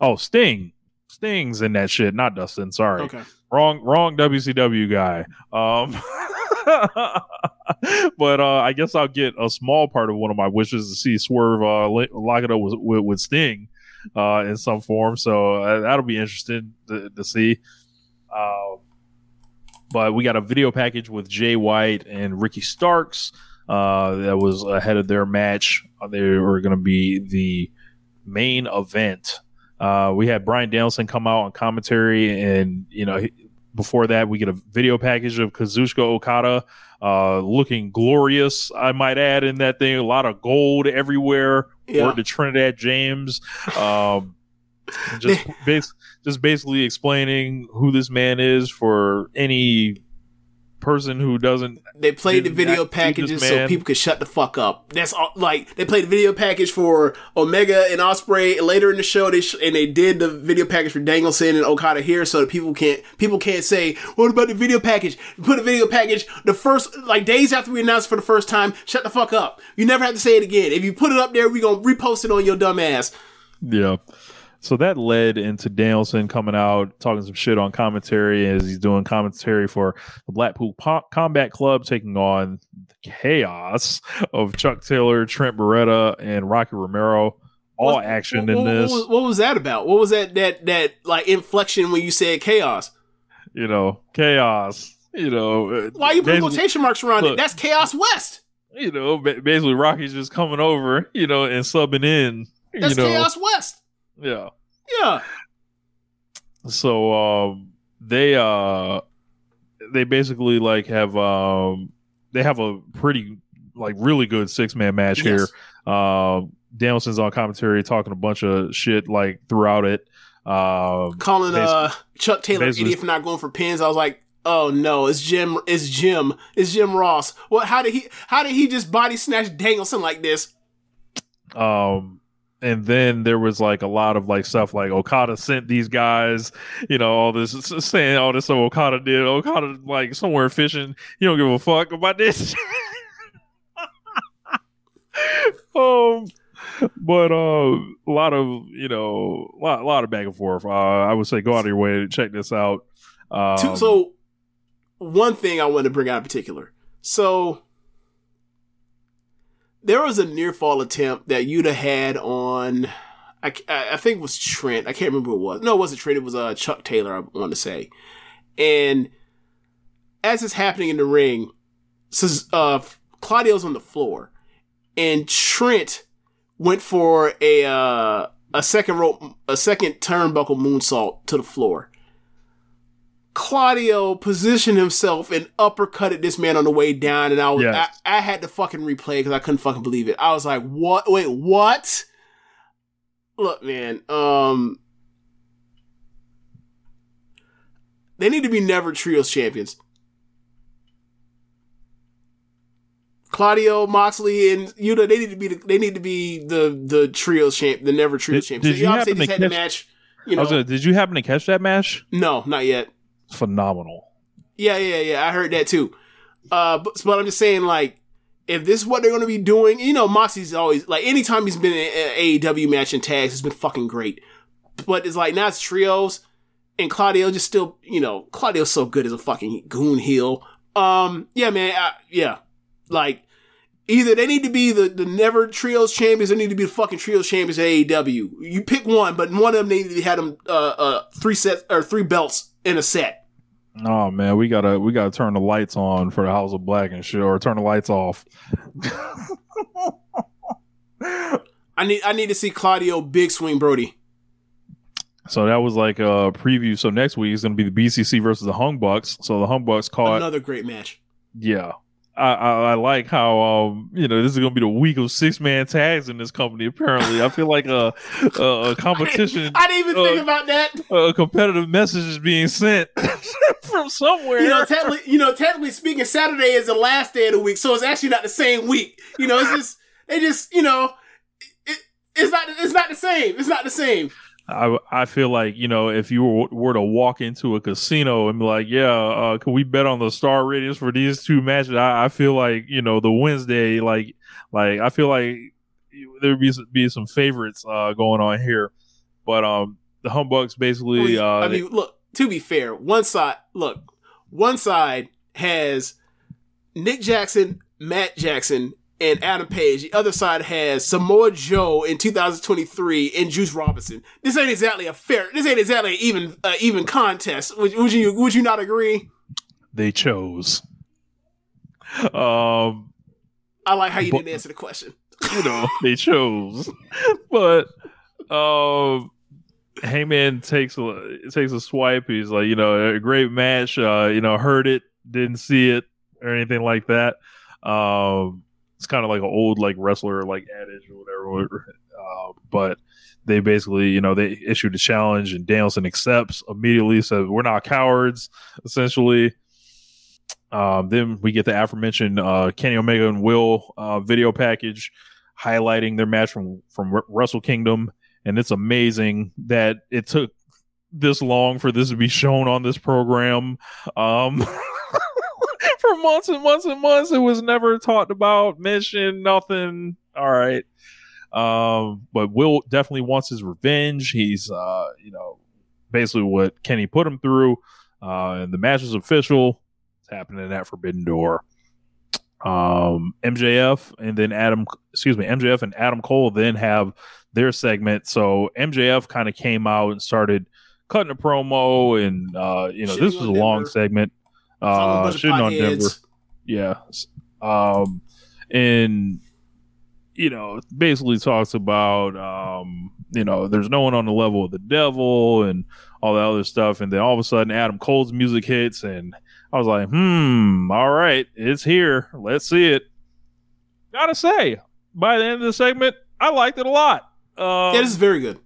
[SPEAKER 2] Oh, Sting, Sting's in that shit, not Dustin. Sorry,
[SPEAKER 1] Okay.
[SPEAKER 2] wrong wrong WCW guy. Um, but uh, I guess I'll get a small part of one of my wishes to see Swerve uh, lock it up with, with, with Sting. uh, in some form. So uh, that'll be interesting to, to see. Uh, but we got a video package with Jay White and Ricky Starks. Uh, that was ahead of their match. Uh, They were going to be the main event. Uh, we had Bryan Danielson come out on commentary, and you know, he- before that, we get a video package of Kazuchika Okada uh, looking glorious. I might add in that thing, a lot of gold everywhere.
[SPEAKER 1] Yeah.
[SPEAKER 2] Word to Trinidad James. Um, just bas- just basically explaining who this man is for any person who doesn't
[SPEAKER 1] They played the video packages so people could shut the fuck up. That's all. Like they played the video package for Omega and Osprey later in the show. They sh- and they did the video package for Danielson and Okada here, so that people can't people can't say what about the video package? Put a video package the first like days after we announced it for the first time. Shut the fuck up. You never have to say it again. If you put it up there, we gonna repost it on your dumb ass.
[SPEAKER 2] Yeah. So that led into Danielson coming out talking some shit on commentary as he's doing commentary for the Blackpool Po- Combat Club, taking on the chaos of Chuck Taylor, Trent Beretta, and Rocky Romero. All
[SPEAKER 1] What-
[SPEAKER 2] action
[SPEAKER 1] what-
[SPEAKER 2] in this,
[SPEAKER 1] What was, that about? What was that that that like inflection when you said chaos?
[SPEAKER 2] you know, chaos. You know, uh,
[SPEAKER 1] Why you putting quotation marks around it? That's Chaos West.
[SPEAKER 2] You know, basically Rocky's just coming over, you know, and subbing in.
[SPEAKER 1] That's
[SPEAKER 2] you know,
[SPEAKER 1] Chaos West.
[SPEAKER 2] Yeah.
[SPEAKER 1] Yeah.
[SPEAKER 2] so um they uh they basically like have um they have a pretty like really good six man match
[SPEAKER 1] Yes.
[SPEAKER 2] here um Danielson's on commentary talking a bunch of shit like throughout it um
[SPEAKER 1] calling uh Chuck Taylor idiot for not going for pins. I was like, oh no, it's Jim, it's Jim, it's Jim Ross. What? How did he? How did he just body snatch Danielson like this?
[SPEAKER 2] um and then there was like a lot of like stuff like Okada sent these guys, you know, all this saying all this stuff Okada did. Okada like somewhere fishing. You don't give a fuck about this. um, but uh, a lot of you know, a lot, a lot of back and forth. Uh, I would say go out of your way to check this out. Um,
[SPEAKER 1] so, one thing I want to bring out in particular. So, there was a near fall attempt that Yuta had on. I, I I think it was Trent. I can't remember who it was. No, it wasn't Trent. It was uh, Chuck Taylor. I want to say. And as it's happening in the ring, uh, Claudio's on the floor, and Trent went for a uh, a second rope, a second turnbuckle moonsault to the floor. Claudio positioned himself and uppercutted this man on the way down, and I was
[SPEAKER 2] Yes.
[SPEAKER 1] I, I had to fucking replay because I couldn't fucking believe it. I was like, "What? Wait, what?" Look, man. Um, they need to be never trios champions. Claudio, Moxley, and Yuta, they need to be the, they need to be the the trios champ, the never trios
[SPEAKER 2] Did-
[SPEAKER 1] champions.
[SPEAKER 2] did you happen to catch-
[SPEAKER 1] match. You know,
[SPEAKER 2] gonna, did you happen to catch that match?
[SPEAKER 1] no, not yet.
[SPEAKER 2] Phenomenal.
[SPEAKER 1] Yeah, yeah, yeah. I heard that too. Uh, but, but I'm just saying, like, if this is what they're going to be doing, you know, Moxie's always like, anytime he's been in an AEW match tags, it's been fucking great. But it's like now it's trios, and Claudio just still, you know, Claudio's so good as a fucking goon heel. Um, yeah, man, I, yeah, like. Either they need to be the, the never trios champions, they need to be the fucking trios champions at AEW. You pick one, but one of them they need to have them uh, uh, three sets or three belts in a set.
[SPEAKER 2] Oh man, we gotta we gotta turn the lights on for the House of Black and shit, or turn the lights off.
[SPEAKER 1] I need I need to see Claudio Big Swing Brody.
[SPEAKER 2] So that was like a preview. So next week is going to be the BCC versus the Young Bucks. So the Young Bucks caught.
[SPEAKER 1] Another great match.
[SPEAKER 2] Yeah, I, I, I like how um you know this is going to be the week of six man tags in this company. Apparently, I feel like a a, a competition.
[SPEAKER 1] I didn't even
[SPEAKER 2] uh,
[SPEAKER 1] think about that.
[SPEAKER 2] a competitive message is being sent from somewhere.
[SPEAKER 1] You know, technically, you know, technically speaking, Saturday is the last day of the week, so it's actually not the same week. You know, it's just they just you know, it, it's not it's not the same. It's not the same.
[SPEAKER 2] I I feel like you know if you were, were to walk into a casino and be like, yeah, uh, can we bet on the star ratings for these two matches? I, I feel like you know the Wednesday, like like I feel like there'd be some, be some favorites uh, going on here, but um the Young Bucks basically uh
[SPEAKER 1] I mean, look. To be fair, one side look, one side has Nick Jackson, Matt Jackson, and Adam Page. The other side has Samoa Joe in 2023 and Juice Robinson. This ain't exactly a fair. This ain't exactly an even uh, even contest. Would, would you Would you not agree?
[SPEAKER 2] They chose. Um,
[SPEAKER 1] I like how you
[SPEAKER 2] But-
[SPEAKER 1] didn't answer the question.
[SPEAKER 2] you know, they chose. But um Hangman takes a takes a swipe. He's like, you know, a great match. Uh, you know, heard it, didn't see it, or anything like that. Um, it's kind of like an old like wrestler like adage or whatever. Uh, but they basically, you know, they issued a challenge, and Danielson accepts immediately. Says, "We're not cowards." Essentially, um, then we get the aforementioned uh, Kenny Omega and Will uh, video package highlighting their match from from Wr- Wrestle Kingdom, and it's amazing that it took this long for this to be shown on this program. Um, for months and months and months, it was never talked about, mentioned, nothing. All right. Um, but Will definitely wants his revenge. He's, uh, you know, basically what Kenny put him through. Uh, and the match is official. It's happening at Forbidden Door. Um, MJF and then Adam, excuse me, MJF and Adam Cole then have their segment. So MJF kind of came out and started cutting a promo, and uh, you know, this was a
[SPEAKER 1] on
[SPEAKER 2] long segment. Uh, shitting on Denver. Yeah. Um, and you know, basically talks about um, you know, there's no one on the level of the devil and all that other stuff. And then all of a sudden Adam Cole's music hits and I was like, hmm, all right, it's here. Let's see it. Gotta say, by the end of the segment, I liked it a lot. Um,
[SPEAKER 1] yeah, this is very good.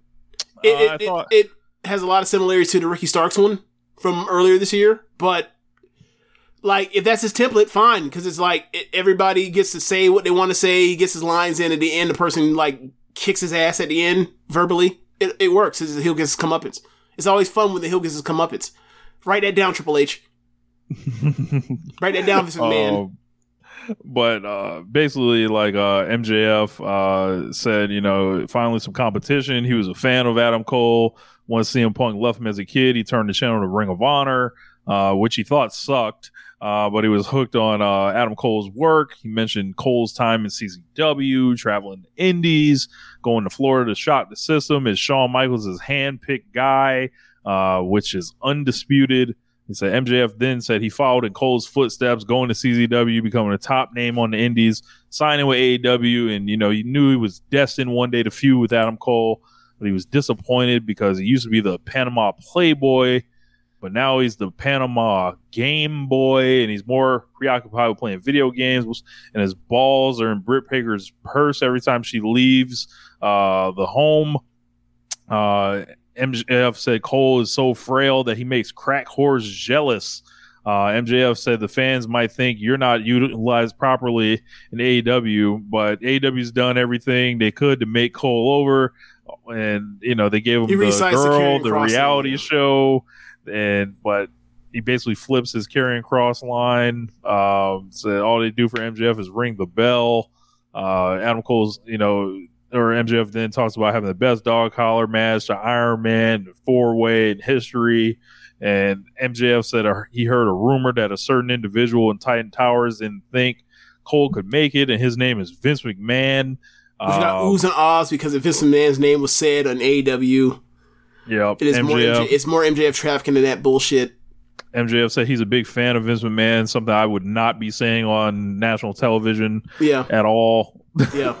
[SPEAKER 1] It,
[SPEAKER 2] uh,
[SPEAKER 1] it, it- it has a lot of similarities to the Ricky Starks one from earlier this year, but like if that's his template, fine, because it's like it, everybody gets to say what they want to say. He gets his lines in at the end. The person like kicks his ass at the end verbally. It, it works. It's, the heel gets his comeuppance. It's always fun when the heel gets his comeuppance. Write that down, Triple H. Write that down, Vince McMahon.
[SPEAKER 2] Um, but uh, basically, like uh, MJF uh, said, you know, finally some competition. He was a fan of Adam Cole. Once CM Punk left him as a kid, he turned the channel to Ring of Honor, uh, which he thought sucked. Uh, but he was hooked on uh, Adam Cole's work. He mentioned Cole's time in CZW, traveling to Indies, going to Florida to shock the system. Is Shawn Michaels his hand-picked guy, uh, which is undisputed. He said MJF then said he followed in Cole's footsteps, going to CZW, becoming a top name on the Indies, signing with AEW, and you know he knew he was destined one day to feud with Adam Cole, but he was disappointed because he used to be the Panama Playboy, but now he's the Panama Game Boy, and he's more preoccupied with playing video games, and his balls are in Britt Baker's purse every time she leaves uh, the home. Uh, MJF said Cole is so frail that he makes crack whores jealous. Uh, MJF said the fans might think you're not utilized properly in AEW, but AEW's done everything they could to make Cole over, and you know they gave him
[SPEAKER 1] He
[SPEAKER 2] the girl, the reality show, and but he basically flips his carrying cross line. Um, so all they do for MJF is ring the bell. Uh, Adam Cole's, you know, or MJF then talks about having the best dog collar match, the Iron Man, four way in history. And MJF said uh, he heard a rumor that a certain individual in Titan Towers didn't think Cole could make it, and his name is Vince McMahon.
[SPEAKER 1] Which got
[SPEAKER 2] Um,
[SPEAKER 1] oohs and ahs because if Vince McMahon's name was said on AEW,
[SPEAKER 2] Yep,
[SPEAKER 1] it is more
[SPEAKER 2] MJF.
[SPEAKER 1] MJ, it's more MJF trafficking than that bullshit.
[SPEAKER 2] MJF said he's a big fan of Vince McMahon, something I would not be saying on national television
[SPEAKER 1] Yeah,
[SPEAKER 2] at all.
[SPEAKER 1] yeah.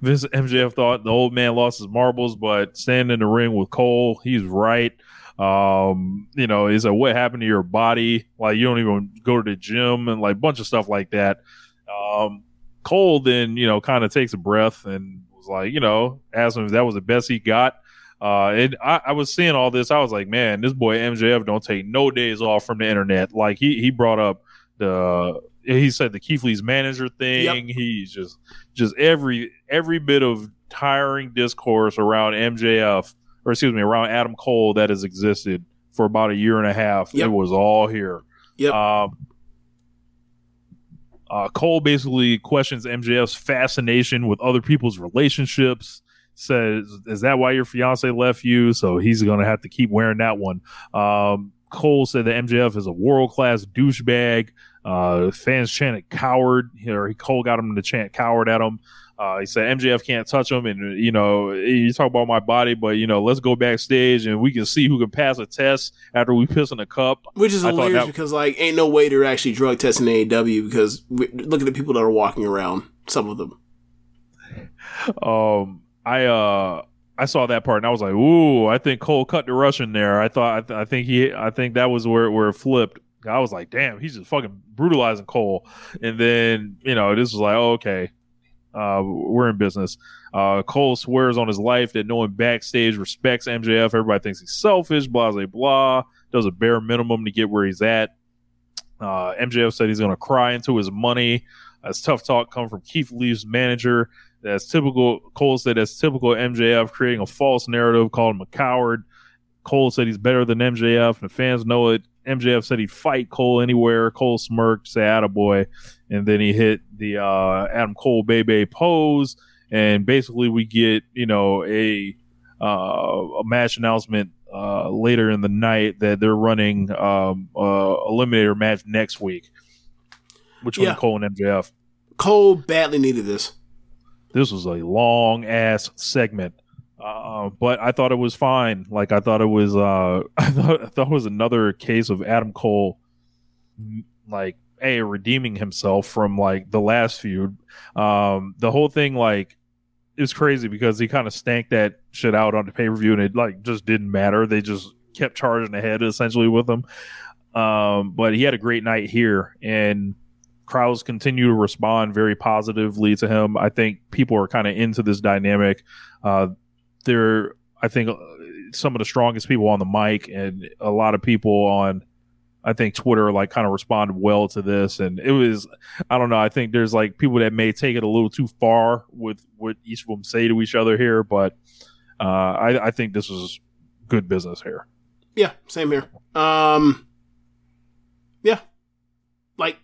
[SPEAKER 2] Vince MJF thought the old man lost his marbles, but standing in the ring with Cole, he's right. Um, you know, is like what happened to your body? Like you don't even go to the gym and like a bunch of stuff like that. Um, Cole then you know kind of takes a breath and was like, you know, asked him if that was the best he got. Uh, and I, I was seeing all this. I was like, man, this boy MJF don't take no days off from the internet. Like he he brought up the he said the Keith Lee's manager thing. He's just just every every bit of tiring discourse around MJF or excuse me around Adam Cole that has existed for about a year and a half.
[SPEAKER 1] Yep.
[SPEAKER 2] It was all here.
[SPEAKER 1] Yep.
[SPEAKER 2] Um, uh, Cole basically questions MJF's fascination with other people's relationships. Says, "Is that why your fiance left you?" So he's going to have to keep wearing that one. Um, Cole said that MJF is a world class douchebag. Uh, fans chanted coward, or Cole got him to chant coward at him. Uh, he said MJF can't touch him, and you know you talk about my body, but you know let's go backstage and we can see who can pass a test after we piss in a cup.
[SPEAKER 1] Which is
[SPEAKER 2] I
[SPEAKER 1] hilarious
[SPEAKER 2] that-
[SPEAKER 1] because like ain't no way they're actually drug testing AEW because we, look at the people that are walking around. Some of them.
[SPEAKER 2] um i uh i saw that part and i was like ooh i think cole cut the russian there. I thought i, th- I think he i think that was where where it flipped. I was like damn he's just fucking brutalizing cole. And then you know this was like oh, okay. Uh we're in business. Uh cole swears on his life that no one backstage respects mjf everybody thinks he's selfish blah blah blah. Does a bare minimum to get where he's at. Uh mjf said he's gonna cry into his money. That's tough talk come from keith lee's manager that's typical. Cole said that's typical MJF creating a false narrative, called him a coward. Cole said he's better than MJF, and the fans know it. MJF said he'd fight Cole anywhere. Cole smirked, say "attaboy," and then he hit the uh, Adam Cole Bebe pose, and basically we get you know a uh, a match announcement uh, later in the night that they're running um, uh, eliminator match next week, which
[SPEAKER 1] Yeah.
[SPEAKER 2] was Cole and MJF
[SPEAKER 1] Cole badly needed this.
[SPEAKER 2] This was a long ass segment. Uh, but i thought it was fine. Like i thought it was uh I, thought, I thought it was another case of adam cole like a redeeming himself from like the last feud. Um the whole thing like is crazy because he kind of stank that shit out on the pay-per-view and it like just didn't matter. They just kept charging ahead essentially with him. Um but he had a great night here and crowds continue to respond very positively to him. I think people are kind of into this dynamic. Uh, they're, I think, uh, some of the strongest people on the mic, and a lot of people on, I think, Twitter like kind of responded well to this. And it was, I don't know, I think there's like people that may take it a little too far with what each of them say to each other here, but uh, I, I think this was good business here.
[SPEAKER 1] Yeah, same here. Um, yeah, like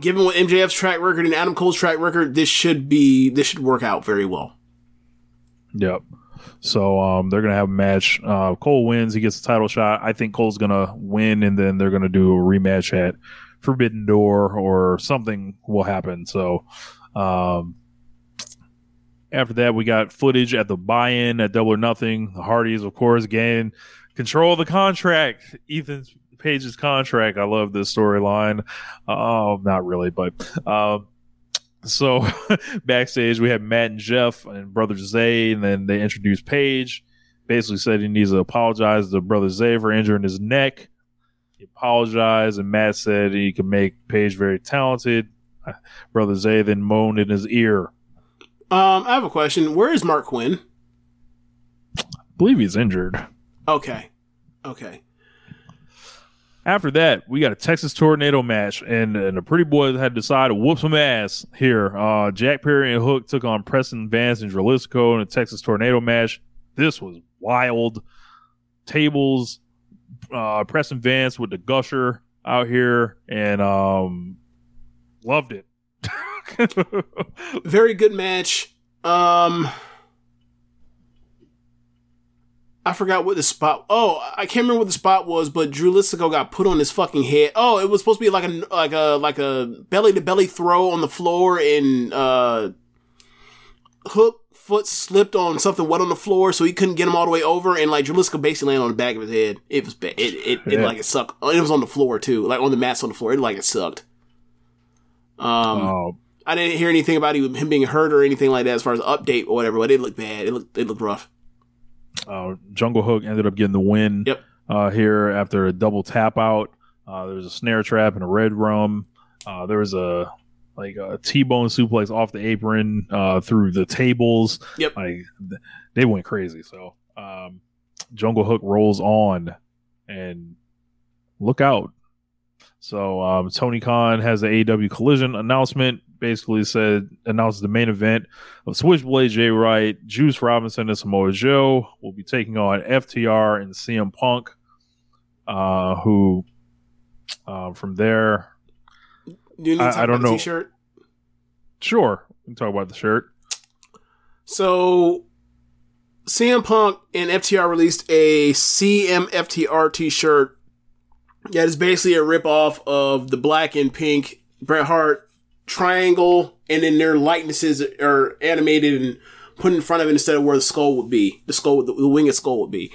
[SPEAKER 1] given what MJF's track record and Adam Cole's track record, this should be this should work out very well.
[SPEAKER 2] Yep. So um, they're gonna have a match. Uh, Cole wins, he gets a title shot. I think Cole's gonna win, and then they're gonna do a rematch at Forbidden Door or something will happen. So um, after that, we got footage at the buy-in at Double or Nothing. The Hardys, of course, again control of the contract. Ethan Page's contract. I love this storyline. Oh, not really, but. Um, so backstage, we had Matt and Jeff and Brother Zay, and then they introduced Page. Basically, said he needs to apologize to Brother Zay for injuring his neck. He apologized, and Matt said he could make Page very talented. Brother Zay then moaned in his ear.
[SPEAKER 1] Um, I have a question. Where is Marq Quen?
[SPEAKER 2] I believe he's injured.
[SPEAKER 1] Okay, okay.
[SPEAKER 2] After that, we got a Texas Tornado match, and, and the Pretty Boys had decided to whoop some ass here. Uh, Jack Perry and Hook took on Preston Vance and Dralistico in a Texas Tornado match. This was wild. Tables, uh, Preston Vance with the gusher out here, and um, loved it.
[SPEAKER 1] Very good match. Um, I forgot what the spot. Oh, I can't remember what the spot was, but Dralistico got put on his fucking head. Oh, it was supposed to be like a like a like a belly to belly throw on the floor, and uh, Hook foot slipped on something wet on the floor, so he couldn't get him all the way over, and like Dralistico basically landed on the back of his head. It was bad. It it, it
[SPEAKER 2] Yeah.
[SPEAKER 1] like it sucked. It was on the floor too, like on the mats on the floor. It like it sucked. Um.
[SPEAKER 2] Uh,
[SPEAKER 1] I didn't hear anything about him him being hurt or anything like that as far as update or whatever, but it looked bad. It looked it looked rough.
[SPEAKER 2] Uh, Jungle Hook ended up getting the win
[SPEAKER 1] Yep.
[SPEAKER 2] uh, here after a double tap out. Uh, there was a snare trap and a Redrum. Uh, there was a like a T-bone suplex off the apron uh, through the tables.
[SPEAKER 1] Yep.
[SPEAKER 2] Like they went crazy. So um, Jungle Hook rolls on and look out. So um, Tony Khan has the AEW Collision announcement. Basically said announced the main event of Switchblade Jay White, Juice Robinson, and Samoa Joe will be taking on FTR and CM Punk. Uh, who uh, from there?
[SPEAKER 1] You
[SPEAKER 2] I- I don't know.
[SPEAKER 1] T-shirt?
[SPEAKER 2] Sure, we can talk about the shirt.
[SPEAKER 1] So CM Punk and FTR released a CMFTR t-shirt that is basically a rip-off of the black and pink Bret Hart triangle, and then their likenesses are animated and put in front of it instead of where the skull would be, the skull, the, the winged skull would be.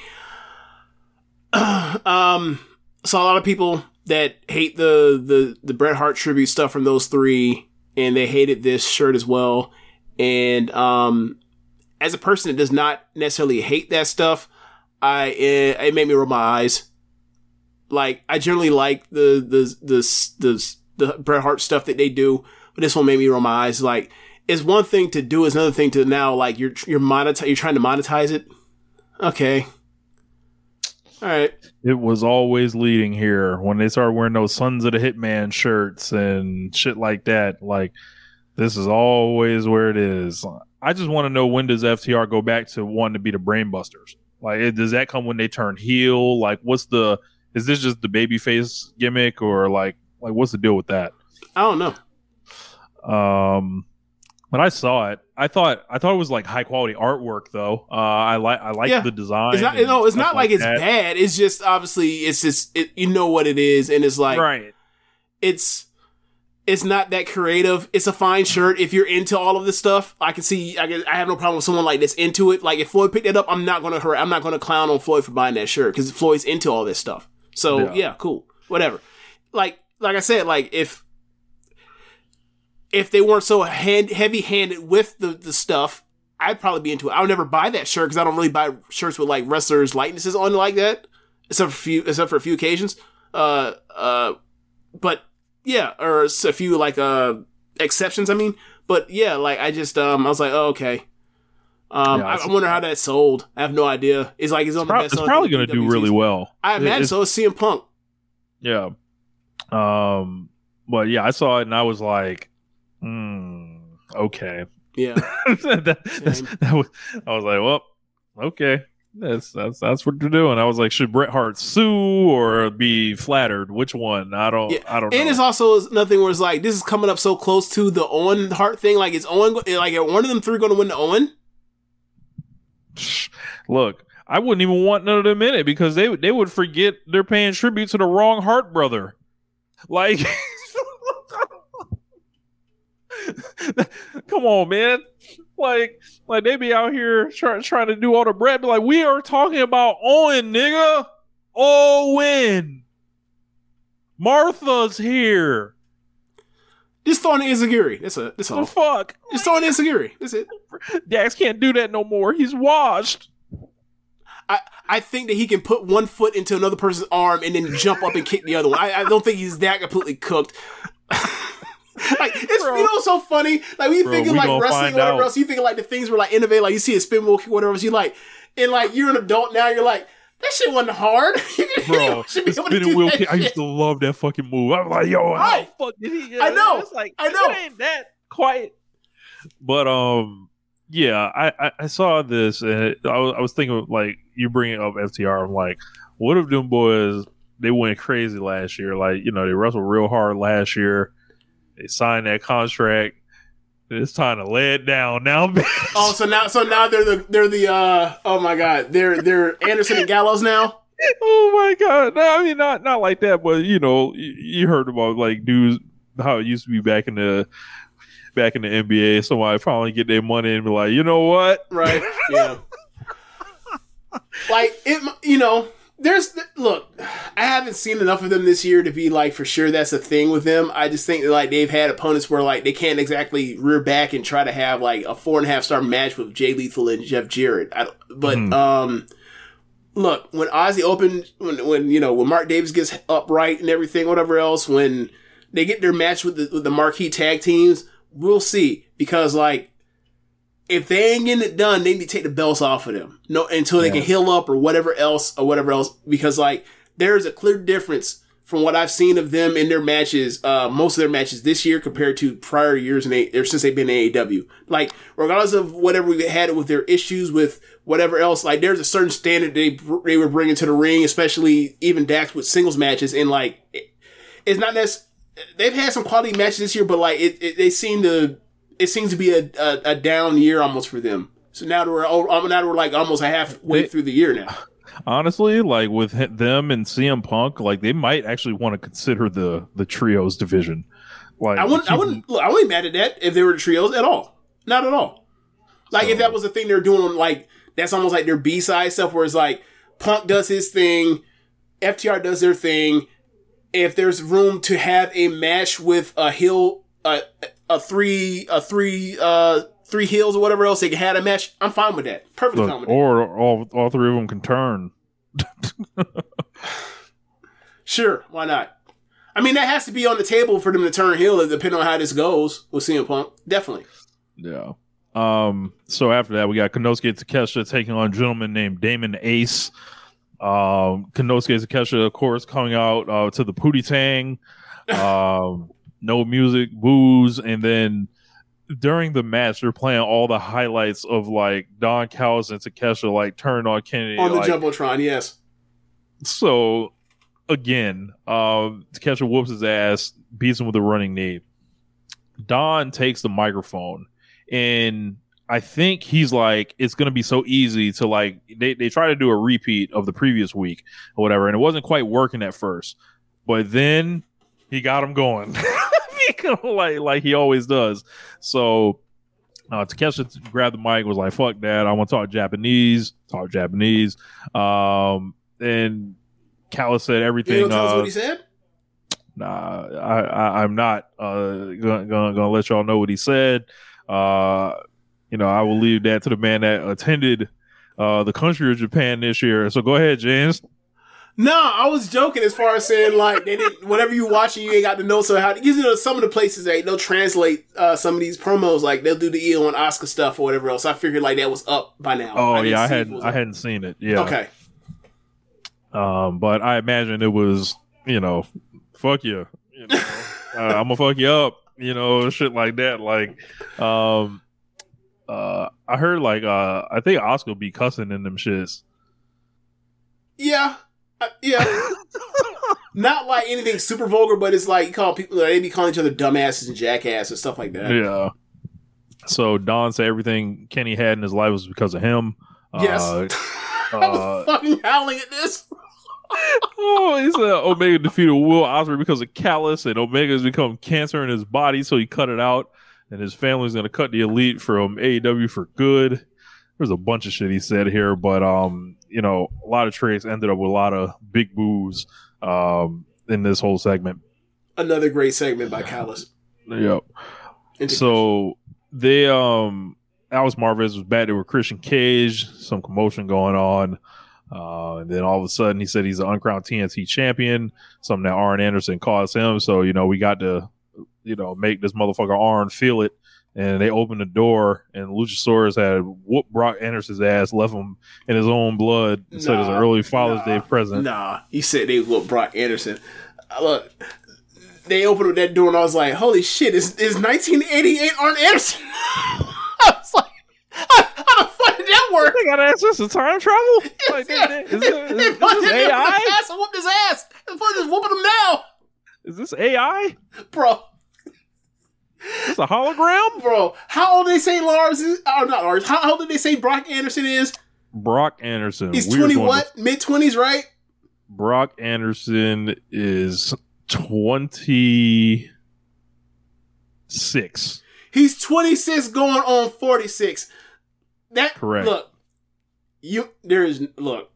[SPEAKER 1] um, saw a lot of people that hate the the the Bret Hart tribute stuff from those three, and they hated this shirt as well. And um, as a person that does not necessarily hate that stuff, I it, it made me roll my eyes. Like I generally like the the the the the Bret Hart stuff that they do, but this one made me roll my eyes. Like it's one thing to do, it's another thing to now like you're you're monetize you're trying to monetize it. Okay. All right.
[SPEAKER 2] It was always leading here when they started wearing those Sons of the Hitman shirts and shit like that. Like this is always where it is. I just want to know when does FTR go back to wanting to be the Brainbusters? Like, it- does that come when they turn heel? Like, what's the? Is this just the babyface gimmick, or like, like what's the deal with that?
[SPEAKER 1] I don't know.
[SPEAKER 2] Um, when I saw it, I thought I thought it was like high quality artwork though. Uh, I like I like
[SPEAKER 1] Yeah.
[SPEAKER 2] the design.
[SPEAKER 1] It's not no, it's not like, it's
[SPEAKER 2] that.
[SPEAKER 1] bad. It's just obviously it's just it, you know what it is, and it's like
[SPEAKER 2] right.
[SPEAKER 1] it's it's not that creative. It's a fine shirt if you're into all of this stuff. I can see. I, can, I have no problem with someone like this into it. Like if Floyd picked it up, I'm not gonna hurt. I'm not gonna clown on Floyd for buying that shirt because Floyd's into all this stuff. So
[SPEAKER 2] Yeah.
[SPEAKER 1] yeah. cool, whatever. Like like I said, like if if they weren't so hand, heavy handed with the the stuff, I'd probably be into it. I would never buy that shirt because I don't really buy shirts with like wrestlers' likenesses on like that, except for a few except for a few occasions. Uh uh, but yeah, or s- a few like uh exceptions. I mean, but yeah, like I just um I was like, oh okay. Um,
[SPEAKER 2] Yeah,
[SPEAKER 1] I,
[SPEAKER 2] it's-
[SPEAKER 1] I wonder how that sold. I have no idea. It's like it's on
[SPEAKER 2] Pro-
[SPEAKER 1] the
[SPEAKER 2] it's probably going to do really well.
[SPEAKER 1] I
[SPEAKER 2] It-
[SPEAKER 1] imagine
[SPEAKER 2] it's-
[SPEAKER 1] so. It's CM Punk.
[SPEAKER 2] Yeah. Um. But yeah, I saw it and I was like, okay.
[SPEAKER 1] Yeah.
[SPEAKER 2] that, that was, I was like, well, okay. That's that's that's what they're doing. I was like, should Bret Hart sue or be flattered? Which one? I don't. I don't
[SPEAKER 1] And
[SPEAKER 2] know.
[SPEAKER 1] it's also nothing where it's like this is coming up so close to the Owen Hart thing. Like it's Owen like are one of them three going to win the Owen?
[SPEAKER 2] Look, I wouldn't even want none of them in it because they they would forget they're paying tribute to the wrong Hart brother. Like, come on, man. Like, like they be out here trying trying to do all the bread. But like, we are talking about Owen, nigga. Owen. Martha's here.
[SPEAKER 1] Just throwing in enzuigiri. That's a that's
[SPEAKER 2] The
[SPEAKER 1] all.
[SPEAKER 2] fuck.
[SPEAKER 1] Just throwing in enzuigiri. That's it.
[SPEAKER 2] Dax can't do that no more. He's washed.
[SPEAKER 1] I, I think that he can put one foot into another person's arm and then jump up and kick the other one. I, I don't think he's that completely cooked. like it's you know so funny. Like
[SPEAKER 2] Bro,
[SPEAKER 1] thinking
[SPEAKER 2] we
[SPEAKER 1] like wrestling or whatever
[SPEAKER 2] out.
[SPEAKER 1] else, you thinking like the things were like innovative. Like you see a spin move kick, whatever else. You like and like you're an adult now. You're like that shit wasn't hard.
[SPEAKER 2] Bro,
[SPEAKER 1] should be able to
[SPEAKER 2] spinning
[SPEAKER 1] do
[SPEAKER 2] wheel kick. I used to love that fucking move. I'm like, yo, how
[SPEAKER 1] Right.
[SPEAKER 2] the fuck did he?
[SPEAKER 1] I know.
[SPEAKER 2] It's like,
[SPEAKER 1] I know.
[SPEAKER 2] It ain't that quiet. But um, yeah, I I, I saw this and I was I was thinking of, like you bringing up FTR. I'm like, what if them boys they went crazy last year? Like you know they wrestled real hard last year. They signed that contract. It's time to lay it down now, bitch.
[SPEAKER 1] Oh, so now so now they're the they're the uh oh my god they're they're Anderson and Gallows now.
[SPEAKER 2] oh my god! No, I mean not not like that, but you know, you, you heard about like dudes how it used to be back in the back in the NBA. Somebody finally get their money and be like, you know what?
[SPEAKER 1] Right. Yeah. like it, you know. There's look, I haven't seen enough of them this year to be like for sure that's a thing with them. I just think that like they've had opponents where like they can't exactly rear back and try to have like a four and a half star match with Jay Lethal and Jeff Jarrett. I, don't- but um, look when Aussie Open when when you know when Mark Davis gets upright and everything, whatever else, when they get their match with the with the marquee tag teams, we'll see because like if they ain't getting it done, they need to take the belts off of them. No, until they can heal up or whatever else or whatever else. Because like there's a clear difference from what I've seen of them in their matches, uh, most of their matches this year compared to prior years and they, or since they've been in AEW. Like regardless of whatever we had with their issues with whatever else, like there's a certain standard they they were bringing to the ring, especially even Dax with singles matches, and like it, it's not necessarily they've had some quality matches this year, but like it, it they seem to it seems to be a, a, a down year almost for them. So now that we're um, now that we're like almost halfway
[SPEAKER 2] They-
[SPEAKER 1] through the year now.
[SPEAKER 2] Honestly, like with them and CM Punk, like they might actually want to consider the the trios division. Like
[SPEAKER 1] I wouldn't. I wouldn't. Look, I wouldn't be mad at that if they were trios at all. Not at all. Like if that was the thing they're doing, on like that's almost like their B side stuff, where it's like Punk does his thing, FTR does their thing. If there's room to have a match with a heel, a a three, a three, uh, three heels or whatever else they can have a match, I'm fine with that.
[SPEAKER 2] Look,
[SPEAKER 1] with that.
[SPEAKER 2] or all all three of them can turn.
[SPEAKER 1] Sure, why not? I mean, that has to be on the table for them to turn heel, depending on how this goes with CM Punk. Definitely.
[SPEAKER 2] Yeah. Um. So after that, we got Konosuke Takeshita taking on a gentleman named Damon Ace. Um. Konosuke Takeshita, of course, coming out uh, to the Pootie Tang. Um. No music, booze, and then during the match, they're playing all the highlights of like Don Callis and Takeshita like turn on Kennedy.
[SPEAKER 1] On the
[SPEAKER 2] like,
[SPEAKER 1] jumbotron, yes.
[SPEAKER 2] so again, um, Takeshita whoops his ass, beats him with a running knee. Don takes the microphone, and I think he's like, it's gonna be so easy to like. They they try to do a repeat of the previous week or whatever, and it wasn't quite working at first, but then he got him going, like like he always does. So. Uh, grabbed the mic, was like, "Fuck that! I want to talk Japanese. Talk Japanese." Um, and Callis said
[SPEAKER 1] You
[SPEAKER 2] everything.
[SPEAKER 1] know, tell us
[SPEAKER 2] uh,
[SPEAKER 1] what he said.
[SPEAKER 2] Nah, I, I I'm not uh gonna, gonna gonna let y'all know what he said. Uh, you know, I will leave that to the man that attended uh the country of Japan this year. So go ahead, James.
[SPEAKER 1] No, I was joking as far as saying like they didn't. Whatever you watching, you ain't got to know. So how? You know, some of the places they they'll translate uh, some of these promos, like they'll do the Eel and Oscar stuff or whatever else. I figured like that was up by now.
[SPEAKER 2] Oh
[SPEAKER 1] didn't
[SPEAKER 2] yeah, I
[SPEAKER 1] see if it
[SPEAKER 2] hadn't I
[SPEAKER 1] up.
[SPEAKER 2] hadn't seen it. Yeah.
[SPEAKER 1] Okay.
[SPEAKER 2] Um, but I imagine it was you know, fuck you. you know, uh, I'm gonna fuck you up. You know, shit like that. Like, um, uh, I heard like uh, I think Oscar be cussing in them shits.
[SPEAKER 1] Yeah. Uh, yeah. Not like anything super vulgar, but it's like you call people they be calling each other dumbasses and jackasses and stuff like that.
[SPEAKER 2] Yeah. So Don said everything Kenny had in his life was because of him.
[SPEAKER 1] Yes.
[SPEAKER 2] Uh,
[SPEAKER 1] I was
[SPEAKER 2] uh,
[SPEAKER 1] fucking howling at this.
[SPEAKER 2] oh, he said Omega defeated Will Ospreay because of Callis, and Omega's become cancer in his body, so he cut it out. And his family's gonna cut the elite from AEW for good. There's a bunch of shit he said here, but um, you know, a lot of trades ended up with a lot of big boos um in this whole segment.
[SPEAKER 1] Another great segment by Callis.
[SPEAKER 2] Yep. So they um Alex Marvez was back there with Christian Cage, some commotion going on. Uh, and then all of a sudden he said he's an uncrowned TNT champion, something that Arn Anderson calls him. So, you know, we got to, you know, make this motherfucker Arn feel it. And they opened the door and Luchasaurus had whooped Brock Anderson's ass, left him in his own blood, and said it was an early Father's
[SPEAKER 1] nah,
[SPEAKER 2] Day present.
[SPEAKER 1] Nah, he said they whooped Brock Anderson. Uh, Look, they opened up that door and I was like, "Holy shit! Is is 1988 Arn Anderson?" I was like, "How, how the fuck did that work?"
[SPEAKER 2] They gotta ask this is time travel? Like,
[SPEAKER 1] Yeah.
[SPEAKER 2] is, is, is, is this
[SPEAKER 1] hit him in the
[SPEAKER 2] AI?
[SPEAKER 1] ass and whooped his ass. Just whooping him now,
[SPEAKER 2] Is this AI?
[SPEAKER 1] bro.
[SPEAKER 2] Is this a hologram?
[SPEAKER 1] Bro, how old did they say Lars is? Or not Lars? How old did they say Brock Anderson is?
[SPEAKER 2] Brock Anderson.
[SPEAKER 1] He's 20 what? Mid 20s, right?
[SPEAKER 2] Brock Anderson is 26.
[SPEAKER 1] He's 26 going on 46. That
[SPEAKER 2] Correct.
[SPEAKER 1] Look, you there is look.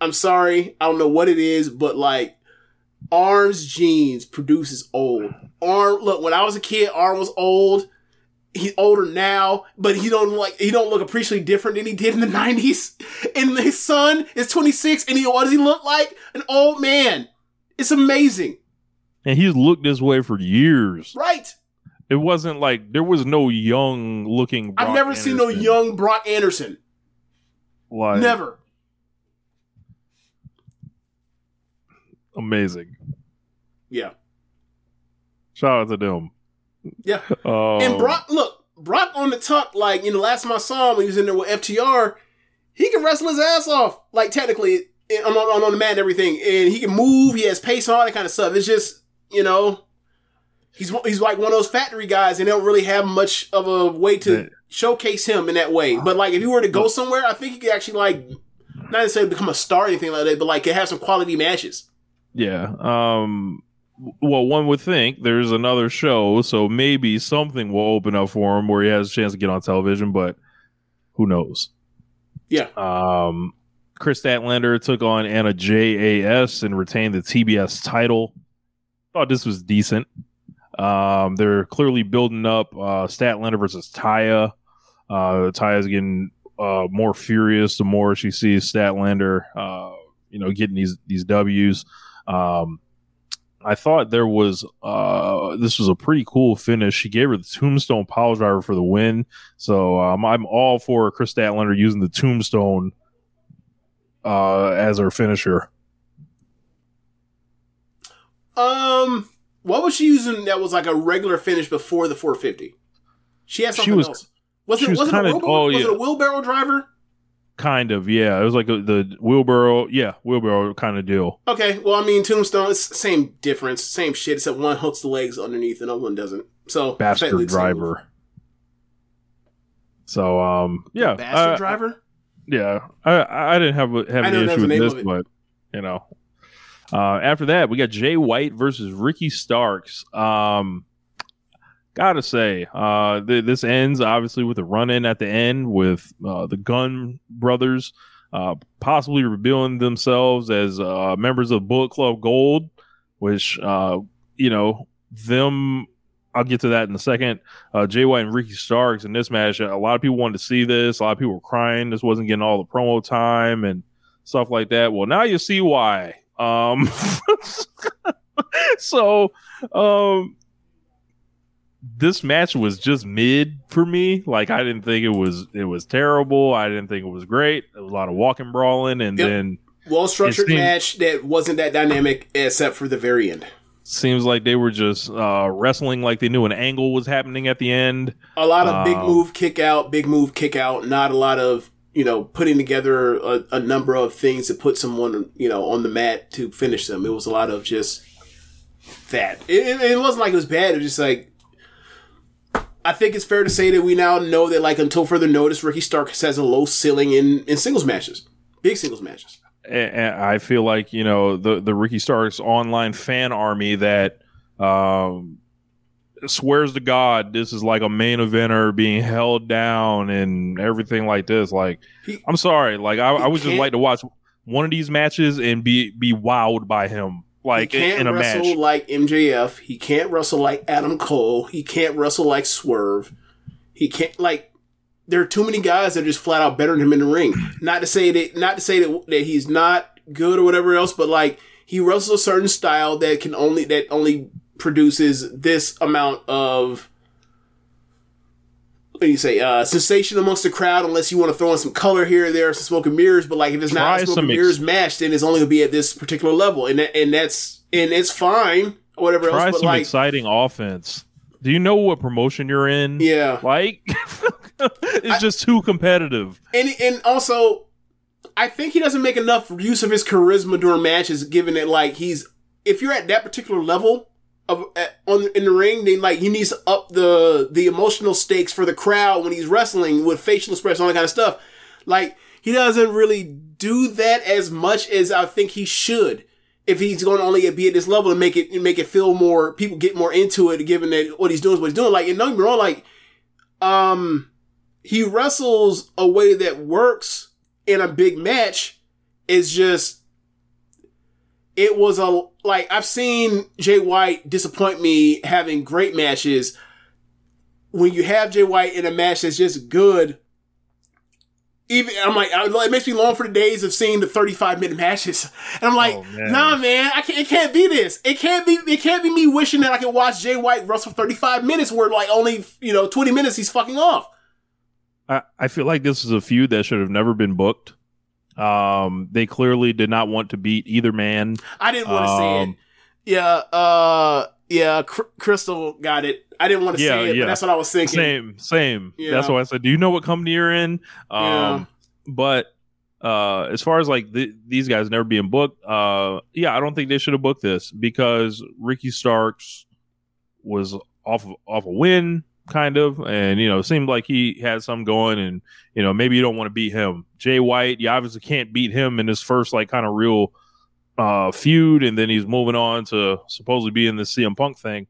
[SPEAKER 1] I'm sorry, I don't know what it is, but like Arn's genes produces old. Arn look, when I was a kid, Arn was old. He's older now, but he don't like he don't look appreciably different than he did in the 90s. And his son is 26 and he what does he look like? An old man. It's amazing.
[SPEAKER 2] And he's looked this way for years.
[SPEAKER 1] Right.
[SPEAKER 2] It wasn't like there was no young looking.
[SPEAKER 1] I've never seen no young Brock Anderson.
[SPEAKER 2] Like,
[SPEAKER 1] Never.
[SPEAKER 2] Amazing.
[SPEAKER 1] Yeah.
[SPEAKER 2] Shout out to them.
[SPEAKER 1] Yeah.
[SPEAKER 2] Um,
[SPEAKER 1] And Brock, look, Brock on the tuck, like, you know, last time I saw him, he was in there with FTR. He can wrestle his ass off, like, technically, on, on, on the mat and everything. And he can move, he has pace and all that kind of stuff. It's just, you know, he's he's like one of those factory guys, and they don't really have much of a way to showcase him in that way. But like if he were to go somewhere, I think he could actually like not necessarily become a star or anything like that, but like could have some quality matches.
[SPEAKER 2] Yeah. Um. Well, one would think there's another show, so maybe something will open up for him where he has a chance to get on television, but who knows?
[SPEAKER 1] Yeah.
[SPEAKER 2] Um. Kris Statlander took on Anna JAS and retained the TBS title. Thought this was decent. Um, they're clearly building up uh, Statlander versus Taya. Uh, Taya's getting uh, more furious the more she sees Statlander, uh, you know, getting these these Ws. Um, I thought there was uh, this was a pretty cool finish. She gave her the Tombstone Power Driver for the win. So um, I'm all for Kris Statlander using the Tombstone uh, as her finisher.
[SPEAKER 1] Um, what was she using that was like a regular finish before the 450? She had
[SPEAKER 2] She
[SPEAKER 1] something
[SPEAKER 2] was-
[SPEAKER 1] else. Was
[SPEAKER 2] she
[SPEAKER 1] it
[SPEAKER 2] was
[SPEAKER 1] was, it a
[SPEAKER 2] kinda- oh,
[SPEAKER 1] was
[SPEAKER 2] yeah.
[SPEAKER 1] it a wheelbarrow driver?
[SPEAKER 2] Kind of, yeah. It was like a, the wheelbarrow, yeah, wheelbarrow kind of deal.
[SPEAKER 1] Okay, well, I mean, Tombstone, it's same difference, same shit, except one hooks the legs underneath and other one doesn't. So,
[SPEAKER 2] Bastard
[SPEAKER 1] technically the same move.
[SPEAKER 2] driver. So, um, yeah,
[SPEAKER 1] Bastard
[SPEAKER 2] uh,
[SPEAKER 1] driver?
[SPEAKER 2] Yeah, I I didn't have a- have
[SPEAKER 1] I
[SPEAKER 2] any issue with this, but you know, uh, after that we got Jay White versus Ricky Starks. Um, gotta say, uh, th- this ends obviously with a run in at the end with uh, the Gunn Brothers, uh, possibly revealing themselves as uh, members of Bullet Club Gold, which uh, you know them. I'll get to that in a second. Uh, Jay White and Ricky Starks in this match. A lot of people wanted to see this. A lot of people were crying. This wasn't getting all the promo time and stuff like that. Well, now you see why. Um, so, um, this match was just mid for me. Like I didn't think it was it was terrible. I didn't think it was great. A lot of walking, brawling, and
[SPEAKER 1] Yep.
[SPEAKER 2] then
[SPEAKER 1] Well structured
[SPEAKER 2] seemed-
[SPEAKER 1] match that wasn't that dynamic except for the very end.
[SPEAKER 2] seems like they were just uh, wrestling like they knew an angle was happening at the end.
[SPEAKER 1] A lot of big
[SPEAKER 2] Um,
[SPEAKER 1] move, kick out, big move, kick out. Not a lot of you know putting together a, a number of things to put someone you know on the mat to finish them. It was a lot of just that. It, it wasn't like it was bad. It was just like I think it's fair to say that we now know that like until further notice, Ricky Stark has a low ceiling in in singles matches, big singles matches.
[SPEAKER 2] and, and I feel like you know the the Ricky Starks online fan army that um, swears to God this is like a main eventer being held down and everything like this. Like,
[SPEAKER 1] He-
[SPEAKER 2] I'm sorry, like I, I would just like to watch one of these matches and be be wowed by him, like
[SPEAKER 1] he can't
[SPEAKER 2] in a
[SPEAKER 1] wrestle
[SPEAKER 2] match.
[SPEAKER 1] like MJF. He can't wrestle like Adam Cole. He can't wrestle like Swerve. He can't like. There are too many guys that are just flat out better than him in the ring. Not to say that, not to say that that he's not good or whatever else, but like he wrestles a certain style that can only that only produces this amount of. What do you say? Uh, sensation amongst the crowd, unless you want to throw in some color here or there, some smoke and mirrors. But like, if it's
[SPEAKER 2] Try
[SPEAKER 1] not smoke
[SPEAKER 2] some
[SPEAKER 1] and
[SPEAKER 2] ex-
[SPEAKER 1] mirrors match, then it's only gonna be at this particular level, and that, and that's and it's fine, or whatever
[SPEAKER 2] Try
[SPEAKER 1] else. But
[SPEAKER 2] some
[SPEAKER 1] like,
[SPEAKER 2] exciting offense. Do you know what promotion you're in?
[SPEAKER 1] yeah,
[SPEAKER 2] Like, it's just too competitive.
[SPEAKER 1] and and also, I think he doesn't make enough use of his charisma during matches, given that like he's if you're at that particular level of at, on in the ring, then like he needs to up the the emotional stakes for the crowd when he's wrestling with facial expression, all that kind of stuff. Like he doesn't really do that as much as I think he should. If he's going to only be at this level and make it make it feel more, people get more into it, given that what he's doing is what he's doing. Like, and don't get me wrong, like, um, he wrestles a way that works in a big match. It's just, it was a like I've seen Jay White disappoint me having great matches. When you have Jay White in a match that's just good, even I'm like, I, it makes me long for the days of seeing the 35 minute matches. And I'm like,
[SPEAKER 2] Oh, man.
[SPEAKER 1] nah, man, I can't. It can't be this. It can't be. It can't be me wishing that I can watch Jay White wrestle 35 minutes, where like only you know 20 minutes he's fucking off.
[SPEAKER 2] I, I feel like this is a feud that should have never been booked. Um, they clearly did not want to beat either man.
[SPEAKER 1] I didn't want to say it.
[SPEAKER 2] Um,
[SPEAKER 1] Yeah, uh, yeah, Cr- Crystal got it. I didn't want to
[SPEAKER 2] Yeah,
[SPEAKER 1] say it,
[SPEAKER 2] yeah.
[SPEAKER 1] but that's what I was thinking.
[SPEAKER 2] Same, same.
[SPEAKER 1] Yeah.
[SPEAKER 2] That's why I said, "Do you know what company you're in?" Um,
[SPEAKER 1] Yeah.
[SPEAKER 2] But uh, as far as like th- these guys never being booked, uh, yeah, I don't think they should have booked this because Ricky Starks was off of, off a win, kind of, and you know, seemed like he had some going, and you know, maybe you don't want to beat him. Jay White, you obviously can't beat him in his first like kind of real uh, feud, and then he's moving on to supposedly be in the CM Punk thing.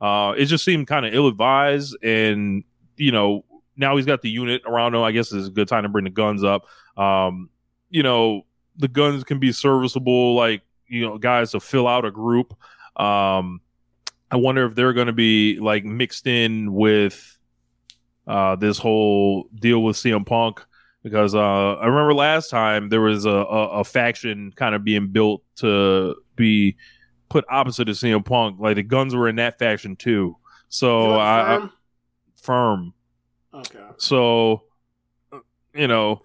[SPEAKER 2] Uh, it just seemed kind of ill advised, and you know, now he's got the unit around him. I guess it's a good time to bring the Gunns up. Um, you know, the Gunns can be serviceable, like you know, guys to fill out a group. Um, I wonder if they're going to be like mixed in with uh, this whole deal with CM Punk because uh, I remember last time there was a, a, a faction kind of being built to be put opposite of CM Punk. Like the Gunns were in that faction too. So I, I firm.
[SPEAKER 1] Okay.
[SPEAKER 2] So you know,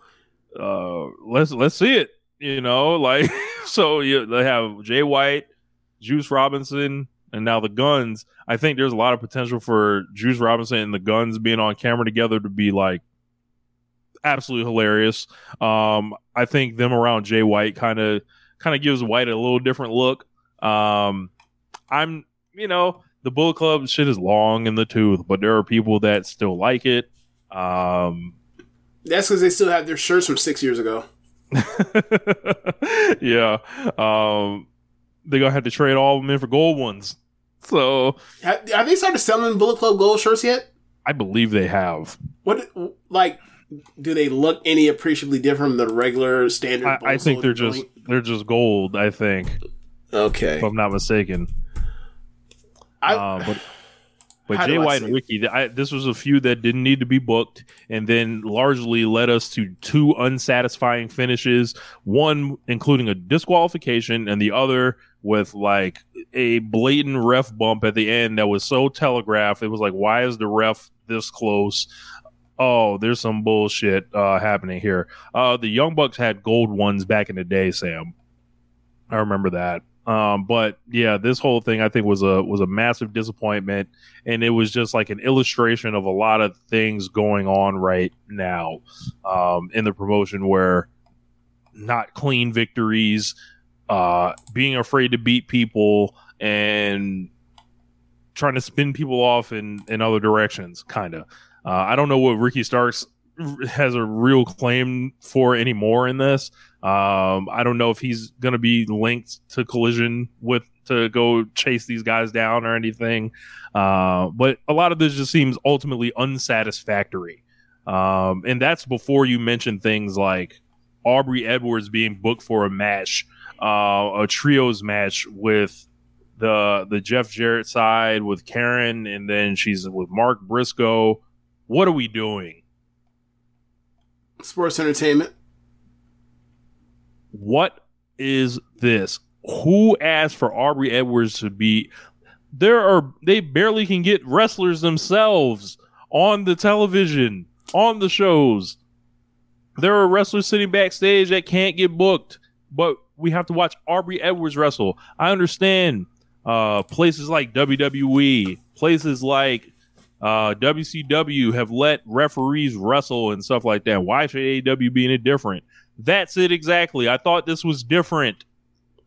[SPEAKER 2] uh, let's let's see it. You know, like so you they have Jay White, Juice Robinson, and now the Gunns. I think there's a lot of potential for Juice Robinson and the Gunns being on camera together to be like absolutely hilarious. Um, I think them around Jay White kind of kind of gives White a little different look. Um, I'm you know the Bullet Club shit is long in the tooth, but there are people that still like it. Um,
[SPEAKER 1] That's because they still have their shirts from six years ago.
[SPEAKER 2] yeah. Um, they're gonna have to trade all of them in for gold ones. So
[SPEAKER 1] Have, have they started selling Bullet Club gold shirts yet?
[SPEAKER 2] I believe they have.
[SPEAKER 1] What like do they look any appreciably different from the regular standard?
[SPEAKER 2] I, I think they're just they're just gold. I think,
[SPEAKER 1] okay.
[SPEAKER 2] if I'm not mistaken.
[SPEAKER 1] I,
[SPEAKER 2] Uh, but but
[SPEAKER 1] How
[SPEAKER 2] Jay White and? Ricky, I, this was a feud that didn't need to be booked, and then largely led us to two unsatisfying finishes. One including a disqualification, and the other with like a blatant ref bump at the end that was so telegraphed. It was like, why is the ref this close? Oh, there's some bullshit uh, happening here. Uh, the Young Bucks had gold ones back in the day, Sam. I remember that. Um, but yeah, this whole thing I think was a was a massive disappointment, and it was just like an illustration of a lot of things going on right now um, in the promotion where not clean victories, uh, being afraid to beat people, and trying to spin people off in in other directions. Kind of. Uh, I don't know what Ricky Starks has a real claim for anymore in this. Um, I don't know if he's going to be linked to Collision with to go chase these guys down or anything. Uh, but a lot of this just seems ultimately unsatisfactory. Um, and that's before you mention things like Aubrey Edwards being booked for a match, uh, a trios match with the the Jeff Jarrett side with Karen, and then she's with Mark Briscoe. What are we doing?
[SPEAKER 1] sports entertainment.
[SPEAKER 2] What is this? Who asked for Aubrey Edwards to be? There are they barely can get wrestlers themselves on the television, on the shows. There are wrestlers sitting backstage that can't get booked, but we have to watch Aubrey Edwards wrestle. I understand uh, places like WWE, places like uh, WCW have let referees wrestle and stuff like that. Why should AEW be any different? That's it exactly. I thought this was different.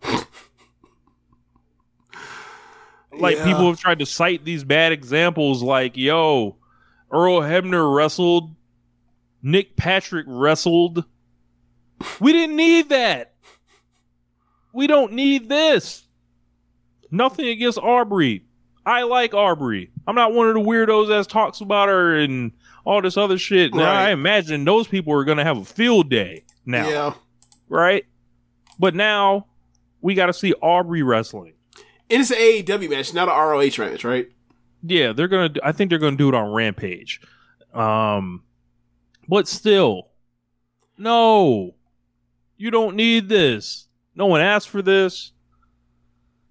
[SPEAKER 2] like
[SPEAKER 1] Yeah.
[SPEAKER 2] people have tried to cite these bad examples like, yo, Earl Hebner wrestled, Nick Patrick wrestled. We didn't need that. We don't need this. Nothing against Aubrey. I like Aubrey. I'm not one of the weirdos that talks about her and all this other shit. Now
[SPEAKER 1] Right.
[SPEAKER 2] I imagine those people are gonna have a field day now,
[SPEAKER 1] Yeah.
[SPEAKER 2] right? But now we got to see Aubrey wrestling.
[SPEAKER 1] And it's an AEW match, not an ROH match, right?
[SPEAKER 2] Yeah, they're gonna. I think they're gonna do it on Rampage. Um, but still, no, you don't need this. No one asked for this.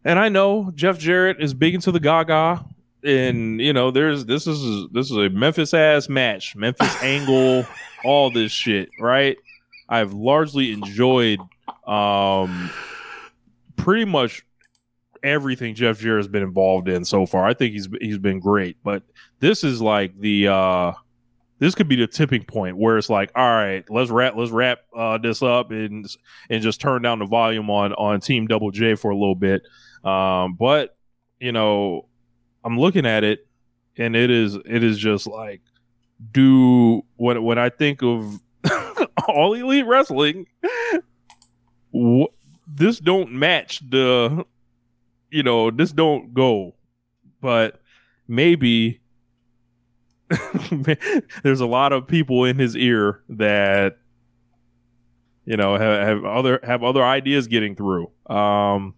[SPEAKER 2] And I know Jeff Jarrett is big into the Gaga, and you know, there's this is this is a Memphis ass match, Memphis angle, all this shit, right? I've largely enjoyed um pretty much everything Jeff Jarrett's been involved in so far. I think he's he's been great, but this is like the uh this could be the tipping point where it's like, all right, let's wrap let's wrap uh, this up and and just turn down the volume on on Team Double J for a little bit. Um, but you know, I'm looking at it. and it is it is just like do when when I think of all elite wrestling, this don't match the you know this don't go, but maybe there's a lot of people in his ear that you know have, have other have other ideas getting through. Um,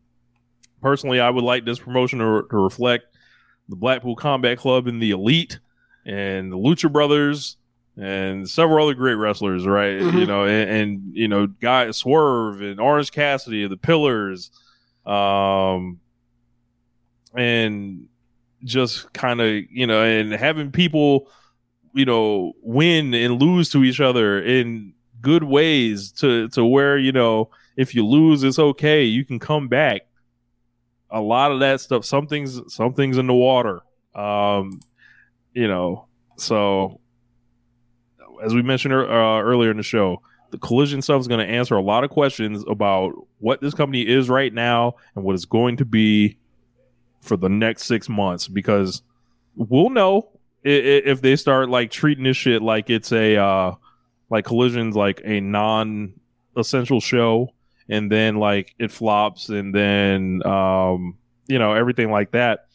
[SPEAKER 2] personally, I would like this promotion to, to reflect the Blackpool Combat Club and the Elite and the Lucha Brothers and several other great wrestlers, right?
[SPEAKER 1] Mhm.
[SPEAKER 2] You know, and, and you know, guy Swerve and Orange Cassidy, the Pillars, um, and just kind of you know, and having people, you know, win and lose to each other in good ways to to where you know if you lose, it's okay, you can come back. A lot of that stuff, something's something's in the water. Um, you know, so as we mentioned uh, earlier in the show, the collision stuff is going to answer a lot of questions about what this company is right now and what it's going to be for the next six months because we'll know if they start like treating this shit like it's a uh like collisions like a non essential show and then like it flops and then um you know everything like that.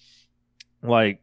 [SPEAKER 2] Like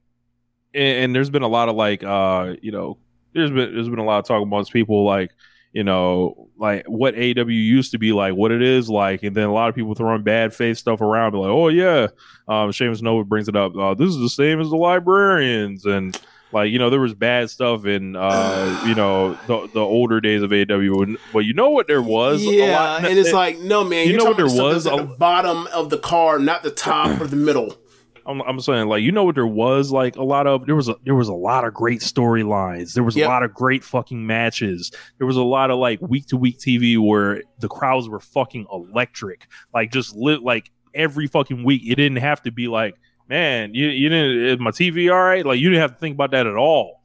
[SPEAKER 2] and, and there's been a lot of like uh you know there's been there's been a lot of talk amongst people like you know like what AW used to be like what it is like and then a lot of people throwing bad faith stuff around like oh yeah um Seamus Nova brings it up uh, this is the same as the librarians and like you know there was bad stuff in uh you know the, the older days of AW but you know what there was a
[SPEAKER 1] yeah,
[SPEAKER 2] lot-
[SPEAKER 1] and it's like, no, man,
[SPEAKER 2] you know what there was
[SPEAKER 1] at the bottom of the car, not the top or the middle.
[SPEAKER 2] I'm, I'm saying like you know what there was like a lot of there was a there was a lot of great storylines. There was
[SPEAKER 1] Yep.
[SPEAKER 2] a lot of great fucking matches. There was a lot of like week to week TV where the crowds were fucking electric. Like just lit like every fucking week. It didn't have to be like man you you didn't is my TV all right? Like you didn't have to think about that at all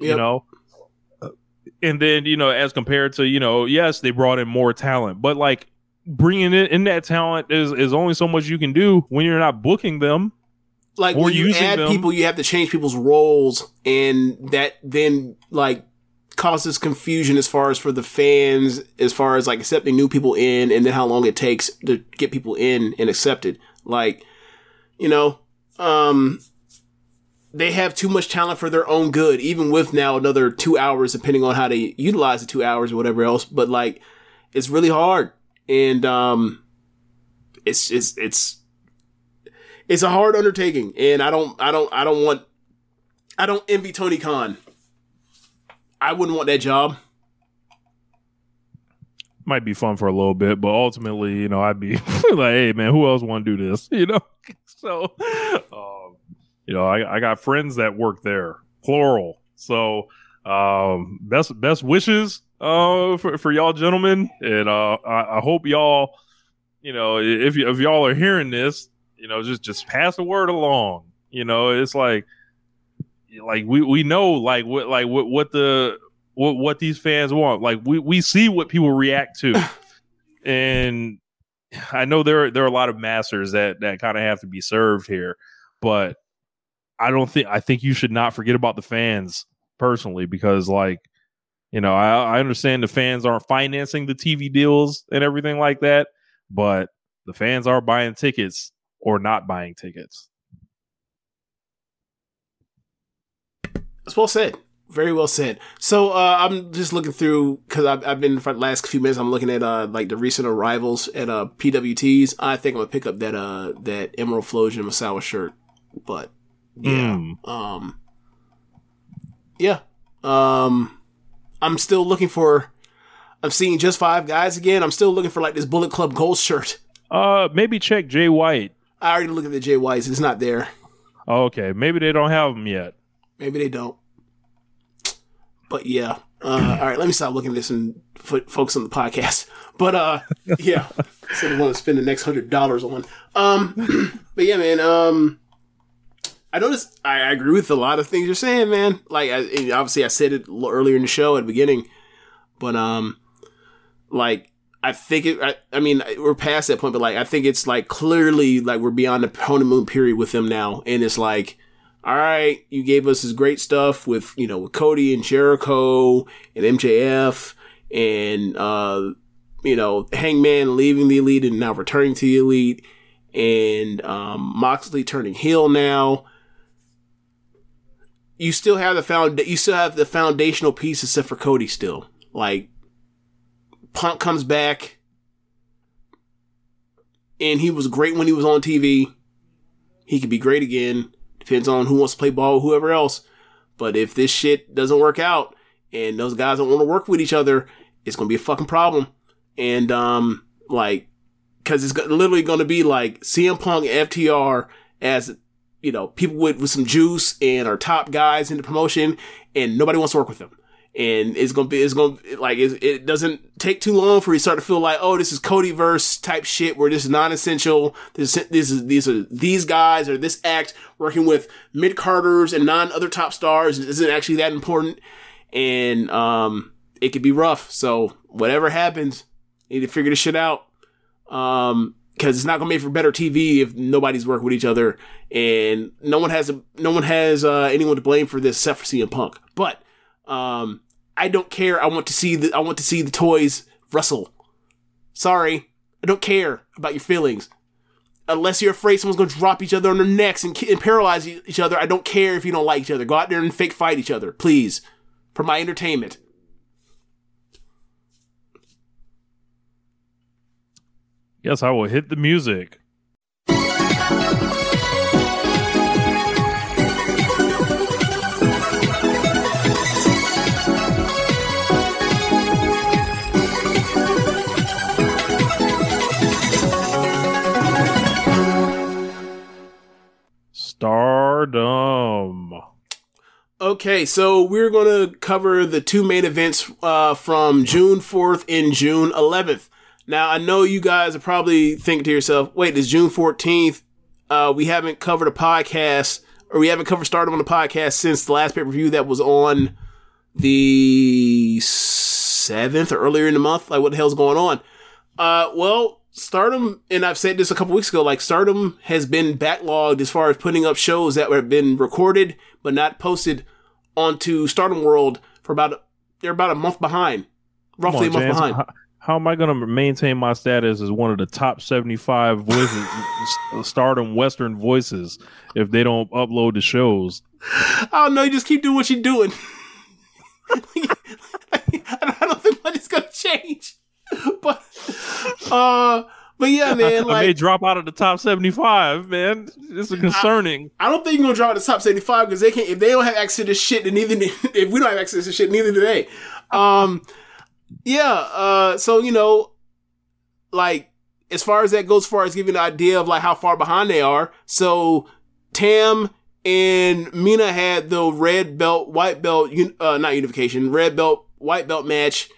[SPEAKER 2] you know? And then you know as compared to you know yes they brought in more talent but like bringing in, in that talent is is only so much you can do when you're not booking them
[SPEAKER 1] Like
[SPEAKER 2] Or
[SPEAKER 1] when you add
[SPEAKER 2] them-
[SPEAKER 1] people, you have to change people's roles, and that then like causes confusion as far as for the fans, as far as like accepting new people in, and then how long it takes to get people in and accepted. Like, you know, um, they have too much talent for their own good, even with now another two hours, depending on how they utilize the two hours or whatever else. But like, it's really hard, and um, it's it's it's it's a hard undertaking, and I don't I don't I don't want I don't envy Tony Khan. I wouldn't want that job.
[SPEAKER 2] might be fun for a little bit, but ultimately, you know, I'd be like, hey, man, who else want to do this? You know, so, um, you know, I, I got friends that work there, plural. So, um, best best wishes uh, for for y'all gentlemen, and uh, I, I hope y'all, you know, if if y'all are hearing this, you know, just just pass the word along. You know, it's like like we we know like what like what what the what what these fans want. Like we we see what people react to, and I know there there are a lot of masters that that kind of have to be served here, but I don't think I think you should not forget about the fans personally because like you know I I understand the fans aren't financing the TV deals and everything like that, but the fans are buying tickets or not buying tickets.
[SPEAKER 1] That's well said. Very well said. So uh, I'm just looking through because I've, I've been for the last few minutes. I'm looking at uh, like the recent arrivals at uh, PWTs. I think I'm gonna pick up that uh, that Emerald Flowsion Misawa shirt. But yeah,
[SPEAKER 2] Mm.
[SPEAKER 1] um, yeah, um, I'm still looking for. I'm seeing just five guys again. I'm still looking for like this Bullet Club Gold shirt.
[SPEAKER 2] Uh, maybe check Jay White.
[SPEAKER 1] I already looked at the Jay Whites. It's not there.
[SPEAKER 2] Oh, okay, maybe they don't have them yet.
[SPEAKER 1] Maybe they don't. But yeah. Uh, all right, let me stop looking at this and fo- focus on the podcast. But uh, yeah, so I want to spend the next hundred dollars on. Um, but yeah, man. Um, I noticed. I, I agree with a lot of things you're saying, man. Like, I, obviously, I said it earlier in the show at the beginning, but um, like I think it. I, I mean, we're past that point, but like I think it's like clearly like we're beyond the honeymoon period with them now, and it's like all right, you gave us this great stuff with, you know, with Cody and Jericho and MJF and, uh, you know, Hangman leaving the elite and now returning to the elite and, um, Moxley turning heel now. You still have the found, you still have the foundational piece except for Cody still. Like, Punk comes back and he was great when he was on TV. He could be great again. Depends on who wants to play ball whoever else. But if this shit doesn't work out and those guys don't want to work with each other, it's gonna be a fucking problem. And um, like, cause it's literally gonna be like CM Punk, FTR as you know people with with some juice and are top guys in the promotion, and nobody wants to work with them and it's gonna be it's gonna like it, it doesn't take too long for you to start to feel like oh this is Cody verse type shit where this is non-essential. This this is these are these guys or this act working with mid carders and non other top stars isn't actually that important. And um it could be rough. So whatever happens you need to figure this shit out. Um because it's not gonna make for better TV if nobody's working with each other. And no one has a no one has uh, anyone to blame for this except for CM Punk. But um, I don't care. I want to see the I want to see the toys wrestle. Sorry, I don't care about your feelings. Unless you're afraid someone's going to drop each other on their necks and, and paralyze each other, I don't care if you don't like each other. Go out there and fake fight each other, please, for my entertainment.
[SPEAKER 2] Yes, I will hit the music. Stardom.
[SPEAKER 1] Okay, so we're going to cover the two main events uh, from June 4th and June 11th. Now, I know you guys are probably thinking to yourself, wait, it's June 14th. Uh, we haven't covered a podcast, or we haven't covered Stardom on the podcast since the last pay per view that was on the 7th or earlier in the month. Like, what the hell's going on? Uh, well, Stardom, and I've said this a couple weeks ago, like Stardom has been backlogged as far as putting up shows that have been recorded but not posted onto Stardom World for about they're about a month behind, roughly on, a month James, behind.
[SPEAKER 2] How, how am I going to maintain my status as one of the top seventy-five voices, Stardom Western voices, if they don't upload the shows?
[SPEAKER 1] I don't know. You just keep doing what you're doing. I don't think much is going to change. but uh but yeah, man, like
[SPEAKER 2] I may drop out of the top seventy-five, man. This is concerning.
[SPEAKER 1] I, I don't think you're gonna drop out of the top seventy-five because they can't. If they don't have access to this shit, then neither. If we don't have access to shit, neither do they. Um, yeah. Uh, so you know, like as far as that goes, as far as giving an idea of like how far behind they are. So Tam and Mina had the red belt, white belt, uh, not unification, red belt, white belt match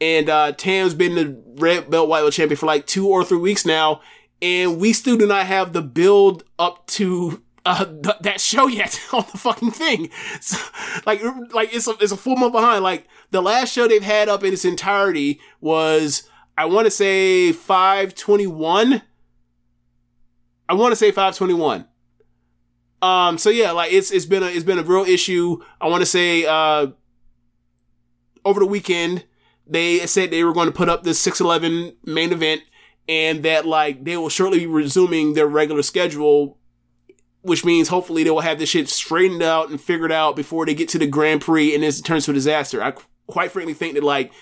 [SPEAKER 1] and uh, Tam's been the red belt white belt champion for like two or three weeks now, and we still do not have the build up to uh, th- that show yet on the fucking thing. So, like, like it's a, it's a full month behind. Like the last show they've had up in its entirety was, I want to say five twenty one. I want to say five twenty one. Um. So yeah, like it's it's been a it's been a real issue. I want to say uh over the weekend they said they were going to put up this 611 main event and that like they will shortly be resuming their regular schedule which means hopefully they will have this shit straightened out and figured out before they get to the Grand Prix and this turns to a disaster. I quite frankly think that like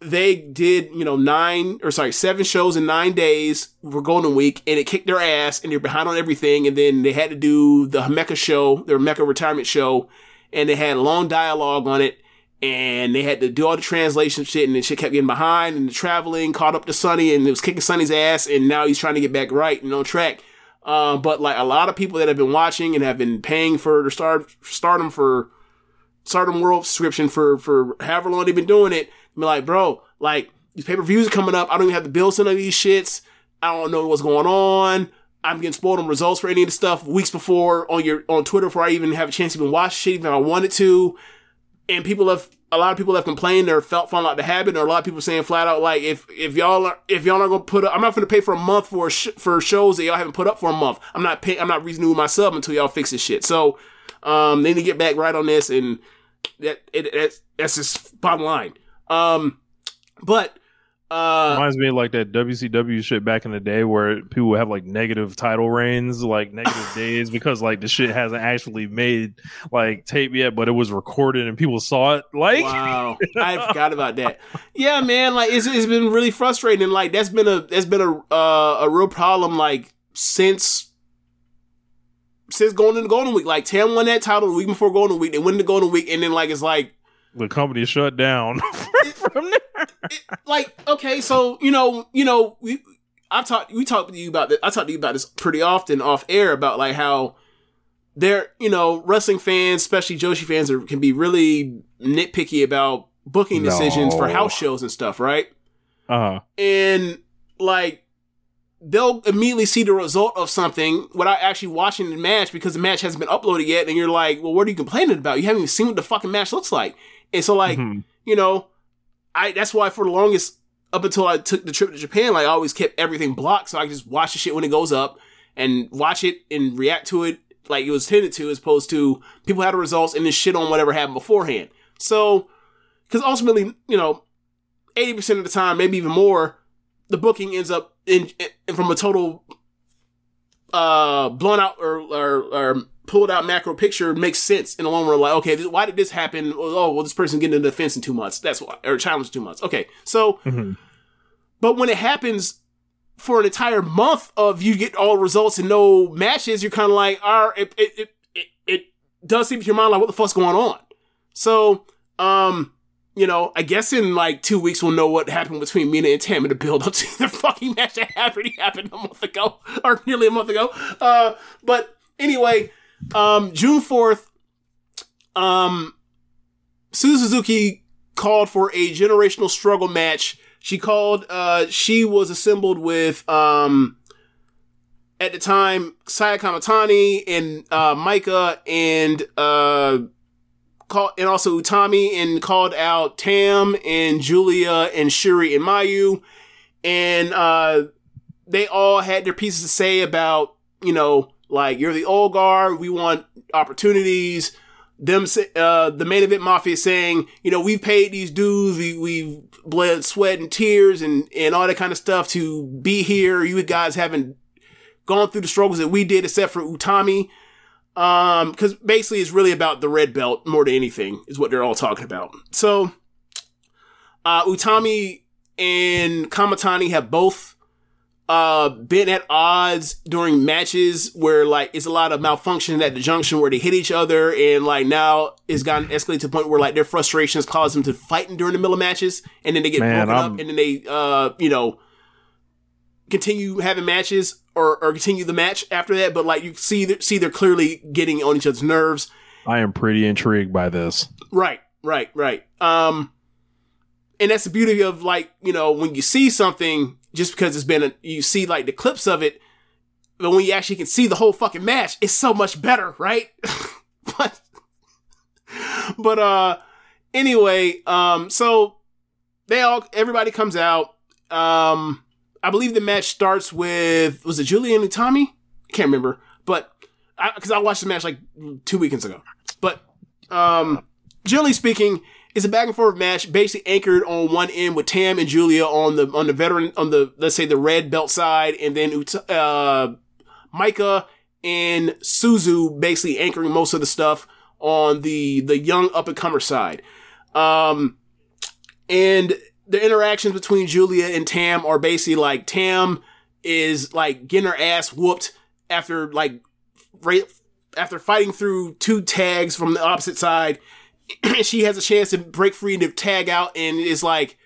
[SPEAKER 1] they did, you know, nine or sorry, seven shows in nine days for Golden Week and it kicked their ass and they're behind on everything. And then they had to do the Mecca show, their Mecca retirement show, and they had long dialogue on it and they had to do all the translation shit, and then shit kept getting behind, and the traveling caught up to Sonny, and it was kicking Sonny's ass, and now he's trying to get back right and on track. Uh, but like a lot of people that have been watching and have been paying for the start stardom for stardom world subscription for for however long they've been doing it, be like, bro, like these pay per views are coming up. I don't even have to build some of these shits. I don't know what's going on. I'm getting spoiled on results for any of the stuff weeks before on your on Twitter before I even have a chance to even watch shit even if I wanted to and people have a lot of people have complained or felt falling out the habit, or a lot of people saying flat out like if if y'all are if y'all not gonna put up, I'm not gonna pay for a month for sh- for shows that y'all haven't put up for a month. I'm not paying. I'm not renewing my sub until y'all fix this shit. So um, they need to get back right on this, and that it, that's that's just bottom line. Um, but uh,
[SPEAKER 2] Reminds me of like that WCW shit back in the day where people have like negative title reigns, like negative days because like the shit hasn't actually made like tape yet, but it was recorded and people saw it. Like,
[SPEAKER 1] wow, I forgot about that. Yeah, man, like it's, it's been really frustrating. And, Like that's been a that's been a uh, a real problem. Like since since going into Golden Week, like Tam won that title the week before Golden Week. They win the Golden Week, and then like it's like
[SPEAKER 2] the company shut down from there.
[SPEAKER 1] like okay, so you know, you know, we I've talked we talked to you about this. I talked to you about this pretty often off air about like how they're you know wrestling fans, especially Joshi fans, are, can be really nitpicky about booking decisions for house shows and stuff, right?
[SPEAKER 2] Uh huh.
[SPEAKER 1] And like they'll immediately see the result of something without actually watching the match because the match hasn't been uploaded yet, and you're like, well, what are you complaining about? You haven't even seen what the fucking match looks like. And so like
[SPEAKER 2] Mhm.
[SPEAKER 1] you know, I that's why for the longest up until I took the trip to Japan, like I always kept everything blocked so I could just watch the shit when it goes up and watch it and react to it like it was tended to, as opposed to people had the results and then shit on whatever happened beforehand. So, because ultimately, you know, eighty percent of the time, maybe even more, the booking ends up in, in from a total uh blown out or, or or pulled out macro picture makes sense in the long run. Like, okay, this, why did this happen? Oh, well, this person getting into the fence in two months. That's why, or challenge in two months. Okay, so,
[SPEAKER 2] Mhm.
[SPEAKER 1] but when it happens for an entire month of you get all results and no matches, you're kind of like, all right, it, it, it, it, it does seem to your mind like, what the fuck's going on? So, um, you know, I guess in like two weeks we'll know what happened between Mina and Tam in the build up to the fucking match that already happened a month ago, or nearly a month ago. Uh, but anyway, um, June 4th, um, Suzu Suzuki called for a generational struggle match. She called, uh, she was assembled with, um, at the time, Saya Kamitani and, uh, Micah and, uh, called, and also Utami and called out Tam and Giulia and Syuri and Mayu. And, uh, they all had their pieces to say about, you know, like you're the old guard. We want opportunities. Them, uh, the main event mafia saying, you know, we've paid these dues. We, we've bled sweat and tears and, and all that kind of stuff to be here. You guys haven't gone through the struggles that we did, except for Utami. Um, cause basically it's really about the red belt more than anything is what they're all talking about. So, uh, Utami and Kamitani have both uh been at odds during matches where like it's a lot of malfunction at the junction where they hit each other and like now it's gotten escalated to the point where like their frustrations cause them to fighting during the middle of matches and then they get
[SPEAKER 2] Man,
[SPEAKER 1] broken
[SPEAKER 2] I'm-
[SPEAKER 1] up and then they uh you know continue having matches or, or continue the match after that but like you see th- see they're clearly getting on each other's nerves
[SPEAKER 2] I am pretty intrigued by this.
[SPEAKER 1] Right, right, right. Um, and that's the beauty of like you know when you see something just because it's been a, you see like the clips of it, but when you actually can see the whole fucking match, it's so much better, right? but but uh anyway, um, so they all everybody comes out. Um, I believe the match starts with was it Julian and Tommy? Can't remember, but because I, watched the match like two weekends ago. But um, generally speaking, it's a back and forth match, basically anchored on one end with Tam and Giulia on the on the veteran on the let's say the red belt side, and then uh, Micah and Suzu basically anchoring most of the stuff on the the young up and comer side. Um, and the interactions between Giulia and Tam are basically like Tam is like getting her ass whooped after like right after fighting through two tags from the opposite side. she has a chance to break free and to tag out and is like,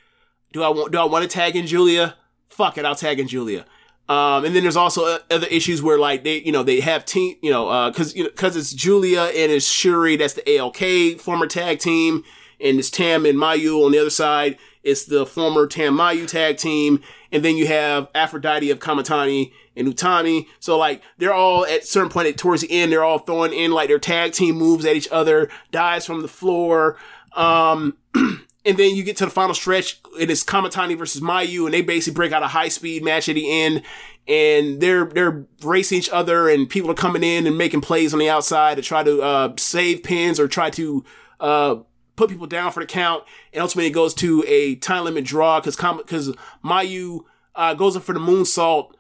[SPEAKER 1] do I want do I want to tag in Giulia? Fuck it, I'll tag in Giulia. Um, and then there's also uh, other issues where like they, you know, they have team, you know, uh, cause, you know, cause it's Giulia and it's Syuri, that's the ALK former tag team, and it's Tam and Mayu on the other side. It's the former Tam Mayu tag team. And then you have Aphrodite of Kamitani and Utami. So like they're all at certain point at, towards the end, they're all throwing in like their tag team moves at each other, dies from the floor. Um, and then you get to the final stretch. It is Kamitani versus Mayu, and they basically break out a high speed match at the end. And they're they're racing each other, and people are coming in and making plays on the outside to try to uh, save pins or try to uh, put people down for the count. And ultimately, it goes to a time limit draw because because Mayu uh, goes up for the moonsault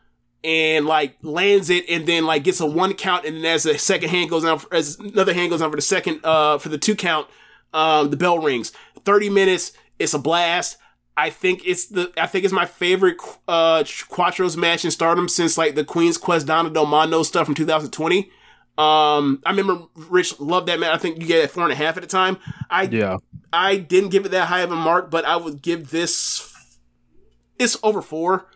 [SPEAKER 1] and like lands it and then like gets a one count and then as the second hand goes down as another hand goes down for the second uh for the two count um the bell rings 30 minutes it's a blast i think it's the i think it's my favorite uh quattros match in stardom since like the queen's quest donna del mondo stuff from 2020 um i remember rich loved that man. i think you get it four and a half at the time i
[SPEAKER 2] Yeah.
[SPEAKER 1] i didn't give it that high of a mark but i would give this it's over four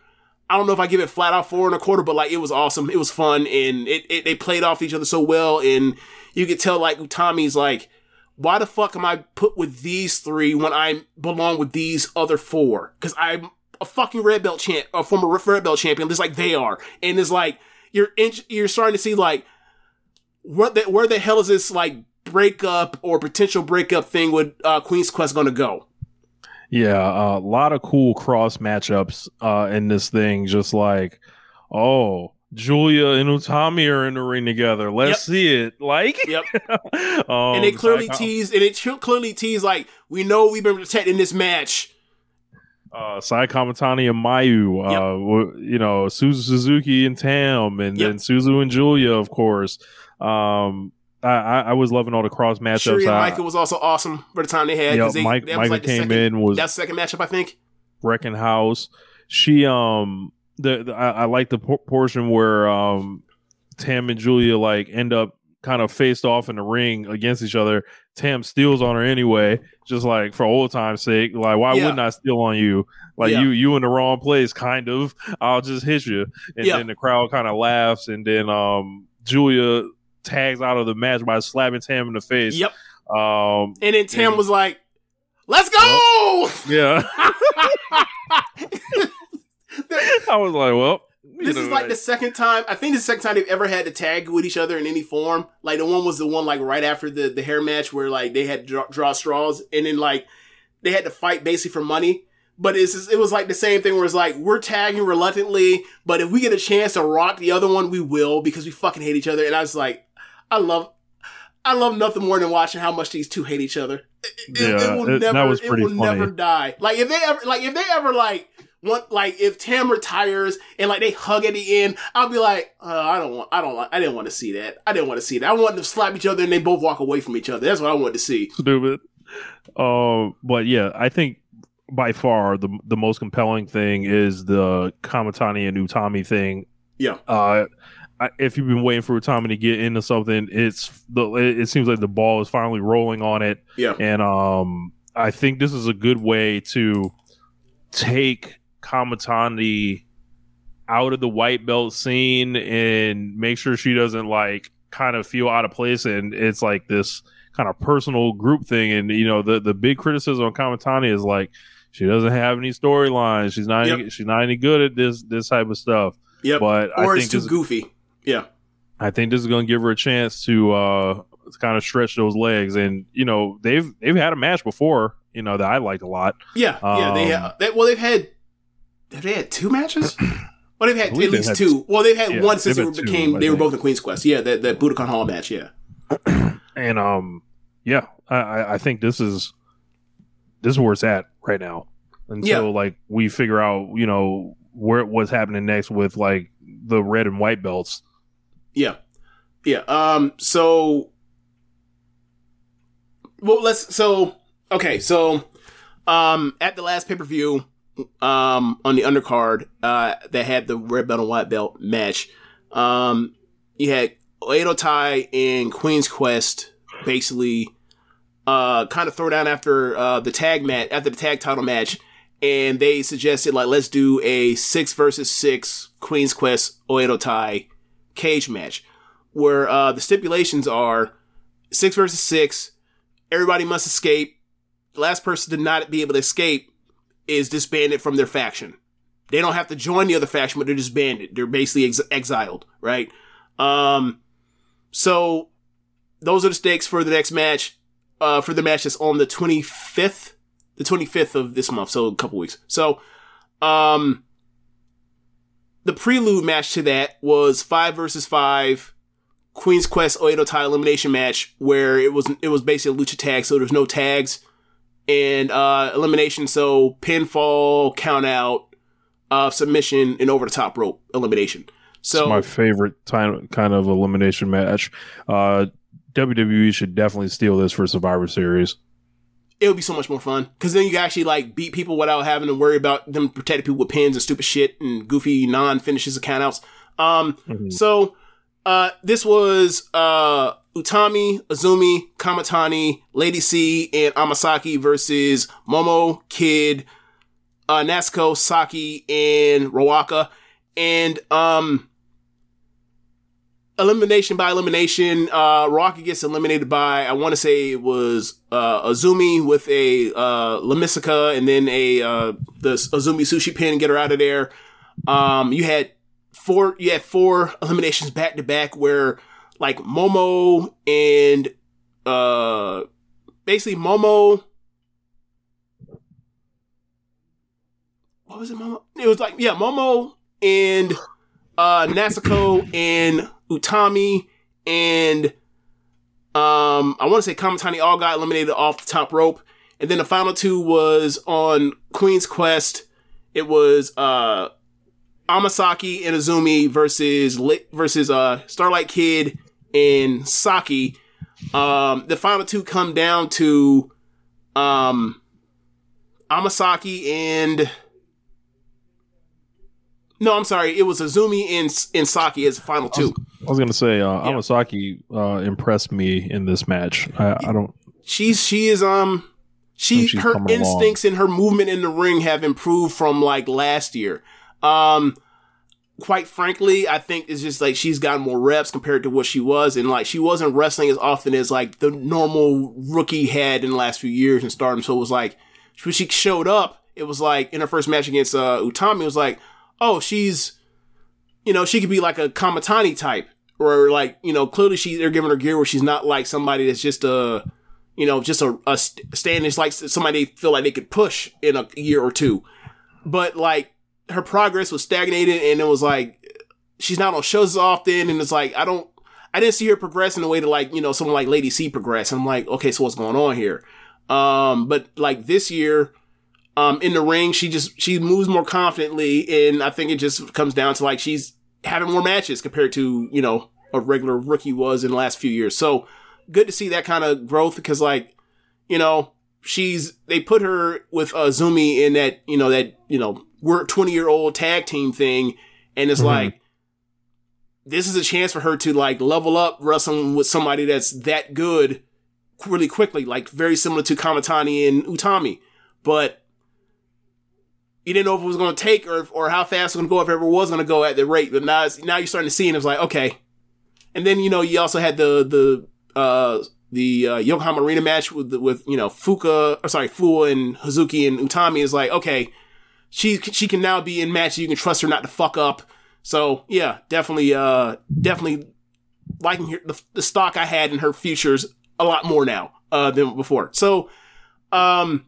[SPEAKER 1] I don't know if I give it flat out four and a quarter, but like it was awesome. It was fun and it, it they played off each other so well. And you could tell like Utami's like, why the fuck am I put with these three when I belong with these other four? Cause I'm a fucking red belt champ, a former red belt champion, just like they are. And it's like, you're, in, you're starting to see like, what the, where the hell is this like breakup or potential breakup thing with uh, Queen's Quest gonna go?
[SPEAKER 2] Yeah, a lot of cool cross matchups uh, in this thing. Just like, oh, Giulia and Utami are in the ring together. Let's
[SPEAKER 1] Yep.
[SPEAKER 2] see it. Like,
[SPEAKER 1] Yep.
[SPEAKER 2] um,
[SPEAKER 1] and it clearly
[SPEAKER 2] Sai-
[SPEAKER 1] teased, and it clearly teased like, we know we've been protecting this match.
[SPEAKER 2] uh, Saya Kamitani and Mayu. Uh, w- you know, Suzu Suzuki and Tam, and
[SPEAKER 1] Yep.
[SPEAKER 2] then Suzu and Giulia, of course. Um, I, I, I was loving all the cross matchups.
[SPEAKER 1] Syuri and
[SPEAKER 2] I-
[SPEAKER 1] was also awesome for the time they had. 'cause they,
[SPEAKER 2] Mike-
[SPEAKER 1] that
[SPEAKER 2] Micah
[SPEAKER 1] like
[SPEAKER 2] came
[SPEAKER 1] second,
[SPEAKER 2] in, was-
[SPEAKER 1] that's the second matchup, I think.
[SPEAKER 2] wrecking house. She um the, the I, I like the por- portion where um Tam and Giulia like end up kind of faced off in the ring against each other. Tam steals on her anyway, just like for old time's sake. Like, why
[SPEAKER 1] Yeah.
[SPEAKER 2] wouldn't I steal on you? Like
[SPEAKER 1] Yeah.
[SPEAKER 2] you you in the wrong place, kind of. I'll just hit you. And
[SPEAKER 1] Yeah.
[SPEAKER 2] then the crowd kind of laughs, and then um Giulia tags out of the match by slapping Tam in the face.
[SPEAKER 1] Yep.
[SPEAKER 2] Um
[SPEAKER 1] And then Tam
[SPEAKER 2] And-
[SPEAKER 1] was like, "Let's go!"
[SPEAKER 2] yeah. I was like, well,
[SPEAKER 1] this
[SPEAKER 2] know,
[SPEAKER 1] is like the second time. I think the second time they've ever had to tag with each other in any form. Like the one was the one like right after the the hair match where like they had to draw, draw straws, and then like they had to fight basically for money. But it's just- it was like the same thing where it's like we're tagging reluctantly, but if we get a chance to rock the other one, we will because we fucking hate each other. And I was like, I love. I love nothing more than watching how much these two hate each other. It, it- it
[SPEAKER 2] Yeah,
[SPEAKER 1] will
[SPEAKER 2] it-
[SPEAKER 1] never, it will
[SPEAKER 2] funny.
[SPEAKER 1] never die. Like if they ever, like if they ever like want, like if Tam retires and like they hug at the end, I'll be like, uh, I don't want, I don't like, I didn't want to see that. I didn't want to see that. I want them to slap each other and they both walk away from each other. That's what I wanted to see.
[SPEAKER 2] stupid. Uh, but yeah, I think by far the the most compelling thing is the Kamitani and Utami thing.
[SPEAKER 1] Yeah.
[SPEAKER 2] Uh, I, if you've been waiting for Utami to get into something, it's the it, seems like the ball is finally rolling on it,
[SPEAKER 1] Yeah.
[SPEAKER 2] and um, I think this is a good way to take Kamitani out of the white belt scene and make sure she doesn't like kind of feel out of place and it's like this kind of personal group thing and you know the the big criticism on Kamitani is like she doesn't have any storylines she's not any, she's not any good at this this type of stuff
[SPEAKER 1] Yep.
[SPEAKER 2] but
[SPEAKER 1] or
[SPEAKER 2] I
[SPEAKER 1] it's
[SPEAKER 2] think
[SPEAKER 1] too
[SPEAKER 2] this,
[SPEAKER 1] goofy. Yeah.
[SPEAKER 2] I think this is going to give her a chance to uh kind of stretch those legs and you know they've they've had a match before you know that I liked a lot
[SPEAKER 1] Yeah. yeah. They,
[SPEAKER 2] Um,
[SPEAKER 1] ha- they, well, they've had, have they had two matches? Well, they've had at least
[SPEAKER 2] had-
[SPEAKER 1] two. Well, they've had
[SPEAKER 2] yeah,
[SPEAKER 1] one since were
[SPEAKER 2] had two,
[SPEAKER 1] became, they were both in Queen's Quest. Yeah. that the Budokan Hall match. Yeah.
[SPEAKER 2] and um yeah I- I, I think this is this is where it's at right now until
[SPEAKER 1] Yeah.
[SPEAKER 2] like we figure out you know where what's happening next with like the red and white belts
[SPEAKER 1] Yeah. Yeah. Um, so, well, let's, so, okay. So, um, at the last pay per view, um, on the undercard, uh, that had the red belt and white belt match, um, you had Oedo Tai and Queen's Quest basically, uh, kind of throw down after, uh, the tag match, after the tag title match. And they suggested, like, let's do a six versus six Queen's Quest Oedo Tai cage match where uh, the stipulations are six versus six. Everybody must escape. The last person to not be able to escape is disbanded from their faction. they don't have to join the other faction, but they're disbanded. They're basically ex- exiled, right? Um, so those are the stakes for the next match. Uh, for the match that's on the 25th, the 25th of this month, so a couple weeks. So, um, the prelude match to that was five versus five Queen's Quest Oedo Tai elimination match where it was it was basically a lucha tag, so there's no tags and uh elimination, so pinfall, count out, uh submission, and over the top rope elimination. So
[SPEAKER 2] it's my favorite time, kind of elimination match. Uh, WWE should definitely steal this for Survivor Series.
[SPEAKER 1] It would be so much more fun because then you can actually like beat people without having to worry about them protecting people with pins and stupid shit and goofy non finishes and countouts. Um, so uh, this was uh Utami, Azumi, Kamitani, Lady C, and Amasaki versus Momo, Kid, uh, Natsuko, Saki, and Ruaka, and um. Elimination by elimination. Uh, Rocky gets eliminated by, I want to say it was, uh, Azumi with a, uh, Lamisica and then a, uh, the Azumi sushi pin get her out of there. Um, you had four, you had four eliminations back to back where like Momo and, uh, basically Momo, what was it, Momo? It was like, yeah, Momo and, uh, and Utami and um I want to say Kamitani all got eliminated off the top rope. And then the final two was on Queen's Quest. It was uh Amasaki and Azumi versus versus uh Starlight Kid and Saki. Um the final two come down to um Amasaki and no, I'm sorry. It was Azumi and and Saki as the final two.
[SPEAKER 2] I was gonna say uh, Amasaki uh, impressed me in this match. I, I don't.
[SPEAKER 1] she's she is um she her
[SPEAKER 2] coming along.
[SPEAKER 1] instincts and her movement in the ring have improved from like last year. Um quite frankly, I think it's just like she's gotten more reps compared to what she was and like she wasn't wrestling as often as like the normal rookie had in the last few years in stardom. So it was like when she showed up, it was like in her first match against uh Utami, it was like, oh, she's you know, she could be like a Kamitani type. Or like, you know, clearly she they're giving her gear where she's not like somebody that's just a you know, just a, a stand is like somebody they feel like they could push in a year or two. But like her progress was stagnated and it was like she's not on shows as often and it's like I don't I didn't see her progress in the way to like, you know, someone like Lady C progress. I'm like, okay, so what's going on here? Um, but like this year, um, in the ring, she just she moves more confidently, and I think it just comes down to like she's having more matches compared to you know a regular rookie was in the last few years. So good to see that kind of growth because like you know she's they put her with uh, Zumi in that you know that you know we're 20 year old tag team thing, and it's
[SPEAKER 2] Mhm.
[SPEAKER 1] like this is a chance for her to like level up wrestling with somebody that's that good really quickly, like very similar to Kamitani and Utami. But you didn't know if it was going to take or or how fast it was going to go if it ever was going to go at the rate. But now now you're starting to see, and it's like okay. And then you know you also had the the uh the uh, Yokohama Arena match with with you know Fuka or sorry Fua and Hazuki and Utami is like okay, she she can now be in matches you can trust her not to fuck up. So yeah, definitely uh definitely liking her, the, the stock I had in her futures a lot more now uh than before. So um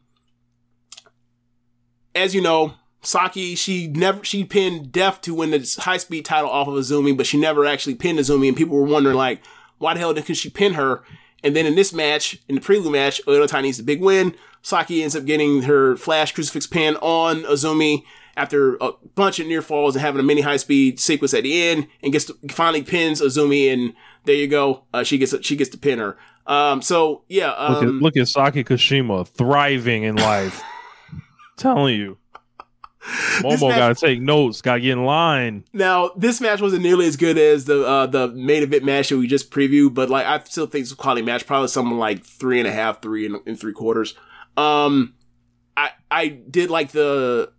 [SPEAKER 1] as you know, Saki, she never she pinned Def to win the high speed title off of Azumi, but she never actually pinned Azumi, and people were wondering like, why the hell did she pin her? And then in this match, in the prelude match, Oedo needs a big win. Saki ends up getting her flash crucifix pin on Azumi after a bunch of near falls and having a mini high speed sequence at the end, and gets to, finally pins Azumi, and there you go. Uh, she gets she gets to pin her. Um, so yeah,
[SPEAKER 2] Look, at,
[SPEAKER 1] um,
[SPEAKER 2] look at Saki Kashima thriving in life. Telling you, Momo
[SPEAKER 1] match-
[SPEAKER 2] got to take notes. Got to get in line.
[SPEAKER 1] Now, this match wasn't nearly as good as the uh, the main event match that we just previewed, but like I still think it's a quality match. Probably something like three and a half, three and, and three quarters. Um, I I did like the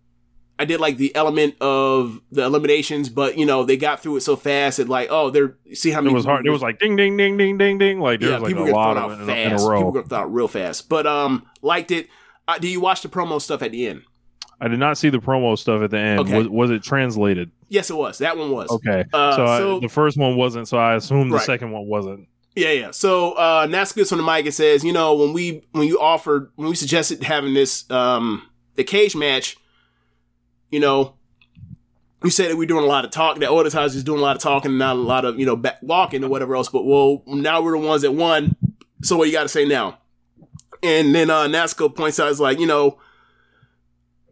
[SPEAKER 1] I did like the element of the eliminations, but you know they got through it so fast that like oh they're see how
[SPEAKER 2] It
[SPEAKER 1] many
[SPEAKER 2] was hard. It was like ding, ding, ding, ding, ding, ding. Like there
[SPEAKER 1] yeah
[SPEAKER 2] was like
[SPEAKER 1] people
[SPEAKER 2] a lot of
[SPEAKER 1] out
[SPEAKER 2] in, a- in a
[SPEAKER 1] fast.
[SPEAKER 2] row.
[SPEAKER 1] People get thrown out real fast, but um liked it. Uh, do you watch the promo stuff at the end?
[SPEAKER 2] I did not see the promo stuff at the end.
[SPEAKER 1] Okay.
[SPEAKER 2] Was, was it translated?
[SPEAKER 1] Yes, it was. That one was.
[SPEAKER 2] Okay,
[SPEAKER 1] Uh,
[SPEAKER 2] so, I, the first one wasn't. So I assume the
[SPEAKER 1] Right.
[SPEAKER 2] second one wasn't.
[SPEAKER 1] Yeah, yeah. So uh gets on the mic and says, you know, when we when you offered when we suggested having this um the cage match, you know, you said that we're doing a lot of talk, that Otis is doing a lot of talking and not a lot of, you know, back walking or whatever else, but well, now we're the ones that won. So what you gotta say now? And then uh Nasco points out is like, you know,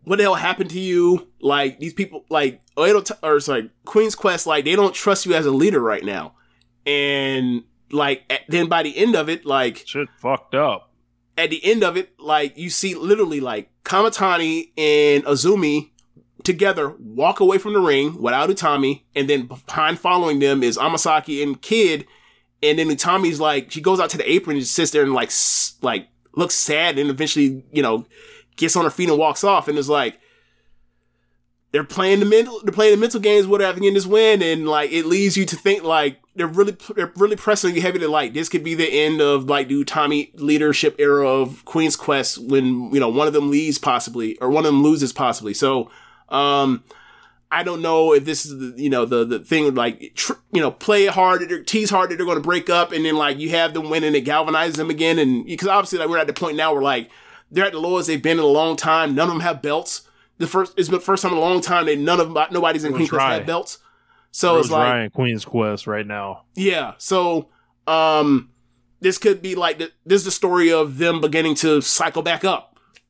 [SPEAKER 1] what the hell happened to you? Like these people like Oedo T- or sorry, Queen's Quest, like they don't trust you as a leader right now. And like at, then by the end of it, like
[SPEAKER 2] Shit fucked up.
[SPEAKER 1] at the end of it, like you see literally like Kamitani and Azumi together walk away from the ring without Utami, and then behind following them is Amasaki and Kid, and then Utami's like she goes out to the apron and sits there and like s- like looks sad, and eventually you know gets on her feet and walks off, and is like they're playing the mental they're playing the mental games whatever getting this win and like it leads you to think like they're really they're really pressing you heavy to like this could be the end of like the Tommy leadership era of Queen's Quest when you know one of them leaves possibly or one of them loses possibly. So um I don't know if this is the, you know the the thing like tr- you know play hard they're tease hard that they're going to break up and then like you have them win and it galvanizes them again and because obviously like we're at the point now where like they're at the lowest they've been in a long time none of them have belts the first it's the first time in a long time that none of nobody's in Queen's Quest have belts so
[SPEAKER 2] It
[SPEAKER 1] it's like
[SPEAKER 2] Ryan Queen's Quest right now.
[SPEAKER 1] yeah. So, um, this could be like the, this is the story of them beginning to cycle back up.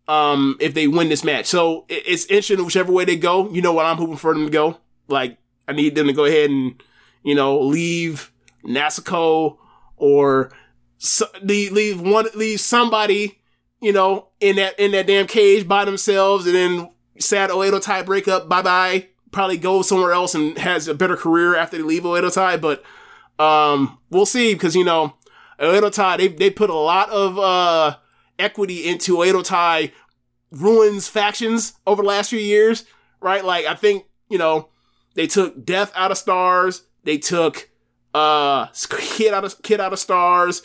[SPEAKER 1] Um, if they win this match, so it, it's interesting whichever way they go. You know what I'm hoping for them to go. Like I need them to go ahead and you know leave Nasico or so, leave, leave one leave somebody you know in that in that damn cage by themselves, and then sad Oedo Tai breakup. Bye bye. Probably go somewhere else and has a better career after they leave Oedo Tai, but um, we'll see because you know Oedo Tai they they put a lot of uh equity into Tai ruins factions over the last few years, right? Like I think you know they took Death out of Stars, they took uh Kid out of Kid out of Stars,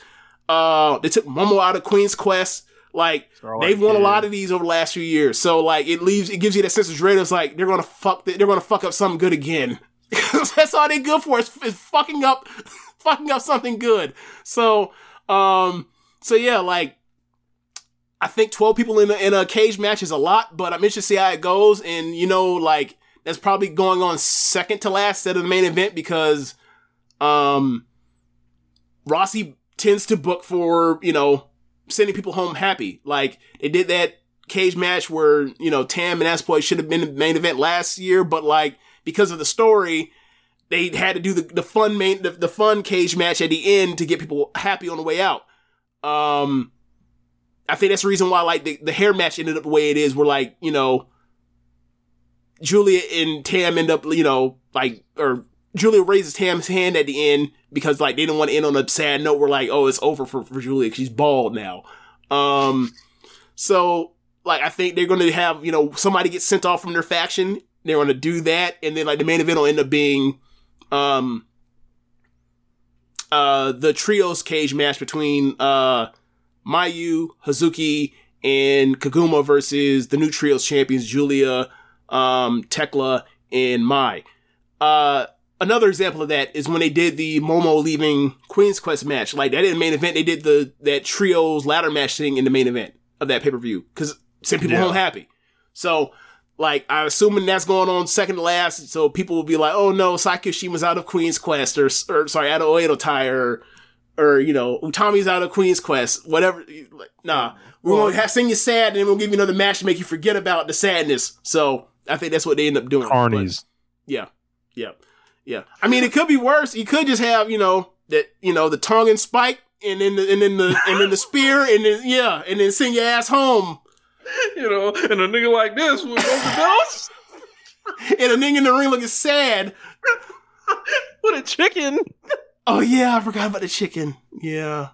[SPEAKER 1] uh they took Momo out of Queen's Quest. Like
[SPEAKER 2] Starlight
[SPEAKER 1] they've won a lot of these over the last few years, so like it leaves it gives you that sense of dread. It's like they're gonna fuck they're gonna fuck up something good again. That's all they good for is, is fucking up fucking up something good. So, um, so yeah, like I think twelve people in a, in a cage match is a lot, but I'm interested to see how it goes. And you know, like that's probably going on second to last instead of the main event because, um, Rossy tends to book for you know sending people home happy. Like they did that cage match where you know Tam and Aspoy should have been the main event last year, but like because of the story, they had to do the, the fun main the, the fun cage match at the end to get people happy on the way out. Um, I think that's the reason why like the, the hair match ended up the way it is. Where like you know, Giulia and Tam end up you know like or Giulia raises Tam's hand at the end because like they didn't want to end on a sad note where like oh it's over for for Giulia she's bald now. Um, so like I think they're to have you know somebody get sent off from their faction. They're to do that, and then like the main event will end up being um uh the trios cage match between uh Mayu, Hazuki, and Koguma versus the new trios champions Giulia, um, Thekla, and Mai. Uh another example of that is when they did the Momo leaving Queen's Quest match. Like that in the main event, they did the that trios ladder match thing in the main event of that pay-per-view. Cause sent people
[SPEAKER 2] Yeah.
[SPEAKER 1] home happy. So like I'm assuming that's going on second to last, so people will be like, "Oh no, Saki Kashima's out of Queen's Quest," or, or sorry, out of Oedo Tai, or or you know, Utami's out of Queen's Quest, whatever. Like, Nah, we're gonna have sing you sad, and then we'll give you another match to make you forget about the sadness. So I think that's what they end up doing. But,
[SPEAKER 2] Carnies.
[SPEAKER 1] yeah, yeah, yeah. I mean, it could be worse. You could just have you know that you know the tongue and spike, and then the, and then the and then the spear, and then yeah, and then send your ass home.
[SPEAKER 2] You know, and a nigga like this with both belts
[SPEAKER 1] and a nigga in the ring looking sad.
[SPEAKER 2] what a chicken.
[SPEAKER 1] Oh yeah, I forgot about the chicken. Yeah.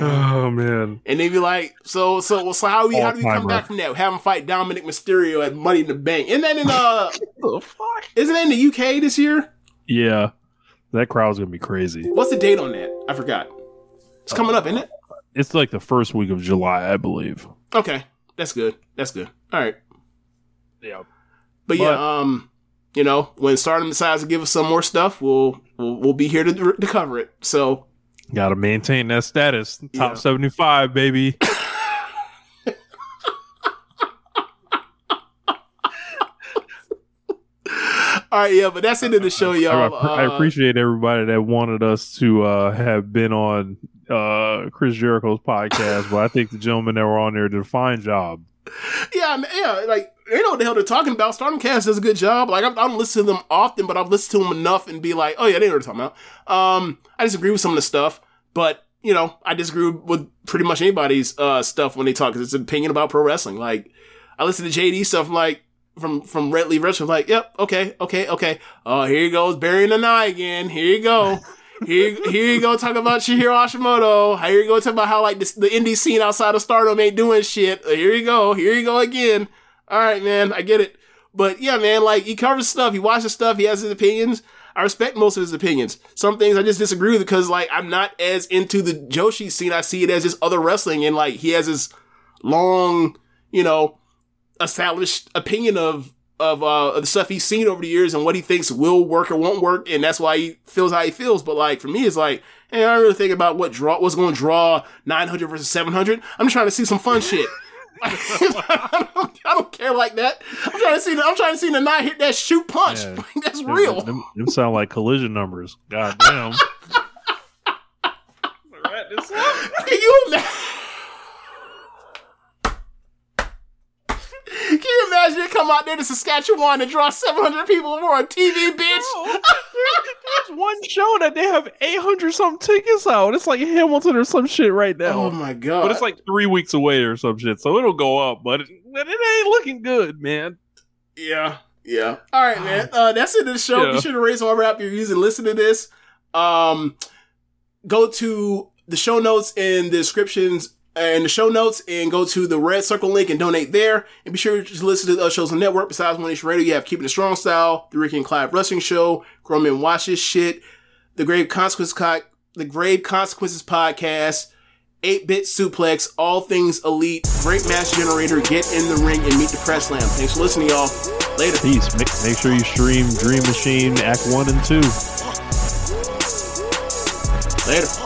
[SPEAKER 2] Oh man.
[SPEAKER 1] And they be like, so so so how we how do we come back from that? Have him fight Dominik Mysterio at Money in the Bank. Isn't that in uh
[SPEAKER 2] the fuck?
[SPEAKER 1] isn't that in the UK this year?
[SPEAKER 2] Yeah, that crowd's gonna be crazy.
[SPEAKER 1] What's the date on that? I forgot. It's coming up, isn't it?
[SPEAKER 2] It's like the first week of July, I believe.
[SPEAKER 1] Okay. That's good. That's good. All right.
[SPEAKER 2] Yeah.
[SPEAKER 1] But, yeah, um, you know, when Stardom decides to give us some more stuff, we'll we'll, we'll be here to, to cover it. So
[SPEAKER 2] Got to maintain that status. Top
[SPEAKER 1] Yeah.
[SPEAKER 2] 75, baby.
[SPEAKER 1] all right, yeah, but that's it of the show, y'all.
[SPEAKER 2] I
[SPEAKER 1] Uh,
[SPEAKER 2] appreciate everybody that wanted us to uh, have been on uh, Chris Jericho's podcast, but I think the gentlemen that were on there did a fine job.
[SPEAKER 1] yeah, I mean, yeah, like they know what the hell they're talking about. Stardom Cast does a good job. Like I, I don't listen to them often, but I've listened to them enough and be like, oh yeah, they know what they're talking about. Um, I disagree with some of the stuff, but you know, I disagree with pretty much anybody's uh stuff when they talk because it's an opinion about pro wrestling. Like I listen to JD stuff, I'm like from from Red Leaf Wrestling, I'm like, yep, okay, okay, okay. Oh, here he goes burying the eye again. Here you go. Here, here you go talking about Chihiro Hashimoto. Here you go talking about how like this, the indie scene outside of Stardom ain't doing shit. Here you go. Here you go again. All right, man, I get it. But yeah, man, like he covers stuff. He watches stuff. He has his opinions. I respect most of his opinions. Some things I just disagree with because like I'm not as into the Joshi scene. I see it as just other wrestling, and like he has his long, you know, established opinion of of uh the stuff he's seen over the years and what he thinks will work or won't work, and that's why he feels how he feels. But like for me, it's like, hey, I don't really think about what draw what's going to draw 900 versus 700. I'm trying to see some fun shit. I, don't, I don't care like that. I'm trying to see. The, I'm trying to see the nine hit that shoot punch.
[SPEAKER 2] Yeah.
[SPEAKER 1] That's
[SPEAKER 2] Them-
[SPEAKER 1] real.
[SPEAKER 2] Them, them sound like collision numbers. God damn.
[SPEAKER 1] Can you imagine? Can you imagine it come out there to Saskatchewan and draw 700 people for a TV, bitch?
[SPEAKER 2] There's one show that they have 800 something tickets out. It's like Hamilton or some shit right now.
[SPEAKER 1] Oh my god!
[SPEAKER 2] But it's like three weeks away or some shit, so it'll go up. But it, it ain't looking good, man.
[SPEAKER 1] Yeah, yeah. All right, man. Uh, that's it. The show.
[SPEAKER 2] Yeah.
[SPEAKER 1] Be sure to raise all rap you're using. Listen to this. Um, go to the show notes in the descriptions and the show notes, and go to the red circle link and donate there. And be sure to listen to the other shows on the network. Besides One Nation Radio, you have Keeping It Strong Style, the Ricky and Clive Wrestling Show, Grown Men Watch Shit, the Grave Consequences, Co- the Grave Consequences Podcast. 8-bit suplex, all things elite, great match generator, get in the ring and meet the press lamb. Thanks for listening, y'all. Later.
[SPEAKER 2] Peace. Make, make sure you stream Dream Machine Act 1 and 2.
[SPEAKER 1] Later.